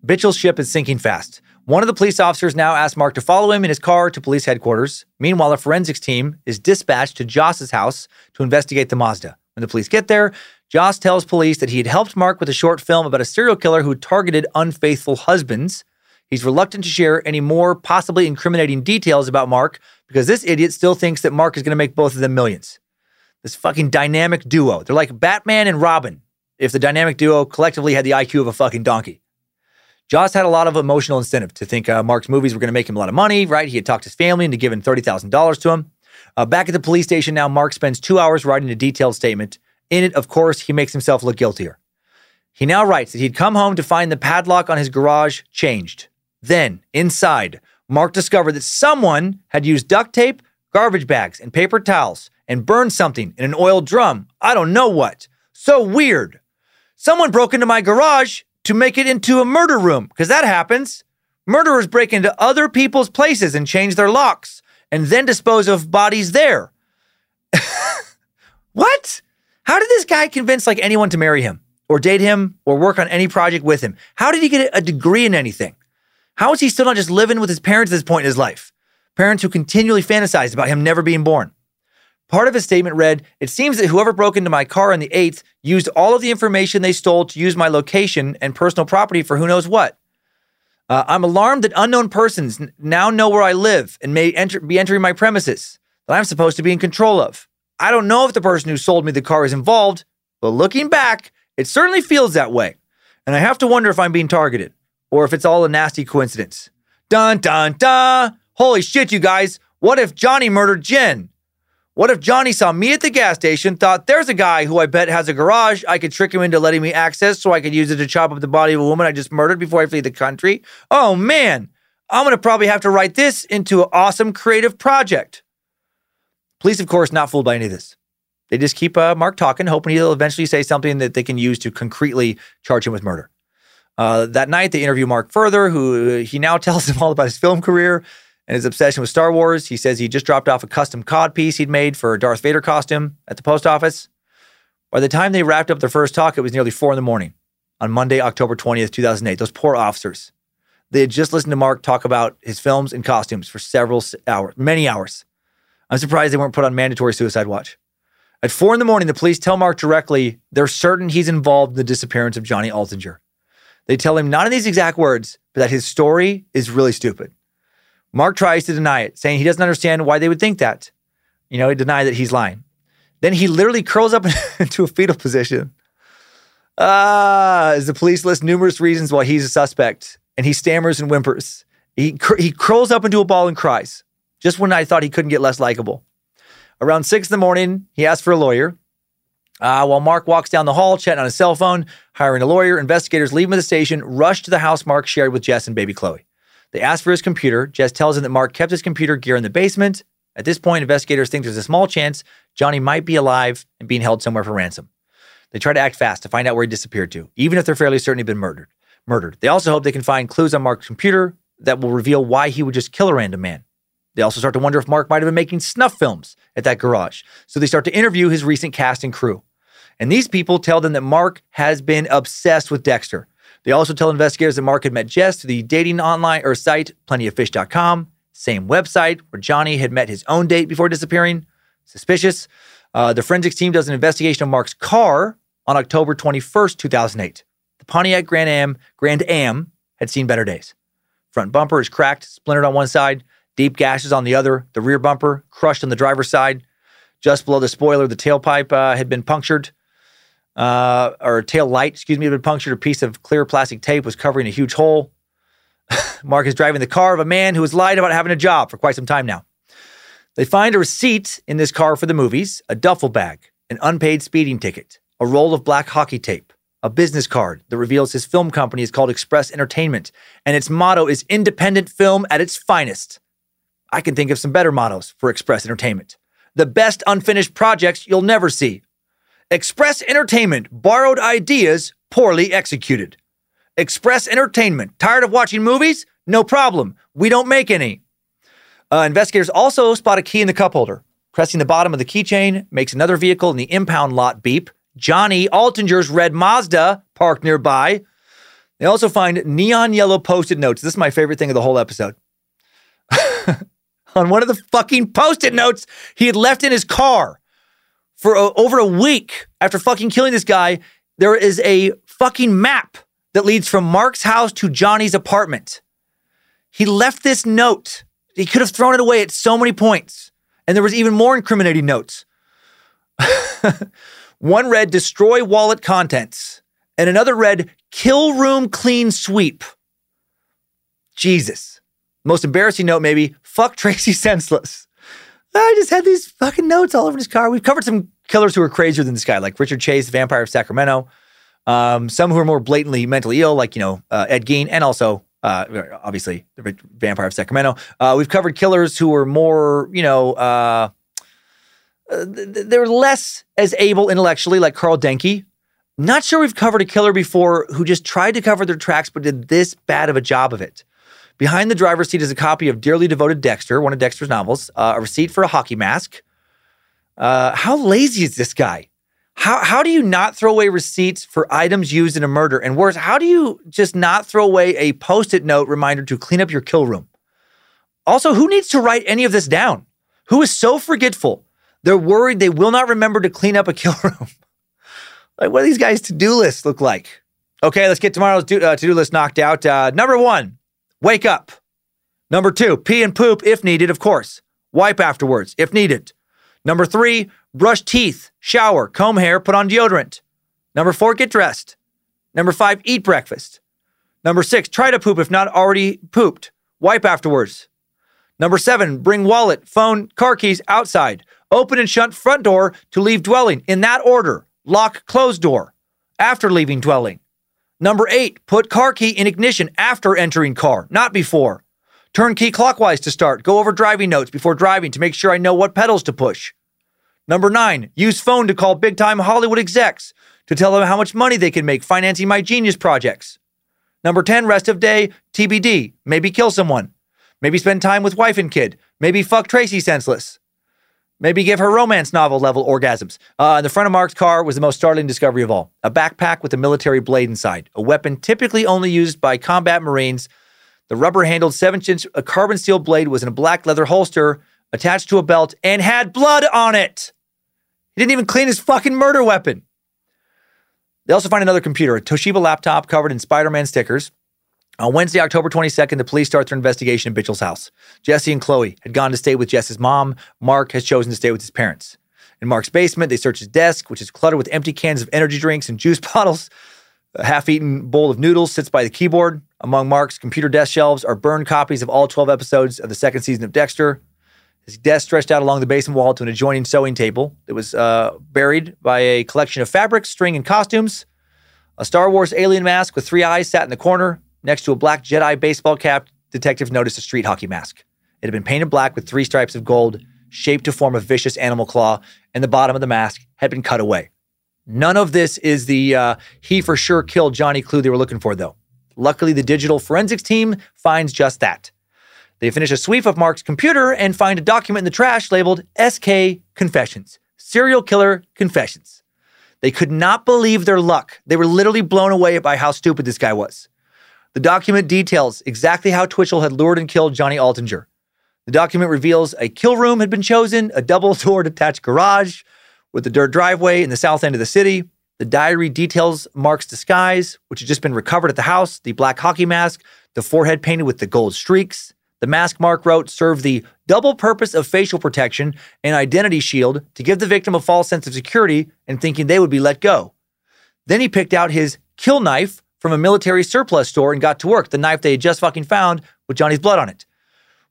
Bitchell's ship is sinking fast. One of the police officers now asks Mark to follow him in his car to police headquarters. Meanwhile, a forensics team is dispatched to Joss's house to investigate the Mazda. When the police get there, Joss tells police that he had helped Mark with a short film about a serial killer who targeted unfaithful husbands. He's reluctant to share any more possibly incriminating details about Mark because this idiot still thinks that Mark is going to make both of them millions. This fucking dynamic duo. They're like Batman and Robin if the dynamic duo collectively had the IQ of a fucking donkey. Joss had a lot of emotional incentive to think uh, Mark's movies were going to make him a lot of money, right? He had talked his family into giving $30,000 to him. Uh, back at the police station now, Mark spends two hours writing a detailed statement. In it, of course, he makes himself look guiltier. He now writes that he'd come home to find the padlock on his garage changed. Then, inside, Mark discovered that someone had used duct tape, garbage bags, and paper towels and burned something in an oil drum. I don't know what. So weird. Someone broke into my garage to make it into a murder room, because that happens. Murderers break into other people's places and change their locks and then dispose of bodies there. what? How did this guy convince like anyone to marry him or date him or work on any project with him? How did he get a degree in anything? How is he still not just living with his parents at this point in his life? Parents who continually fantasized about him never being born. Part of his statement read It seems that whoever broke into my car on the 8th used all of the information they stole to use my location and personal property for who knows what. Uh, I'm alarmed that unknown persons n- now know where I live and may enter, be entering my premises that I'm supposed to be in control of. I don't know if the person who sold me the car is involved, but looking back, it certainly feels that way. And I have to wonder if I'm being targeted or if it's all a nasty coincidence. Dun dun dun! Holy shit, you guys! What if Johnny murdered Jen? What if Johnny saw me at the gas station, thought there's a guy who I bet has a garage I could trick him into letting me access so I could use it to chop up the body of a woman I just murdered before I flee the country? Oh man, I'm gonna probably have to write this into an awesome creative project. Police, of course, not fooled by any of this. They just keep uh, Mark talking, hoping he'll eventually say something that they can use to concretely charge him with murder. Uh, that night, they interview Mark further, who he now tells them all about his film career and his obsession with Star Wars. He says he just dropped off a custom cod piece he'd made for a Darth Vader costume at the post office. By the time they wrapped up their first talk, it was nearly four in the morning on Monday, October 20th, 2008. Those poor officers. They had just listened to Mark talk about his films and costumes for several hours, many hours. I'm surprised they weren't put on mandatory suicide watch. At four in the morning, the police tell Mark directly they're certain he's involved in the disappearance of Johnny Altinger. They tell him not in these exact words, but that his story is really stupid. Mark tries to deny it, saying he doesn't understand why they would think that. You know, he denied that he's lying. Then he literally curls up into a fetal position. Ah, as the police list numerous reasons why he's a suspect, and he stammers and whimpers. He, cr- he curls up into a ball and cries, just when I thought he couldn't get less likable. Around six in the morning, he asks for a lawyer. Uh, while Mark walks down the hall, chatting on his cell phone, hiring a lawyer, investigators leave him at the station, rush to the house Mark shared with Jess and baby Chloe. They ask for his computer. Jess tells him that Mark kept his computer gear in the basement. At this point, investigators think there's a small chance Johnny might be alive and being held somewhere for ransom. They try to act fast to find out where he disappeared to, even if they're fairly certain he'd been murdered. Murdered. They also hope they can find clues on Mark's computer that will reveal why he would just kill a random man. They also start to wonder if Mark might have been making snuff films at that garage. So they start to interview his recent cast and crew. And these people tell them that Mark has been obsessed with Dexter. They also tell investigators that Mark had met Jess through the dating online or site plentyoffish.com, same website where Johnny had met his own date before disappearing. Suspicious. Uh, the forensics team does an investigation of Mark's car on October 21st, 2008. The Pontiac Grand Am, Grand Am had seen better days. Front bumper is cracked, splintered on one side, deep gashes on the other. The rear bumper crushed on the driver's side. Just below the spoiler, the tailpipe uh, had been punctured, uh, or tail light, excuse me, had been punctured. A piece of clear plastic tape was covering a huge hole. Mark is driving the car of a man who has lied about having a job for quite some time now. They find a receipt in this car for the movies, a duffel bag, an unpaid speeding ticket, a roll of black hockey tape, a business card that reveals his film company is called Express Entertainment, and its motto is independent film at its finest. I can think of some better mottos for Express Entertainment. The best unfinished projects you'll never see. Express Entertainment borrowed ideas poorly executed. Express Entertainment, tired of watching movies? No problem. We don't make any. Uh, investigators also spot a key in the cup holder. Pressing the bottom of the keychain makes another vehicle in the impound lot beep. Johnny Altinger's red Mazda parked nearby. They also find neon yellow post it notes. This is my favorite thing of the whole episode. On one of the fucking post it notes he had left in his car for uh, over a week after fucking killing this guy, there is a fucking map that leads from Mark's house to Johnny's apartment. He left this note. He could have thrown it away at so many points. And there was even more incriminating notes. One read, destroy wallet contents. And another read, kill room clean sweep. Jesus. Most embarrassing note, maybe, fuck Tracy senseless. I just had these fucking notes all over his car. We've covered some killers who are crazier than this guy, like Richard Chase, Vampire of Sacramento. Um, some who are more blatantly mentally ill, like, you know, uh, Ed Gein, and also, uh, obviously, the Vampire of Sacramento. Uh, we've covered killers who are more, you know, uh, they're less as able intellectually, like Carl Denke. Not sure we've covered a killer before who just tried to cover their tracks but did this bad of a job of it. Behind the driver's seat is a copy of Dearly Devoted Dexter, one of Dexter's novels, uh, a receipt for a hockey mask. Uh, how lazy is this guy? How, how do you not throw away receipts for items used in a murder? And worse, how do you just not throw away a post it note reminder to clean up your kill room? Also, who needs to write any of this down? Who is so forgetful? They're worried they will not remember to clean up a kill room. like, what do these guys' to do lists look like? Okay, let's get tomorrow's uh, to do list knocked out. Uh, number one, wake up. Number two, pee and poop if needed, of course. Wipe afterwards if needed. Number three, brush teeth, shower, comb hair, put on deodorant. Number four, get dressed. Number five, eat breakfast. Number six, try to poop if not already pooped. Wipe afterwards. Number seven, bring wallet, phone, car keys outside. Open and shut front door to leave dwelling in that order. Lock closed door after leaving dwelling. Number eight, put car key in ignition after entering car, not before. Turn key clockwise to start. Go over driving notes before driving to make sure I know what pedals to push. Number nine, use phone to call big time Hollywood execs to tell them how much money they can make financing my genius projects. Number 10, rest of day, TBD. Maybe kill someone. Maybe spend time with wife and kid. Maybe fuck Tracy senseless. Maybe give her romance novel level orgasms. Uh, the front of Mark's car was the most startling discovery of all a backpack with a military blade inside, a weapon typically only used by combat Marines. The rubber handled 7 inch a carbon steel blade was in a black leather holster attached to a belt and had blood on it. He didn't even clean his fucking murder weapon. They also find another computer, a Toshiba laptop covered in Spider Man stickers. On Wednesday, October 22nd, the police start their investigation at Twitchell's house. Jesse and Chloe had gone to stay with Jess's mom. Mark has chosen to stay with his parents. In Mark's basement, they search his desk, which is cluttered with empty cans of energy drinks and juice bottles. A half eaten bowl of noodles sits by the keyboard. Among Mark's computer desk shelves are burned copies of all 12 episodes of the second season of Dexter. His desk stretched out along the basement wall to an adjoining sewing table that was uh, buried by a collection of fabrics, string, and costumes. A Star Wars alien mask with three eyes sat in the corner. Next to a black Jedi baseball cap, detective noticed a street hockey mask. It had been painted black with three stripes of gold, shaped to form a vicious animal claw, and the bottom of the mask had been cut away. None of this is the uh, he for sure killed Johnny clue they were looking for, though. Luckily, the digital forensics team finds just that. They finish a sweep of Mark's computer and find a document in the trash labeled SK Confessions Serial Killer Confessions. They could not believe their luck. They were literally blown away by how stupid this guy was. The document details exactly how Twitchell had lured and killed Johnny Altinger. The document reveals a kill room had been chosen, a double door attached garage with a dirt driveway in the south end of the city. The diary details Mark's disguise, which had just been recovered at the house, the black hockey mask, the forehead painted with the gold streaks. The mask Mark wrote served the double purpose of facial protection and identity shield to give the victim a false sense of security and thinking they would be let go. Then he picked out his kill knife from a military surplus store and got to work, the knife they had just fucking found with Johnny's blood on it.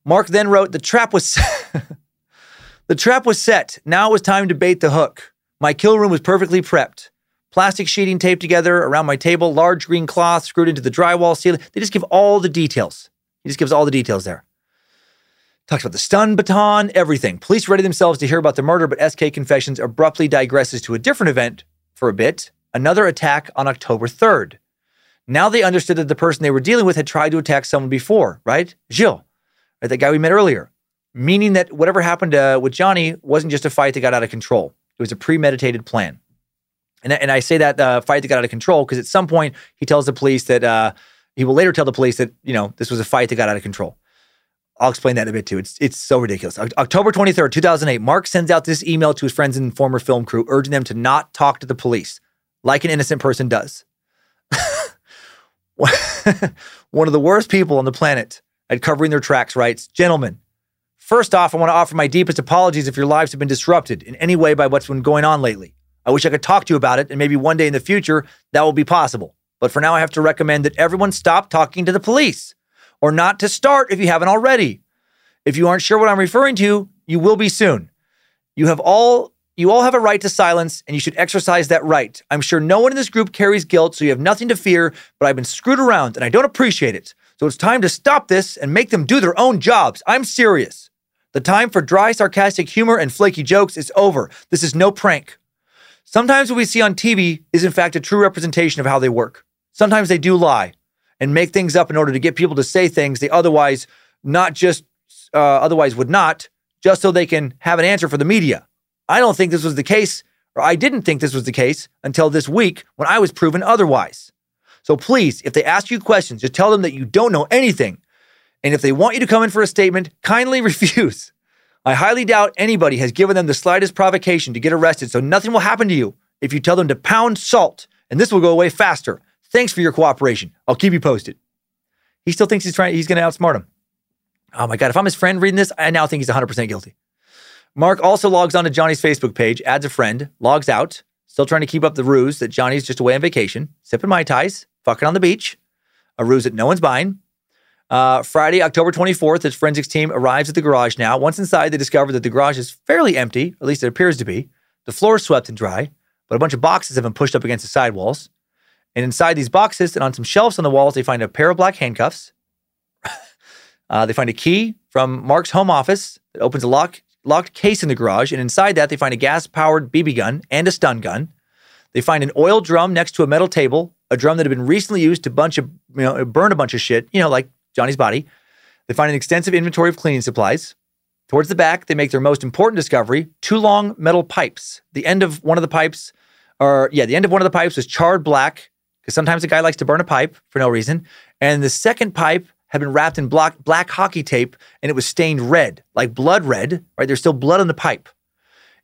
Mark then wrote, The trap was The trap was set. Now it was time to bait the hook. My kill room was perfectly prepped. Plastic sheeting taped together around my table, large green cloth screwed into the drywall ceiling. They just give all the details. He just gives all the details there. Talks about the stun baton, everything. Police ready themselves to hear about the murder, but SK Confessions abruptly digresses to a different event for a bit another attack on October 3rd. Now they understood that the person they were dealing with had tried to attack someone before, right? Gilles, right? That guy we met earlier. Meaning that whatever happened uh, with Johnny wasn't just a fight that got out of control. It was a premeditated plan. And, and I say that uh, fight that got out of control because at some point he tells the police that uh, he will later tell the police that, you know, this was a fight that got out of control. I'll explain that in a bit too. It's it's so ridiculous. October 23rd, 2008, Mark sends out this email to his friends and former film crew urging them to not talk to the police like an innocent person does. one of the worst people on the planet at covering their tracks writes, Gentlemen, first off, I want to offer my deepest apologies if your lives have been disrupted in any way by what's been going on lately. I wish I could talk to you about it, and maybe one day in the future that will be possible. But for now, I have to recommend that everyone stop talking to the police, or not to start if you haven't already. If you aren't sure what I'm referring to, you will be soon. You have all you all have a right to silence, and you should exercise that right. I'm sure no one in this group carries guilt, so you have nothing to fear, but I've been screwed around, and I don't appreciate it. So it's time to stop this and make them do their own jobs. I'm serious. The time for dry, sarcastic humor and flaky jokes is over. This is no prank. Sometimes what we see on TV is, in fact, a true representation of how they work. Sometimes they do lie and make things up in order to get people to say things they otherwise not just uh, otherwise would not, just so they can have an answer for the media. I don't think this was the case, or I didn't think this was the case until this week when I was proven otherwise. So please, if they ask you questions, just tell them that you don't know anything. And if they want you to come in for a statement, kindly refuse. I highly doubt anybody has given them the slightest provocation to get arrested, so nothing will happen to you if you tell them to pound salt, and this will go away faster. Thanks for your cooperation. I'll keep you posted. He still thinks he's trying he's going to outsmart him. Oh my god, if I'm his friend reading this, I now think he's 100% guilty. Mark also logs on to Johnny's Facebook page, adds a friend, logs out, still trying to keep up the ruse that Johnny's just away on vacation, sipping Mai Tais, fucking on the beach, a ruse that no one's buying. Uh, Friday, October 24th, his forensics team arrives at the garage now. Once inside, they discover that the garage is fairly empty, at least it appears to be. The floor is swept and dry, but a bunch of boxes have been pushed up against the side walls. And inside these boxes and on some shelves on the walls, they find a pair of black handcuffs. uh, they find a key from Mark's home office that opens a lock, locked case in the garage. And inside that, they find a gas powered BB gun and a stun gun. They find an oil drum next to a metal table, a drum that had been recently used to bunch of, you know, burn a bunch of shit, you know, like Johnny's body. They find an extensive inventory of cleaning supplies. Towards the back, they make their most important discovery two long metal pipes. The end of one of the pipes, or yeah, the end of one of the pipes was charred black, because sometimes a guy likes to burn a pipe for no reason. And the second pipe had been wrapped in black, black hockey tape and it was stained red, like blood red, right? There's still blood on the pipe.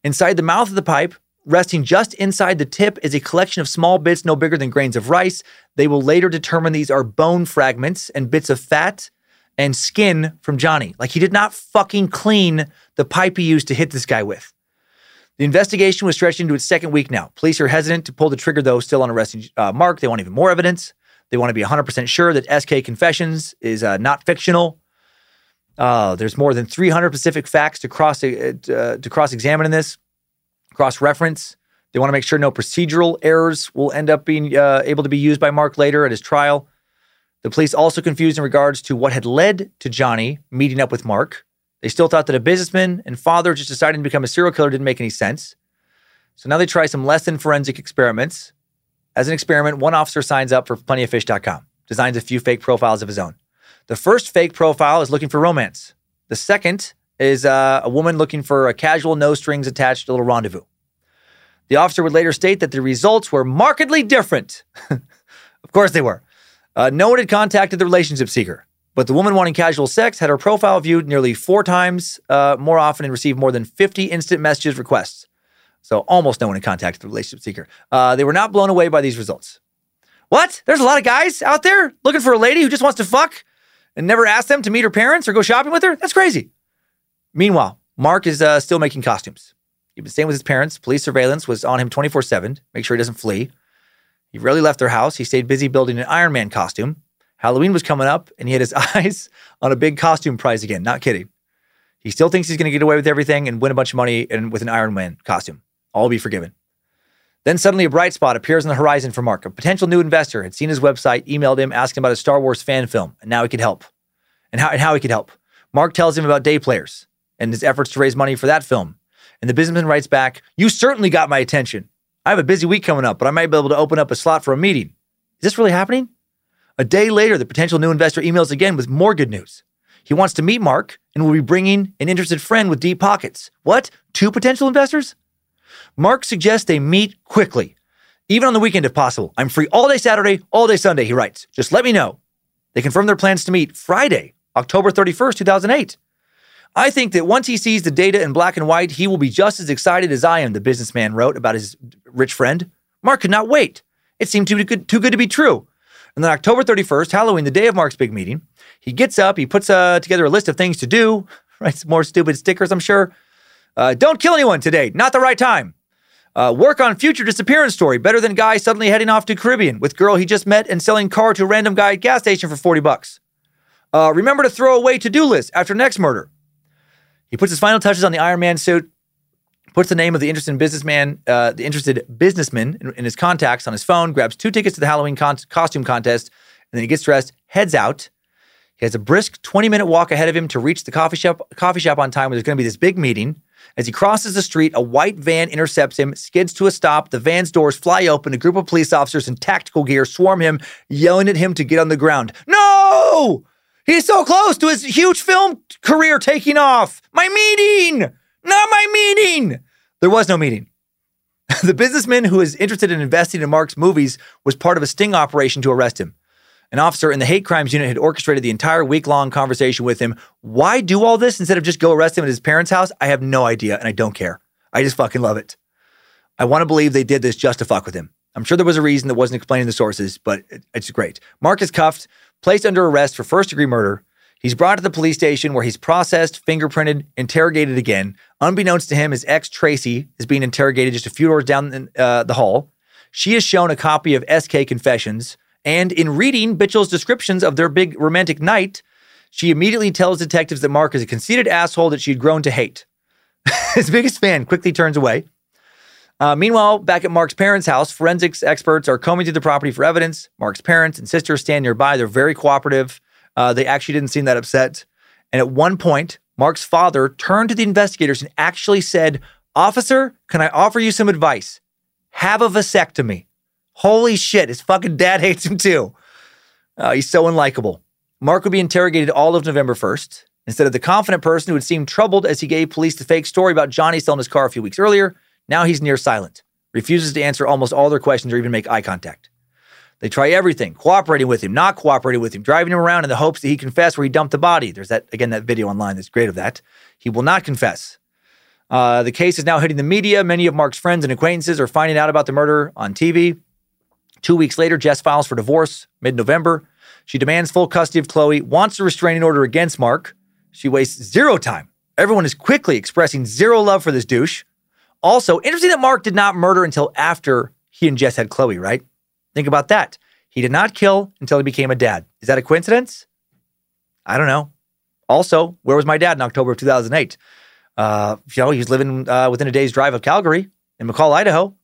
Inside the mouth of the pipe, resting just inside the tip, is a collection of small bits no bigger than grains of rice. They will later determine these are bone fragments and bits of fat and skin from Johnny. Like he did not fucking clean the pipe he used to hit this guy with. The investigation was stretched into its second week now. Police are hesitant to pull the trigger, though, still on arresting uh, Mark. They want even more evidence. They want to be 100% sure that SK Confessions is uh, not fictional. Uh, there's more than 300 specific facts to cross uh, to cross examine in this, cross reference. They want to make sure no procedural errors will end up being uh, able to be used by Mark later at his trial. The police also confused in regards to what had led to Johnny meeting up with Mark. They still thought that a businessman and father just deciding to become a serial killer didn't make any sense. So now they try some less than forensic experiments. As an experiment, one officer signs up for plentyoffish.com, designs a few fake profiles of his own. The first fake profile is looking for romance. The second is uh, a woman looking for a casual, no strings attached little rendezvous. The officer would later state that the results were markedly different. of course they were. Uh, no one had contacted the relationship seeker. But the woman wanting casual sex had her profile viewed nearly four times uh, more often and received more than 50 instant messages requests. So almost no one had with the relationship seeker. Uh, they were not blown away by these results. What? There's a lot of guys out there looking for a lady who just wants to fuck and never ask them to meet her parents or go shopping with her? That's crazy. Meanwhile, Mark is uh, still making costumes. He'd been staying with his parents. Police surveillance was on him 24 7, make sure he doesn't flee. He rarely left their house. He stayed busy building an Iron Man costume. Halloween was coming up and he had his eyes on a big costume prize again. Not kidding. He still thinks he's going to get away with everything and win a bunch of money and with an Iron Man costume. All be forgiven. Then suddenly a bright spot appears on the horizon for Mark. A potential new investor had seen his website, emailed him, asking about a Star Wars fan film, and now he could help. And how, and how he could help. Mark tells him about Day Players and his efforts to raise money for that film. And the businessman writes back, You certainly got my attention. I have a busy week coming up, but I might be able to open up a slot for a meeting. Is this really happening? A day later, the potential new investor emails again with more good news. He wants to meet Mark and will be bringing an interested friend with deep pockets. What? Two potential investors? Mark suggests they meet quickly, even on the weekend if possible. I'm free all day Saturday, all day Sunday, he writes. Just let me know. They confirm their plans to meet Friday, October 31st, 2008. I think that once he sees the data in black and white, he will be just as excited as I am, the businessman wrote about his rich friend. Mark could not wait. It seemed too good, too good to be true. And then October 31st, Halloween, the day of Mark's big meeting, he gets up, he puts uh, together a list of things to do, writes more stupid stickers, I'm sure. Uh, don't kill anyone today, not the right time. Uh, work on future disappearance story, better than guy suddenly heading off to Caribbean with girl he just met and selling car to random guy at gas station for 40 bucks. Uh, remember to throw away to-do list after next murder. He puts his final touches on the Iron Man suit, puts the name of the interested businessman, uh, the interested businessman in, in, his contacts on his phone, grabs two tickets to the Halloween con- costume contest, and then he gets dressed, heads out. He has a brisk 20 minute walk ahead of him to reach the coffee shop, coffee shop on time where there's going to be this big meeting. As he crosses the street, a white van intercepts him, skids to a stop. The van's doors fly open. A group of police officers in tactical gear swarm him, yelling at him to get on the ground. No! He's so close to his huge film career taking off. My meeting! Not my meeting! There was no meeting. the businessman who is interested in investing in Mark's movies was part of a sting operation to arrest him. An officer in the hate crimes unit had orchestrated the entire week long conversation with him. Why do all this instead of just go arrest him at his parents' house? I have no idea and I don't care. I just fucking love it. I want to believe they did this just to fuck with him. I'm sure there was a reason that wasn't explained in the sources, but it's great. Mark is cuffed, placed under arrest for first degree murder. He's brought to the police station where he's processed, fingerprinted, interrogated again. Unbeknownst to him, his ex Tracy is being interrogated just a few doors down uh, the hall. She is shown a copy of SK Confessions, and in reading Bitchel's descriptions of their big romantic night, She immediately tells detectives that Mark is a conceited asshole that she'd grown to hate. His biggest fan quickly turns away. Uh, meanwhile, back at Mark's parents' house, forensics experts are combing through the property for evidence. Mark's parents and sister stand nearby. They're very cooperative. Uh, they actually didn't seem that upset. And at one point, Mark's father turned to the investigators and actually said, Officer, can I offer you some advice? Have a vasectomy. Holy shit, his fucking dad hates him too. Uh, he's so unlikable. Mark would be interrogated all of November 1st. Instead of the confident person who had seemed troubled as he gave police the fake story about Johnny selling his car a few weeks earlier, now he's near silent, refuses to answer almost all their questions or even make eye contact. They try everything, cooperating with him, not cooperating with him, driving him around in the hopes that he confess where he dumped the body. There's that, again, that video online that's great of that. He will not confess. Uh, the case is now hitting the media. Many of Mark's friends and acquaintances are finding out about the murder on TV. Two weeks later, Jess files for divorce mid November. She demands full custody of Chloe, wants a restraining order against Mark. She wastes zero time. Everyone is quickly expressing zero love for this douche. Also, interesting that Mark did not murder until after he and Jess had Chloe, right? Think about that. He did not kill until he became a dad. Is that a coincidence? I don't know. Also, where was my dad in October of 2008? Uh, you know, he was living uh, within a day's drive of Calgary in McCall, Idaho.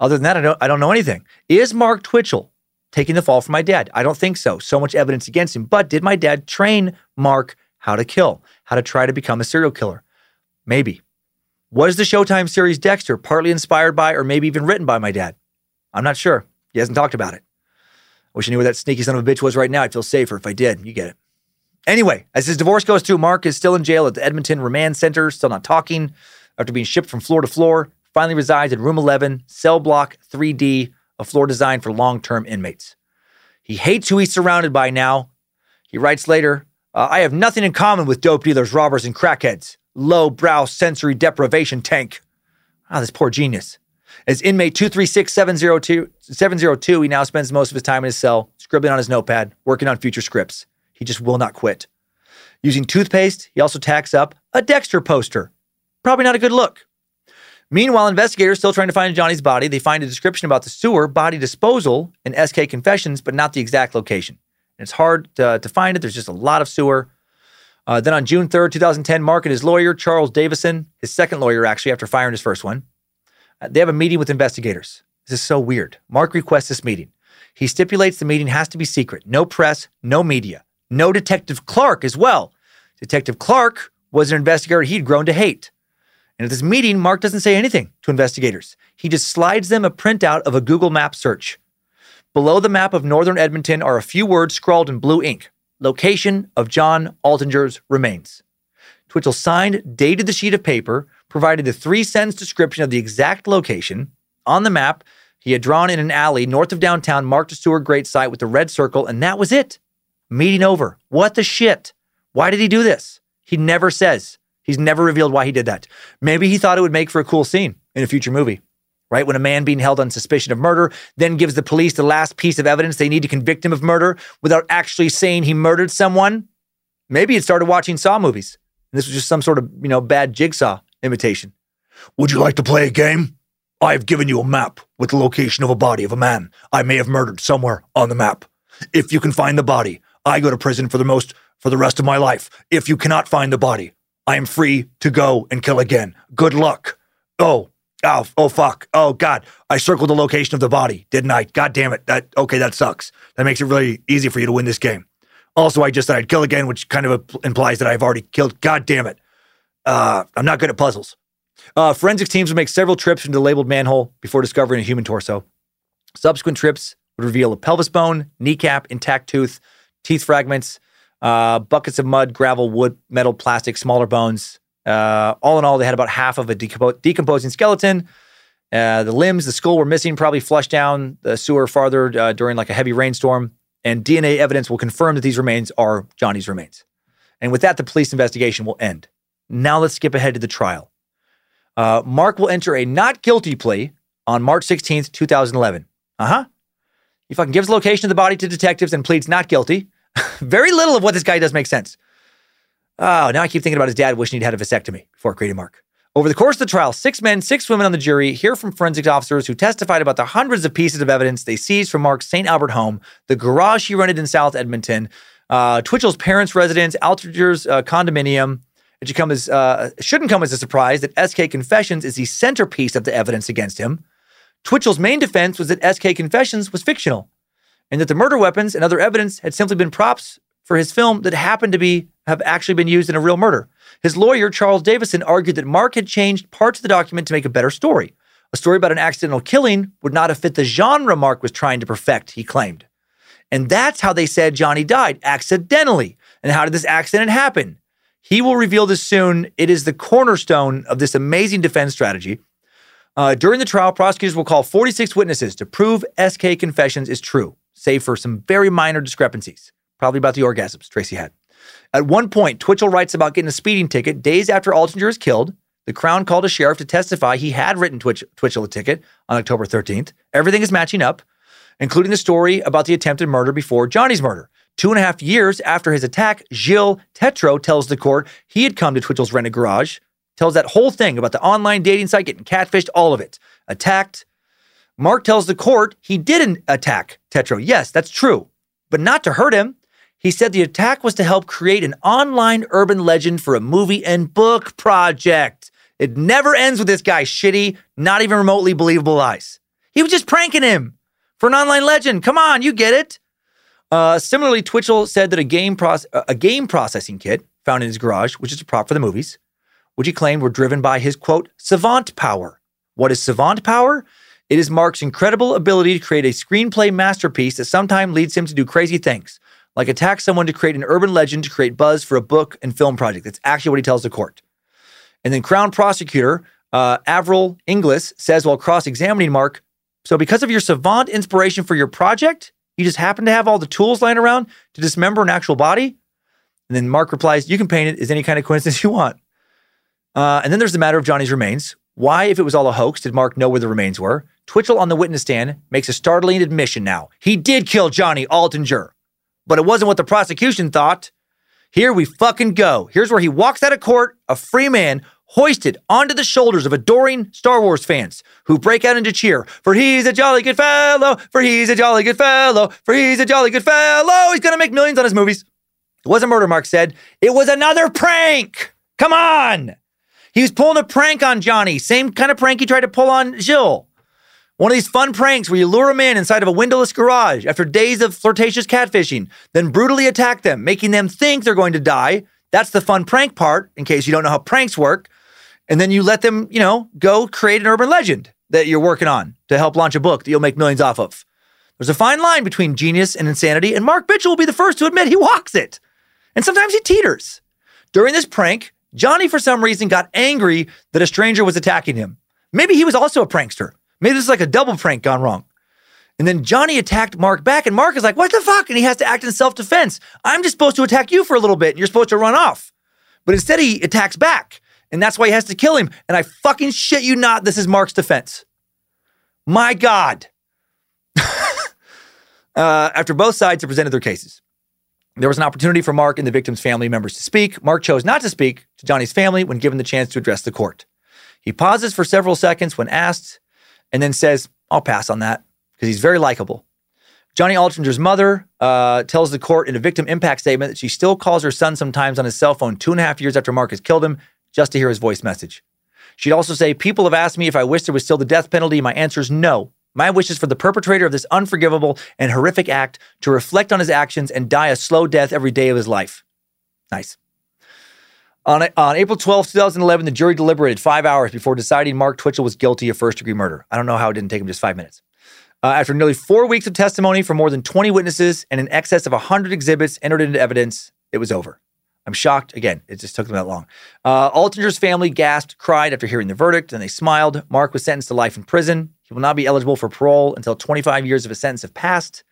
Other than that, I don't, I don't know anything. Is Mark Twitchell taking the fall for my dad? I don't think so. So much evidence against him. But did my dad train Mark how to kill, how to try to become a serial killer? Maybe. Was the Showtime series Dexter partly inspired by or maybe even written by my dad? I'm not sure. He hasn't talked about it. I wish I knew where that sneaky son of a bitch was right now. I'd feel safer if I did. You get it. Anyway, as his divorce goes through, Mark is still in jail at the Edmonton Remand Center, still not talking, after being shipped from floor to floor. Finally resides in room 11, cell block 3D, a floor designed for long term inmates. He hates who he's surrounded by now. He writes later uh, I have nothing in common with dope dealers, robbers, and crackheads. Low brow sensory deprivation tank. Ah, this poor genius. As inmate 236702, 702, he now spends most of his time in his cell, scribbling on his notepad, working on future scripts. He just will not quit. Using toothpaste, he also tacks up a Dexter poster. Probably not a good look. Meanwhile, investigators still trying to find Johnny's body. They find a description about the sewer body disposal and SK Confessions, but not the exact location. And it's hard to, to find it. There's just a lot of sewer. Uh, then on June 3rd, 2010, Mark and his lawyer, Charles Davison, his second lawyer actually, after firing his first one, uh, they have a meeting with investigators. This is so weird. Mark requests this meeting. He stipulates the meeting has to be secret no press, no media. No Detective Clark as well. Detective Clark was an investigator he'd grown to hate. And at this meeting, Mark doesn't say anything to investigators. He just slides them a printout of a Google Map search. Below the map of northern Edmonton are a few words scrawled in blue ink location of John Altinger's remains. Twitchell signed, dated the sheet of paper, provided the three sentence description of the exact location. On the map, he had drawn in an alley north of downtown, marked a sewer grate site with a red circle, and that was it. Meeting over. What the shit? Why did he do this? He never says. He's never revealed why he did that. Maybe he thought it would make for a cool scene in a future movie, right? When a man being held on suspicion of murder then gives the police the last piece of evidence they need to convict him of murder without actually saying he murdered someone. Maybe he started watching Saw movies. And this was just some sort of, you know, bad jigsaw imitation. Would you like to play a game? I have given you a map with the location of a body of a man I may have murdered somewhere on the map. If you can find the body, I go to prison for the most for the rest of my life. If you cannot find the body, I am free to go and kill again. Good luck. Oh, oh, oh, fuck. Oh, God. I circled the location of the body, didn't I? God damn it. That okay, that sucks. That makes it really easy for you to win this game. Also, I just said I'd kill again, which kind of implies that I've already killed. God damn it. Uh, I'm not good at puzzles. Uh, forensics teams would make several trips into the labeled manhole before discovering a human torso. Subsequent trips would reveal a pelvis bone, kneecap, intact tooth, teeth fragments, uh, buckets of mud, gravel, wood, metal, plastic, smaller bones. Uh, all in all, they had about half of a decompo- decomposing skeleton. Uh, the limbs, the skull were missing, probably flushed down the sewer farther uh, during like a heavy rainstorm. And DNA evidence will confirm that these remains are Johnny's remains. And with that, the police investigation will end. Now let's skip ahead to the trial. Uh, Mark will enter a not guilty plea on March 16th, 2011. Uh huh. He fucking gives location of the body to detectives and pleads not guilty. Very little of what this guy does makes sense. Oh, now I keep thinking about his dad wishing he'd had a vasectomy before creating Mark. Over the course of the trial, six men, six women on the jury hear from forensics officers who testified about the hundreds of pieces of evidence they seized from Mark's St. Albert home, the garage he rented in South Edmonton, Uh, Twitchell's parents' residence, Altringer's uh, condominium. It should come as uh, shouldn't come as a surprise that SK Confessions is the centerpiece of the evidence against him. Twitchell's main defense was that SK Confessions was fictional, and that the murder weapons and other evidence had simply been props for his film that happened to be have actually been used in a real murder. His lawyer, Charles Davison, argued that Mark had changed parts of the document to make a better story. A story about an accidental killing would not have fit the genre Mark was trying to perfect, he claimed. And that's how they said Johnny died accidentally. And how did this accident happen? He will reveal this soon. It is the cornerstone of this amazing defense strategy. Uh, during the trial, prosecutors will call 46 witnesses to prove SK Confessions is true, save for some very minor discrepancies, probably about the orgasms Tracy had. At one point, Twitchell writes about getting a speeding ticket days after Altringer is killed. The Crown called a sheriff to testify he had written Twitch, Twitchell a ticket on October 13th. Everything is matching up, including the story about the attempted murder before Johnny's murder. Two and a half years after his attack, Gilles Tetreault tells the court he had come to Twitchell's rented garage, tells that whole thing about the online dating site getting catfished, all of it. Attacked. Mark tells the court he didn't attack Tetreault. Yes, that's true, but not to hurt him. He said the attack was to help create an online urban legend for a movie and book project. It never ends with this guy shitty, not even remotely believable lies. He was just pranking him for an online legend. Come on, you get it. Uh, similarly, Twitchell said that a game, proce- a game processing kit found in his garage, which is a prop for the movies, which he claimed were driven by his quote, savant power. What is savant power? It is Mark's incredible ability to create a screenplay masterpiece that sometimes leads him to do crazy things, like attack someone to create an urban legend to create buzz for a book and film project. That's actually what he tells the court. And then Crown Prosecutor uh, Avril Inglis says while cross examining Mark, so because of your savant inspiration for your project, you just happen to have all the tools lying around to dismember an actual body? And then Mark replies, You can paint it as any kind of coincidence you want. Uh, and then there's the matter of Johnny's remains. Why, if it was all a hoax, did Mark know where the remains were? Twitchell on the witness stand makes a startling admission now. He did kill Johnny Altinger, but it wasn't what the prosecution thought. Here we fucking go. Here's where he walks out of court, a free man, hoisted onto the shoulders of adoring Star Wars fans who break out into cheer. For he's a jolly good fellow, for he's a jolly good fellow, for he's a jolly good fellow. He's gonna make millions on his movies. It wasn't murder, Mark said. It was another prank. Come on. He was pulling a prank on Johnny. Same kind of prank he tried to pull on Gilles. One of these fun pranks where you lure a man inside of a windowless garage after days of flirtatious catfishing, then brutally attack them, making them think they're going to die. That's the fun prank part, in case you don't know how pranks work. And then you let them, you know, go create an urban legend that you're working on to help launch a book that you'll make millions off of. There's a fine line between genius and insanity, and Mark Twitchell will be the first to admit he walks it. And sometimes he teeters. During this prank, Johnny, for some reason, got angry that a stranger was attacking him. Maybe he was also a prankster. Maybe this is like a double prank gone wrong. And then Johnny attacked Mark back, and Mark is like, What the fuck? And he has to act in self defense. I'm just supposed to attack you for a little bit, and you're supposed to run off. But instead, he attacks back, and that's why he has to kill him. And I fucking shit you not, this is Mark's defense. My God. uh, after both sides have presented their cases, there was an opportunity for Mark and the victim's family members to speak. Mark chose not to speak to Johnny's family when given the chance to address the court. He pauses for several seconds when asked and then says, I'll pass on that because he's very likable. Johnny Altringer's mother uh, tells the court in a victim impact statement that she still calls her son sometimes on his cell phone two and a half years after Mark has killed him just to hear his voice message. She'd also say, People have asked me if I wish there was still the death penalty. My answer is no. My wish is for the perpetrator of this unforgivable and horrific act to reflect on his actions and die a slow death every day of his life. Nice. On, on April 12, 2011, the jury deliberated five hours before deciding Mark Twitchell was guilty of first degree murder. I don't know how it didn't take him just five minutes. Uh, after nearly four weeks of testimony from more than 20 witnesses and in excess of 100 exhibits entered into evidence, it was over. I'm shocked. Again, it just took them that long. Uh, Altinger's family gasped, cried after hearing the verdict, and they smiled. Mark was sentenced to life in prison. He will not be eligible for parole until 25 years of his sentence have passed.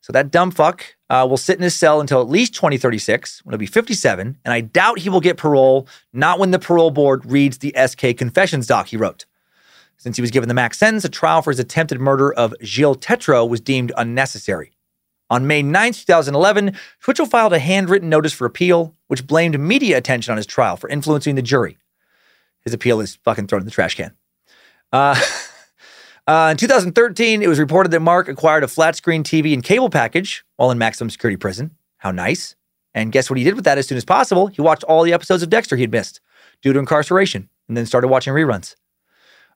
So that dumb fuck uh, will sit in his cell until at least 2036, when he'll be 57. And I doubt he will get parole, not when the parole board reads the SK Confessions doc he wrote. Since he was given the max sentence, a trial for his attempted murder of Gilles Tetreault was deemed unnecessary. On May 9, 2011, Twitchell filed a handwritten notice for appeal, which blamed media attention on his trial for influencing the jury. His appeal is fucking thrown in the trash can. Uh, uh, in 2013, it was reported that Mark acquired a flat screen TV and cable package while in maximum security prison. How nice. And guess what he did with that as soon as possible? He watched all the episodes of Dexter he had missed due to incarceration and then started watching reruns.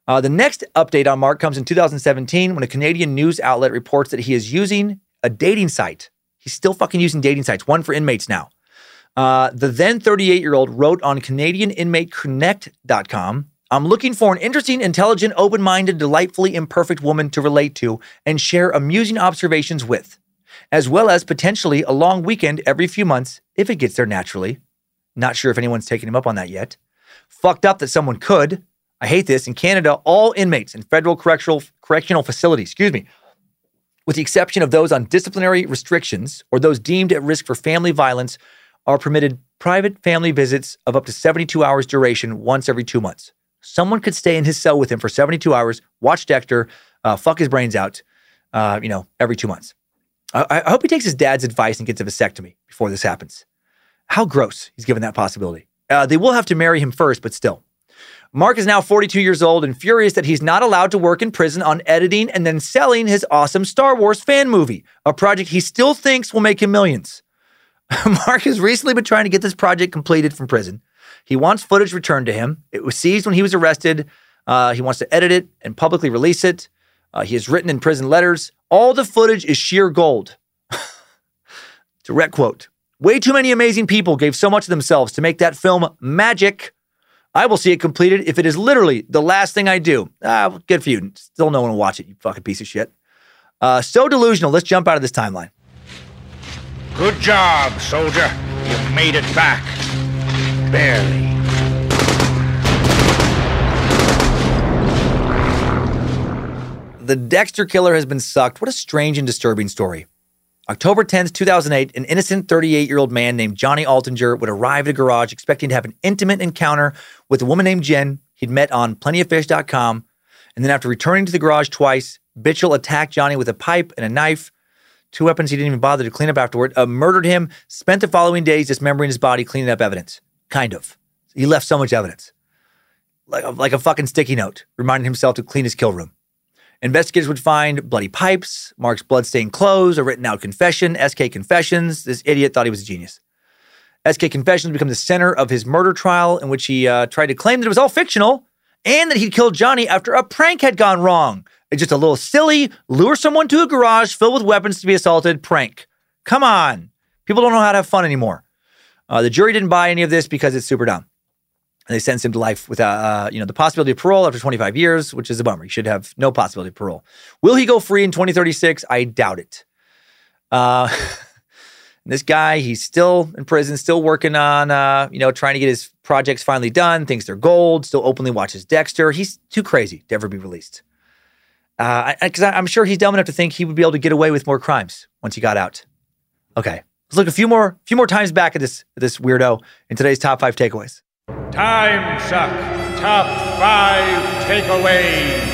Uh, the next update on Mark comes in 2017 when a Canadian news outlet reports that he is using a dating site. He's still fucking using dating sites, one for inmates now. Uh, the then 38 year old wrote on CanadianInmateConnect.com I'm looking for an interesting, intelligent, open minded, delightfully imperfect woman to relate to and share amusing observations with, as well as potentially a long weekend every few months if it gets there naturally. Not sure if anyone's taken him up on that yet. Fucked up that someone could. I hate this. In Canada, all inmates in federal correctional, correctional facilities, excuse me, with the exception of those on disciplinary restrictions or those deemed at risk for family violence, are permitted private family visits of up to 72 hours duration once every two months. Someone could stay in his cell with him for 72 hours, watch Dexter, uh, fuck his brains out, uh, you know, every two months. I, I hope he takes his dad's advice and gets a vasectomy before this happens. How gross he's given that possibility. Uh, they will have to marry him first, but still. Mark is now 42 years old and furious that he's not allowed to work in prison on editing and then selling his awesome Star Wars fan movie, a project he still thinks will make him millions. Mark has recently been trying to get this project completed from prison. He wants footage returned to him. It was seized when he was arrested. Uh, he wants to edit it and publicly release it. Uh, he has written in prison letters. All the footage is sheer gold. Direct quote Way too many amazing people gave so much of themselves to make that film magic. I will see it completed if it is literally the last thing I do. Ah, good for you. Still no one will watch it, you fucking piece of shit. Uh, so delusional. Let's jump out of this timeline. Good job, soldier. You've made it back. Barely. The Dexter killer has been sucked. What a strange and disturbing story. October 10th, 2008, an innocent 38 year old man named Johnny Altinger would arrive at a garage expecting to have an intimate encounter with a woman named Jen he'd met on plentyoffish.com. And then after returning to the garage twice, Bitchell attacked Johnny with a pipe and a knife, two weapons he didn't even bother to clean up afterward, uh, murdered him, spent the following days dismembering his body, cleaning up evidence. Kind of. He left so much evidence. Like a, like a fucking sticky note, reminding himself to clean his kill room. Investigators would find bloody pipes, Mark's bloodstained clothes, a written out confession, SK Confessions. This idiot thought he was a genius. SK Confessions become the center of his murder trial, in which he uh, tried to claim that it was all fictional and that he'd killed Johnny after a prank had gone wrong. It's just a little silly, lure someone to a garage filled with weapons to be assaulted prank. Come on. People don't know how to have fun anymore. Uh, the jury didn't buy any of this because it's super dumb and they sentenced him to life without, uh, you know, the possibility of parole after 25 years, which is a bummer. He should have no possibility of parole. Will he go free in 2036? I doubt it. Uh, this guy, he's still in prison, still working on, uh, you know, trying to get his projects finally done. Thinks they're gold. Still openly watches Dexter. He's too crazy to ever be released. Because uh, I'm sure he's dumb enough to think he would be able to get away with more crimes once he got out. Okay, let's look a few more, few more times back at this this weirdo in today's top five takeaways. Time suck. Top five takeaways.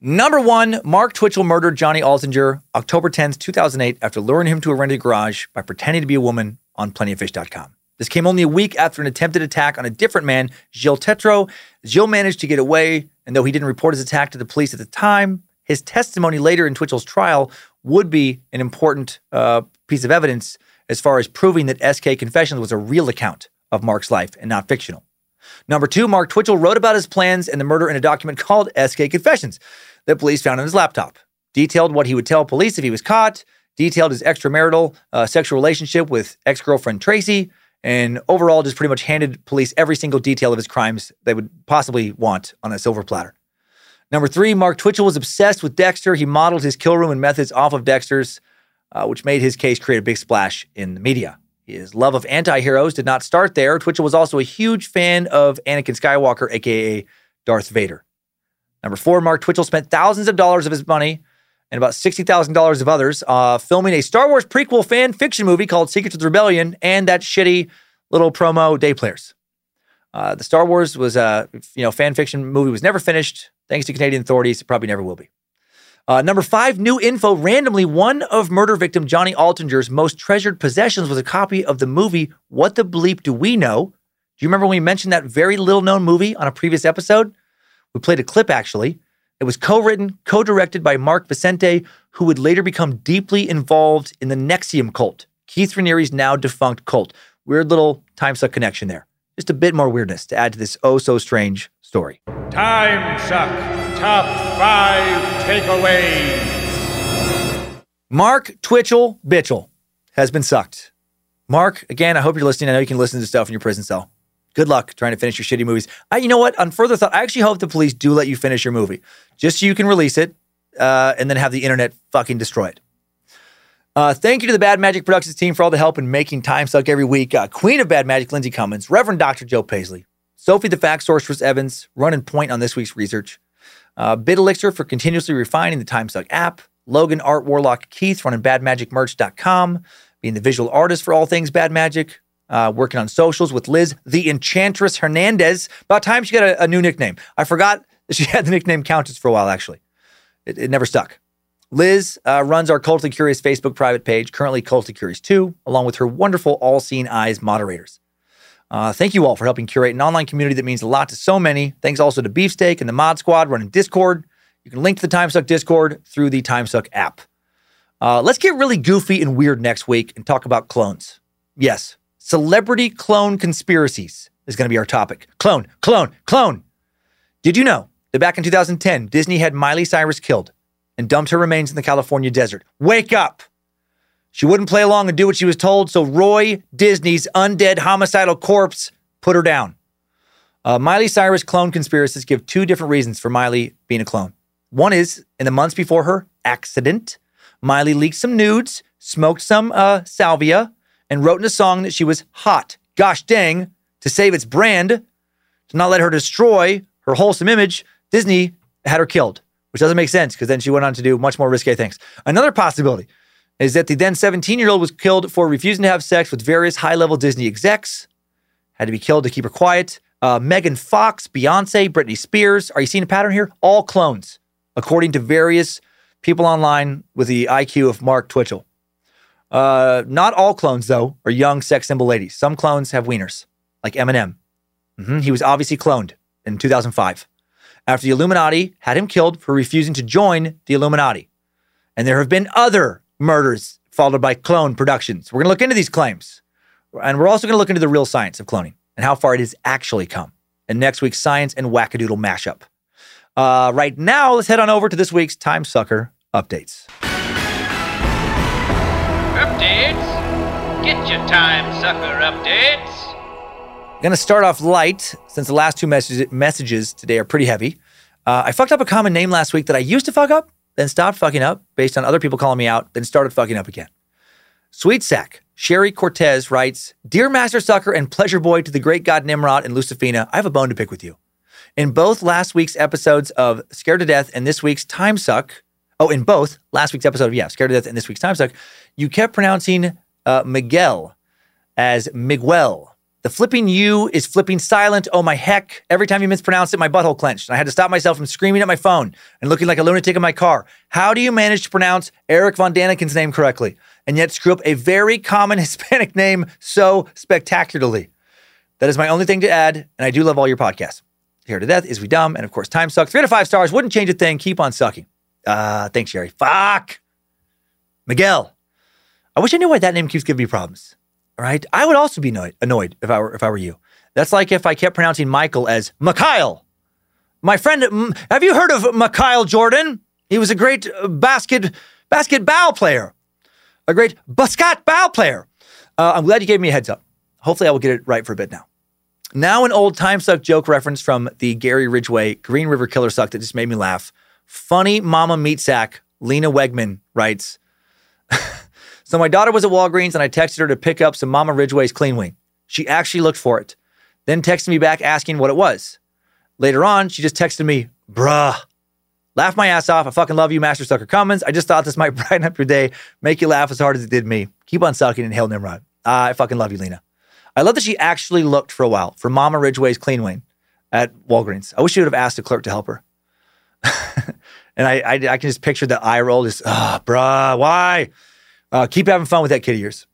Number one, Mark Twitchell murdered Johnny Altinger October 10th, 2008, after luring him to a rented garage by pretending to be a woman on plentyoffish.com. This came only a week after an attempted attack on a different man, Gilles Tetreault. Gilles managed to get away, and though he didn't report his attack to the police at the time, his testimony later in Twitchell's trial would be an important uh, piece of evidence as far as proving that SK Confessions was a real account of Mark's life and not fictional. Number two, Mark Twitchell wrote about his plans and the murder in a document called SK Confessions that police found on his laptop. Detailed what he would tell police if he was caught, detailed his extramarital uh, sexual relationship with ex girlfriend Tracy, and overall just pretty much handed police every single detail of his crimes they would possibly want on a silver platter. Number three, Mark Twitchell was obsessed with Dexter. He modeled his kill room and methods off of Dexter's, uh, which made his case create a big splash in the media. His love of anti heroes did not start there. Twitchell was also a huge fan of Anakin Skywalker, aka Darth Vader. Number four, Mark Twitchell spent thousands of dollars of his money and about $60,000 of others uh, filming a Star Wars prequel fan fiction movie called Secrets of the Rebellion and that shitty little promo Day Players. Uh, the Star Wars was a you know fan fiction movie was never finished thanks to Canadian authorities. It probably never will be. Uh, number five, new info. Randomly, one of murder victim Johnny Altinger's most treasured possessions was a copy of the movie What the Bleep Do We Know? Do you remember when we mentioned that very little known movie on a previous episode? We played a clip actually. It was co written, co directed by Mark Vicente, who would later become deeply involved in the NXIVM cult, Keith Raniere's now defunct cult. Weird little time suck connection there. Just a bit more weirdness to add to this oh so strange story. Time Suck Top 5 Takeaways. Mark Twitchell Bitchell has been sucked. Mark, again, I hope you're listening. I know you can listen to stuff in your prison cell. Good luck trying to finish your shitty movies. I, you know what? On further thought, I actually hope the police do let you finish your movie, just so you can release it uh, and then have the internet fucking destroy it. Uh, thank you to the Bad Magic Productions team for all the help in making Time Suck every week. Uh, Queen of Bad Magic, Lindsay Cummins, Reverend Dr. Joe Paisley, Sophie the Fact Sorceress Evans, running point on this week's research, uh, Bit Elixir for continuously refining the Time Suck app, Logan Art Warlock Keith running badmagicmerch.com, being the visual artist for all things Bad Magic, uh, working on socials with Liz, the Enchantress Hernandez. About time she got a, a new nickname. I forgot she had the nickname Countess for a while, actually. It, it never stuck. Liz uh, runs our Cultly Curious Facebook private page, currently Cultly Curious 2, along with her wonderful All Seeing Eyes moderators. Uh, thank you all for helping curate an online community that means a lot to so many. Thanks also to Beefsteak and the Mod Squad running Discord. You can link to the Timesuck Discord through the Timesuck app. Uh, let's get really goofy and weird next week and talk about clones. Yes, celebrity clone conspiracies is going to be our topic. Clone, clone, clone. Did you know that back in 2010, Disney had Miley Cyrus killed and dumped her remains in the California desert? Wake up! She wouldn't play along and do what she was told, so Roy Disney's undead homicidal corpse put her down. Uh, Miley Cyrus clone conspiracists give two different reasons for Miley being a clone. One is in the months before her accident, Miley leaked some nudes, smoked some uh, salvia, and wrote in a song that she was hot. Gosh dang, to save its brand, to not let her destroy her wholesome image, Disney had her killed, which doesn't make sense because then she went on to do much more risque things. Another possibility is that the then 17 year old was killed for refusing to have sex with various high level Disney execs, had to be killed to keep her quiet. Uh, Megan Fox, Beyonce, Britney Spears. Are you seeing a pattern here? All clones, according to various people online with the IQ of Mark Twitchell. Uh, not all clones, though, are young sex symbol ladies. Some clones have wieners, like Eminem. Mm-hmm. He was obviously cloned in 2005 after the Illuminati had him killed for refusing to join the Illuminati. And there have been other murders followed by clone productions. We're going to look into these claims. And we're also going to look into the real science of cloning and how far it has actually come in next week's Science and Wackadoodle mashup. Uh, right now, let's head on over to this week's Time Sucker updates. Updates? Get your Time Sucker updates. Going to start off light since the last two messages, messages today are pretty heavy. Uh, I fucked up a common name last week that I used to fuck up, then stopped fucking up based on other people calling me out, then started fucking up again. Sweet Sack, Sherry Cortez writes Dear Master Sucker and Pleasure Boy to the great god Nimrod and Lucifina, I have a bone to pick with you. In both last week's episodes of Scared to Death and this week's Time Suck, oh, in both last week's episode of, yeah, Scared to Death and this week's Time Suck, you kept pronouncing uh, Miguel as Miguel. The flipping U is flipping silent. Oh my heck. Every time you mispronounce it, my butthole clenched. I had to stop myself from screaming at my phone and looking like a lunatic in my car. How do you manage to pronounce Eric Von Daniken's name correctly and yet screw up a very common Hispanic name so spectacularly? That is my only thing to add, and I do love all your podcasts. Scared to Death, Is We Dumb, and of course, Time Sucks. Three to five stars, wouldn't change a thing. Keep on sucking. Uh, thanks, Jerry. Fuck. Miguel. I wish I knew why that name keeps giving me problems right? I would also be annoyed, annoyed if I were if I were you. That's like if I kept pronouncing Michael as Mikhail. My friend, have you heard of Mikhail Jordan? He was a great uh, basket basketball player, a great basket basketball player. Uh, I'm glad you gave me a heads up. Hopefully, I will get it right for a bit now. Now, an old time suck joke reference from the Gary Ridgway Green River Killer Suck that just made me laugh. Funny mama meat sack, Lena Wegman writes. So my daughter was at Walgreens and I texted her to pick up some Mama Ridgway's Clean Wing. She actually looked for it, then texted me back asking what it was. Later on, she just texted me, bruh. Laugh my ass off. I fucking love you, Master Sucker Cummins. I just thought this might brighten up your day, make you laugh as hard as it did me. Keep on sucking and hail Nimrod. Uh, I fucking love you, Lena. I love that she actually looked for a while for Mama Ridgway's Clean Wing at Walgreens. I wish she would have asked a clerk to help her. and I, I, I, can just picture the eye roll, just, ah, bruh, why? Uh, keep having fun with that kid of yours.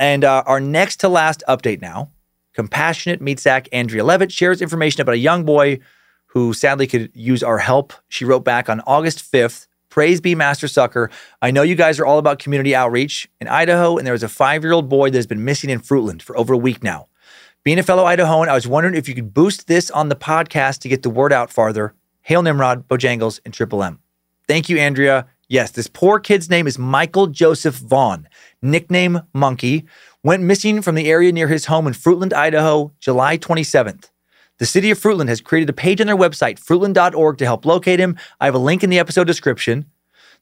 And uh, our next to last update now compassionate meat sack Andrea Levitt shares information about a young boy who sadly could use our help. She wrote back on August 5th Praise be Master Sucker. I know you guys are all about community outreach in Idaho, and there is a five year old boy that has been missing in Fruitland for over a week now. Being a fellow Idahoan, I was wondering if you could boost this on the podcast to get the word out farther. Hail Nimrod, Bojangles, and Triple M. Thank you, Andrea. Yes, this poor kid's name is Michael Joseph Vaughn, nickname Monkey, went missing from the area near his home in Fruitland, Idaho, July 27th. The city of Fruitland has created a page on their website, fruitland.org, to help locate him. I have a link in the episode description.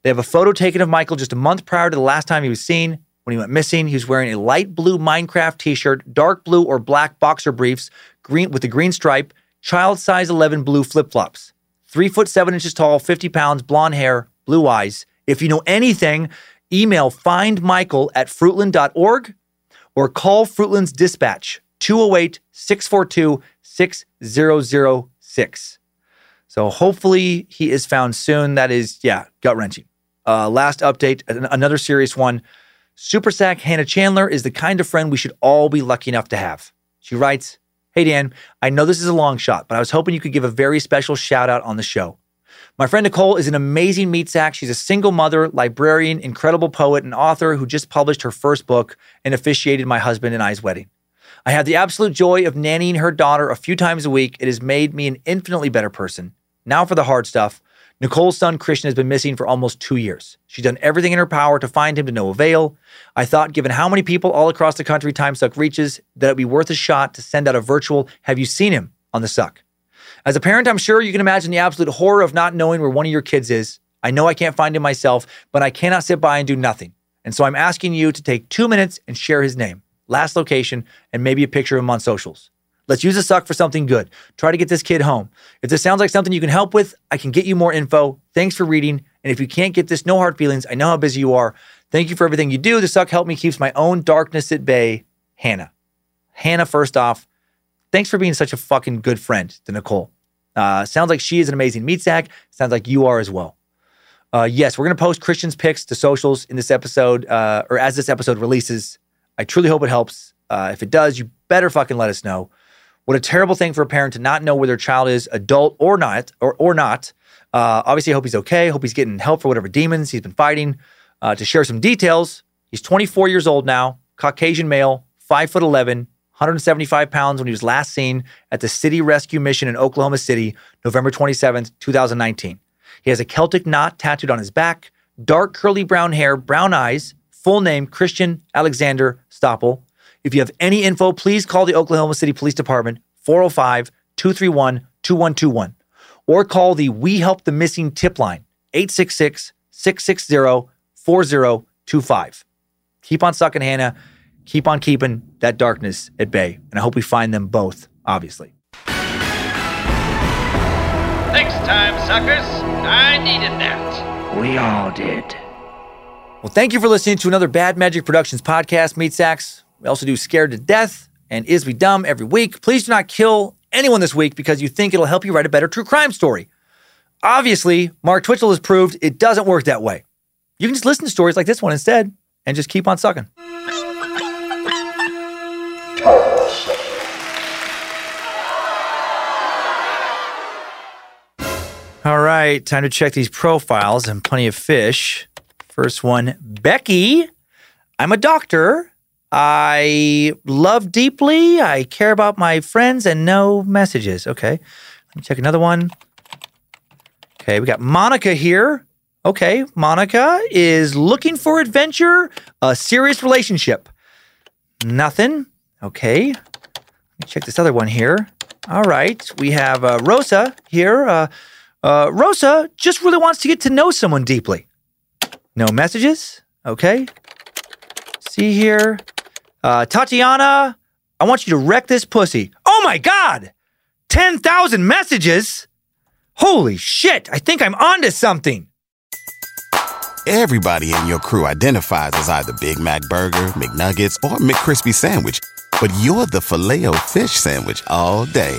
They have a photo taken of Michael just a month prior to the last time he was seen. When he went missing, he was wearing a light blue Minecraft t-shirt, dark blue or black boxer briefs, green with a green stripe, child size 11 blue flip-flops. Three foot seven inches tall, 50 pounds, blonde hair, blue eyes. If you know anything, email findmichael at fruitland.org or call Fruitland's dispatch 208 642 6006. So hopefully he is found soon. That is, yeah, gut wrenching. Uh, last update, another serious one. Super Sack Hannah Chandler is the kind of friend we should all be lucky enough to have. She writes, Hey Dan, I know this is a long shot, but I was hoping you could give a very special shout out on the show. My friend Nicole is an amazing meat sack. She's a single mother, librarian, incredible poet, and author who just published her first book and officiated my husband and I's wedding. I have the absolute joy of nannying her daughter a few times a week. It has made me an infinitely better person. Now for the hard stuff. Nicole's son Christian has been missing for almost two years. She's done everything in her power to find him to no avail. I thought, given how many people all across the country Time Suck reaches, that it'd be worth a shot to send out a virtual Have you seen him on the Suck? As a parent, I'm sure you can imagine the absolute horror of not knowing where one of your kids is. I know I can't find him myself, but I cannot sit by and do nothing. And so I'm asking you to take two minutes and share his name, last location, and maybe a picture of him on socials. Let's use a suck for something good. Try to get this kid home. If this sounds like something you can help with, I can get you more info. Thanks for reading. And if you can't get this, no hard feelings. I know how busy you are. Thank you for everything you do. The suck help me keeps my own darkness at bay. Hannah. Hannah, first off, thanks for being such a fucking good friend to Nicole. Uh, sounds like she is an amazing meat sack. Sounds like you are as well. Uh, yes, we're going to post Christian's pics to socials in this episode, uh, or as this episode releases. I truly hope it helps. Uh, if it does, you better fucking let us know. What a terrible thing for a parent to not know where their child is, adult or not, or or not. Uh, obviously, I hope he's okay. Hope he's getting help for whatever demons he's been fighting. Uh, to share some details, he's 24 years old now, Caucasian male, five foot 11, 175 pounds when he was last seen at the City Rescue Mission in Oklahoma City, November 27, 2019. He has a Celtic knot tattooed on his back, dark curly brown hair, brown eyes, full name Christian Alexander Stoppel. If you have any info, please call the Oklahoma City Police Department 405 231 2121 or call the We Help the Missing tip line 866 660 4025. Keep on sucking, Hannah keep on keeping that darkness at bay. And I hope we find them both, obviously. Next time, suckers, I needed that. We all did. Well, thank you for listening to another Bad Magic Productions podcast, Meat Sacks. We also do Scared to Death and Is We Dumb every week. Please do not kill anyone this week because you think it'll help you write a better true crime story. Obviously, Mark Twitchell has proved it doesn't work that way. You can just listen to stories like this one instead and just keep on sucking. All right, time to check these profiles and plenty of fish. First one, Becky. I'm a doctor. I love deeply. I care about my friends and no messages. Okay. Let me check another one. Okay, we got Monica here. Okay, Monica is looking for adventure, a serious relationship. Nothing. Okay. Let me check this other one here. All right, we have uh, Rosa here. Uh, uh, Rosa just really wants to get to know someone deeply. No messages. Okay. See here. Uh, Tatiana, I want you to wreck this pussy. Oh my God! 10,000 messages? Holy shit, I think I'm onto something. Everybody in your crew identifies as either Big Mac Burger, McNuggets, or McCrispy Sandwich, but you're the filet fish Sandwich all day.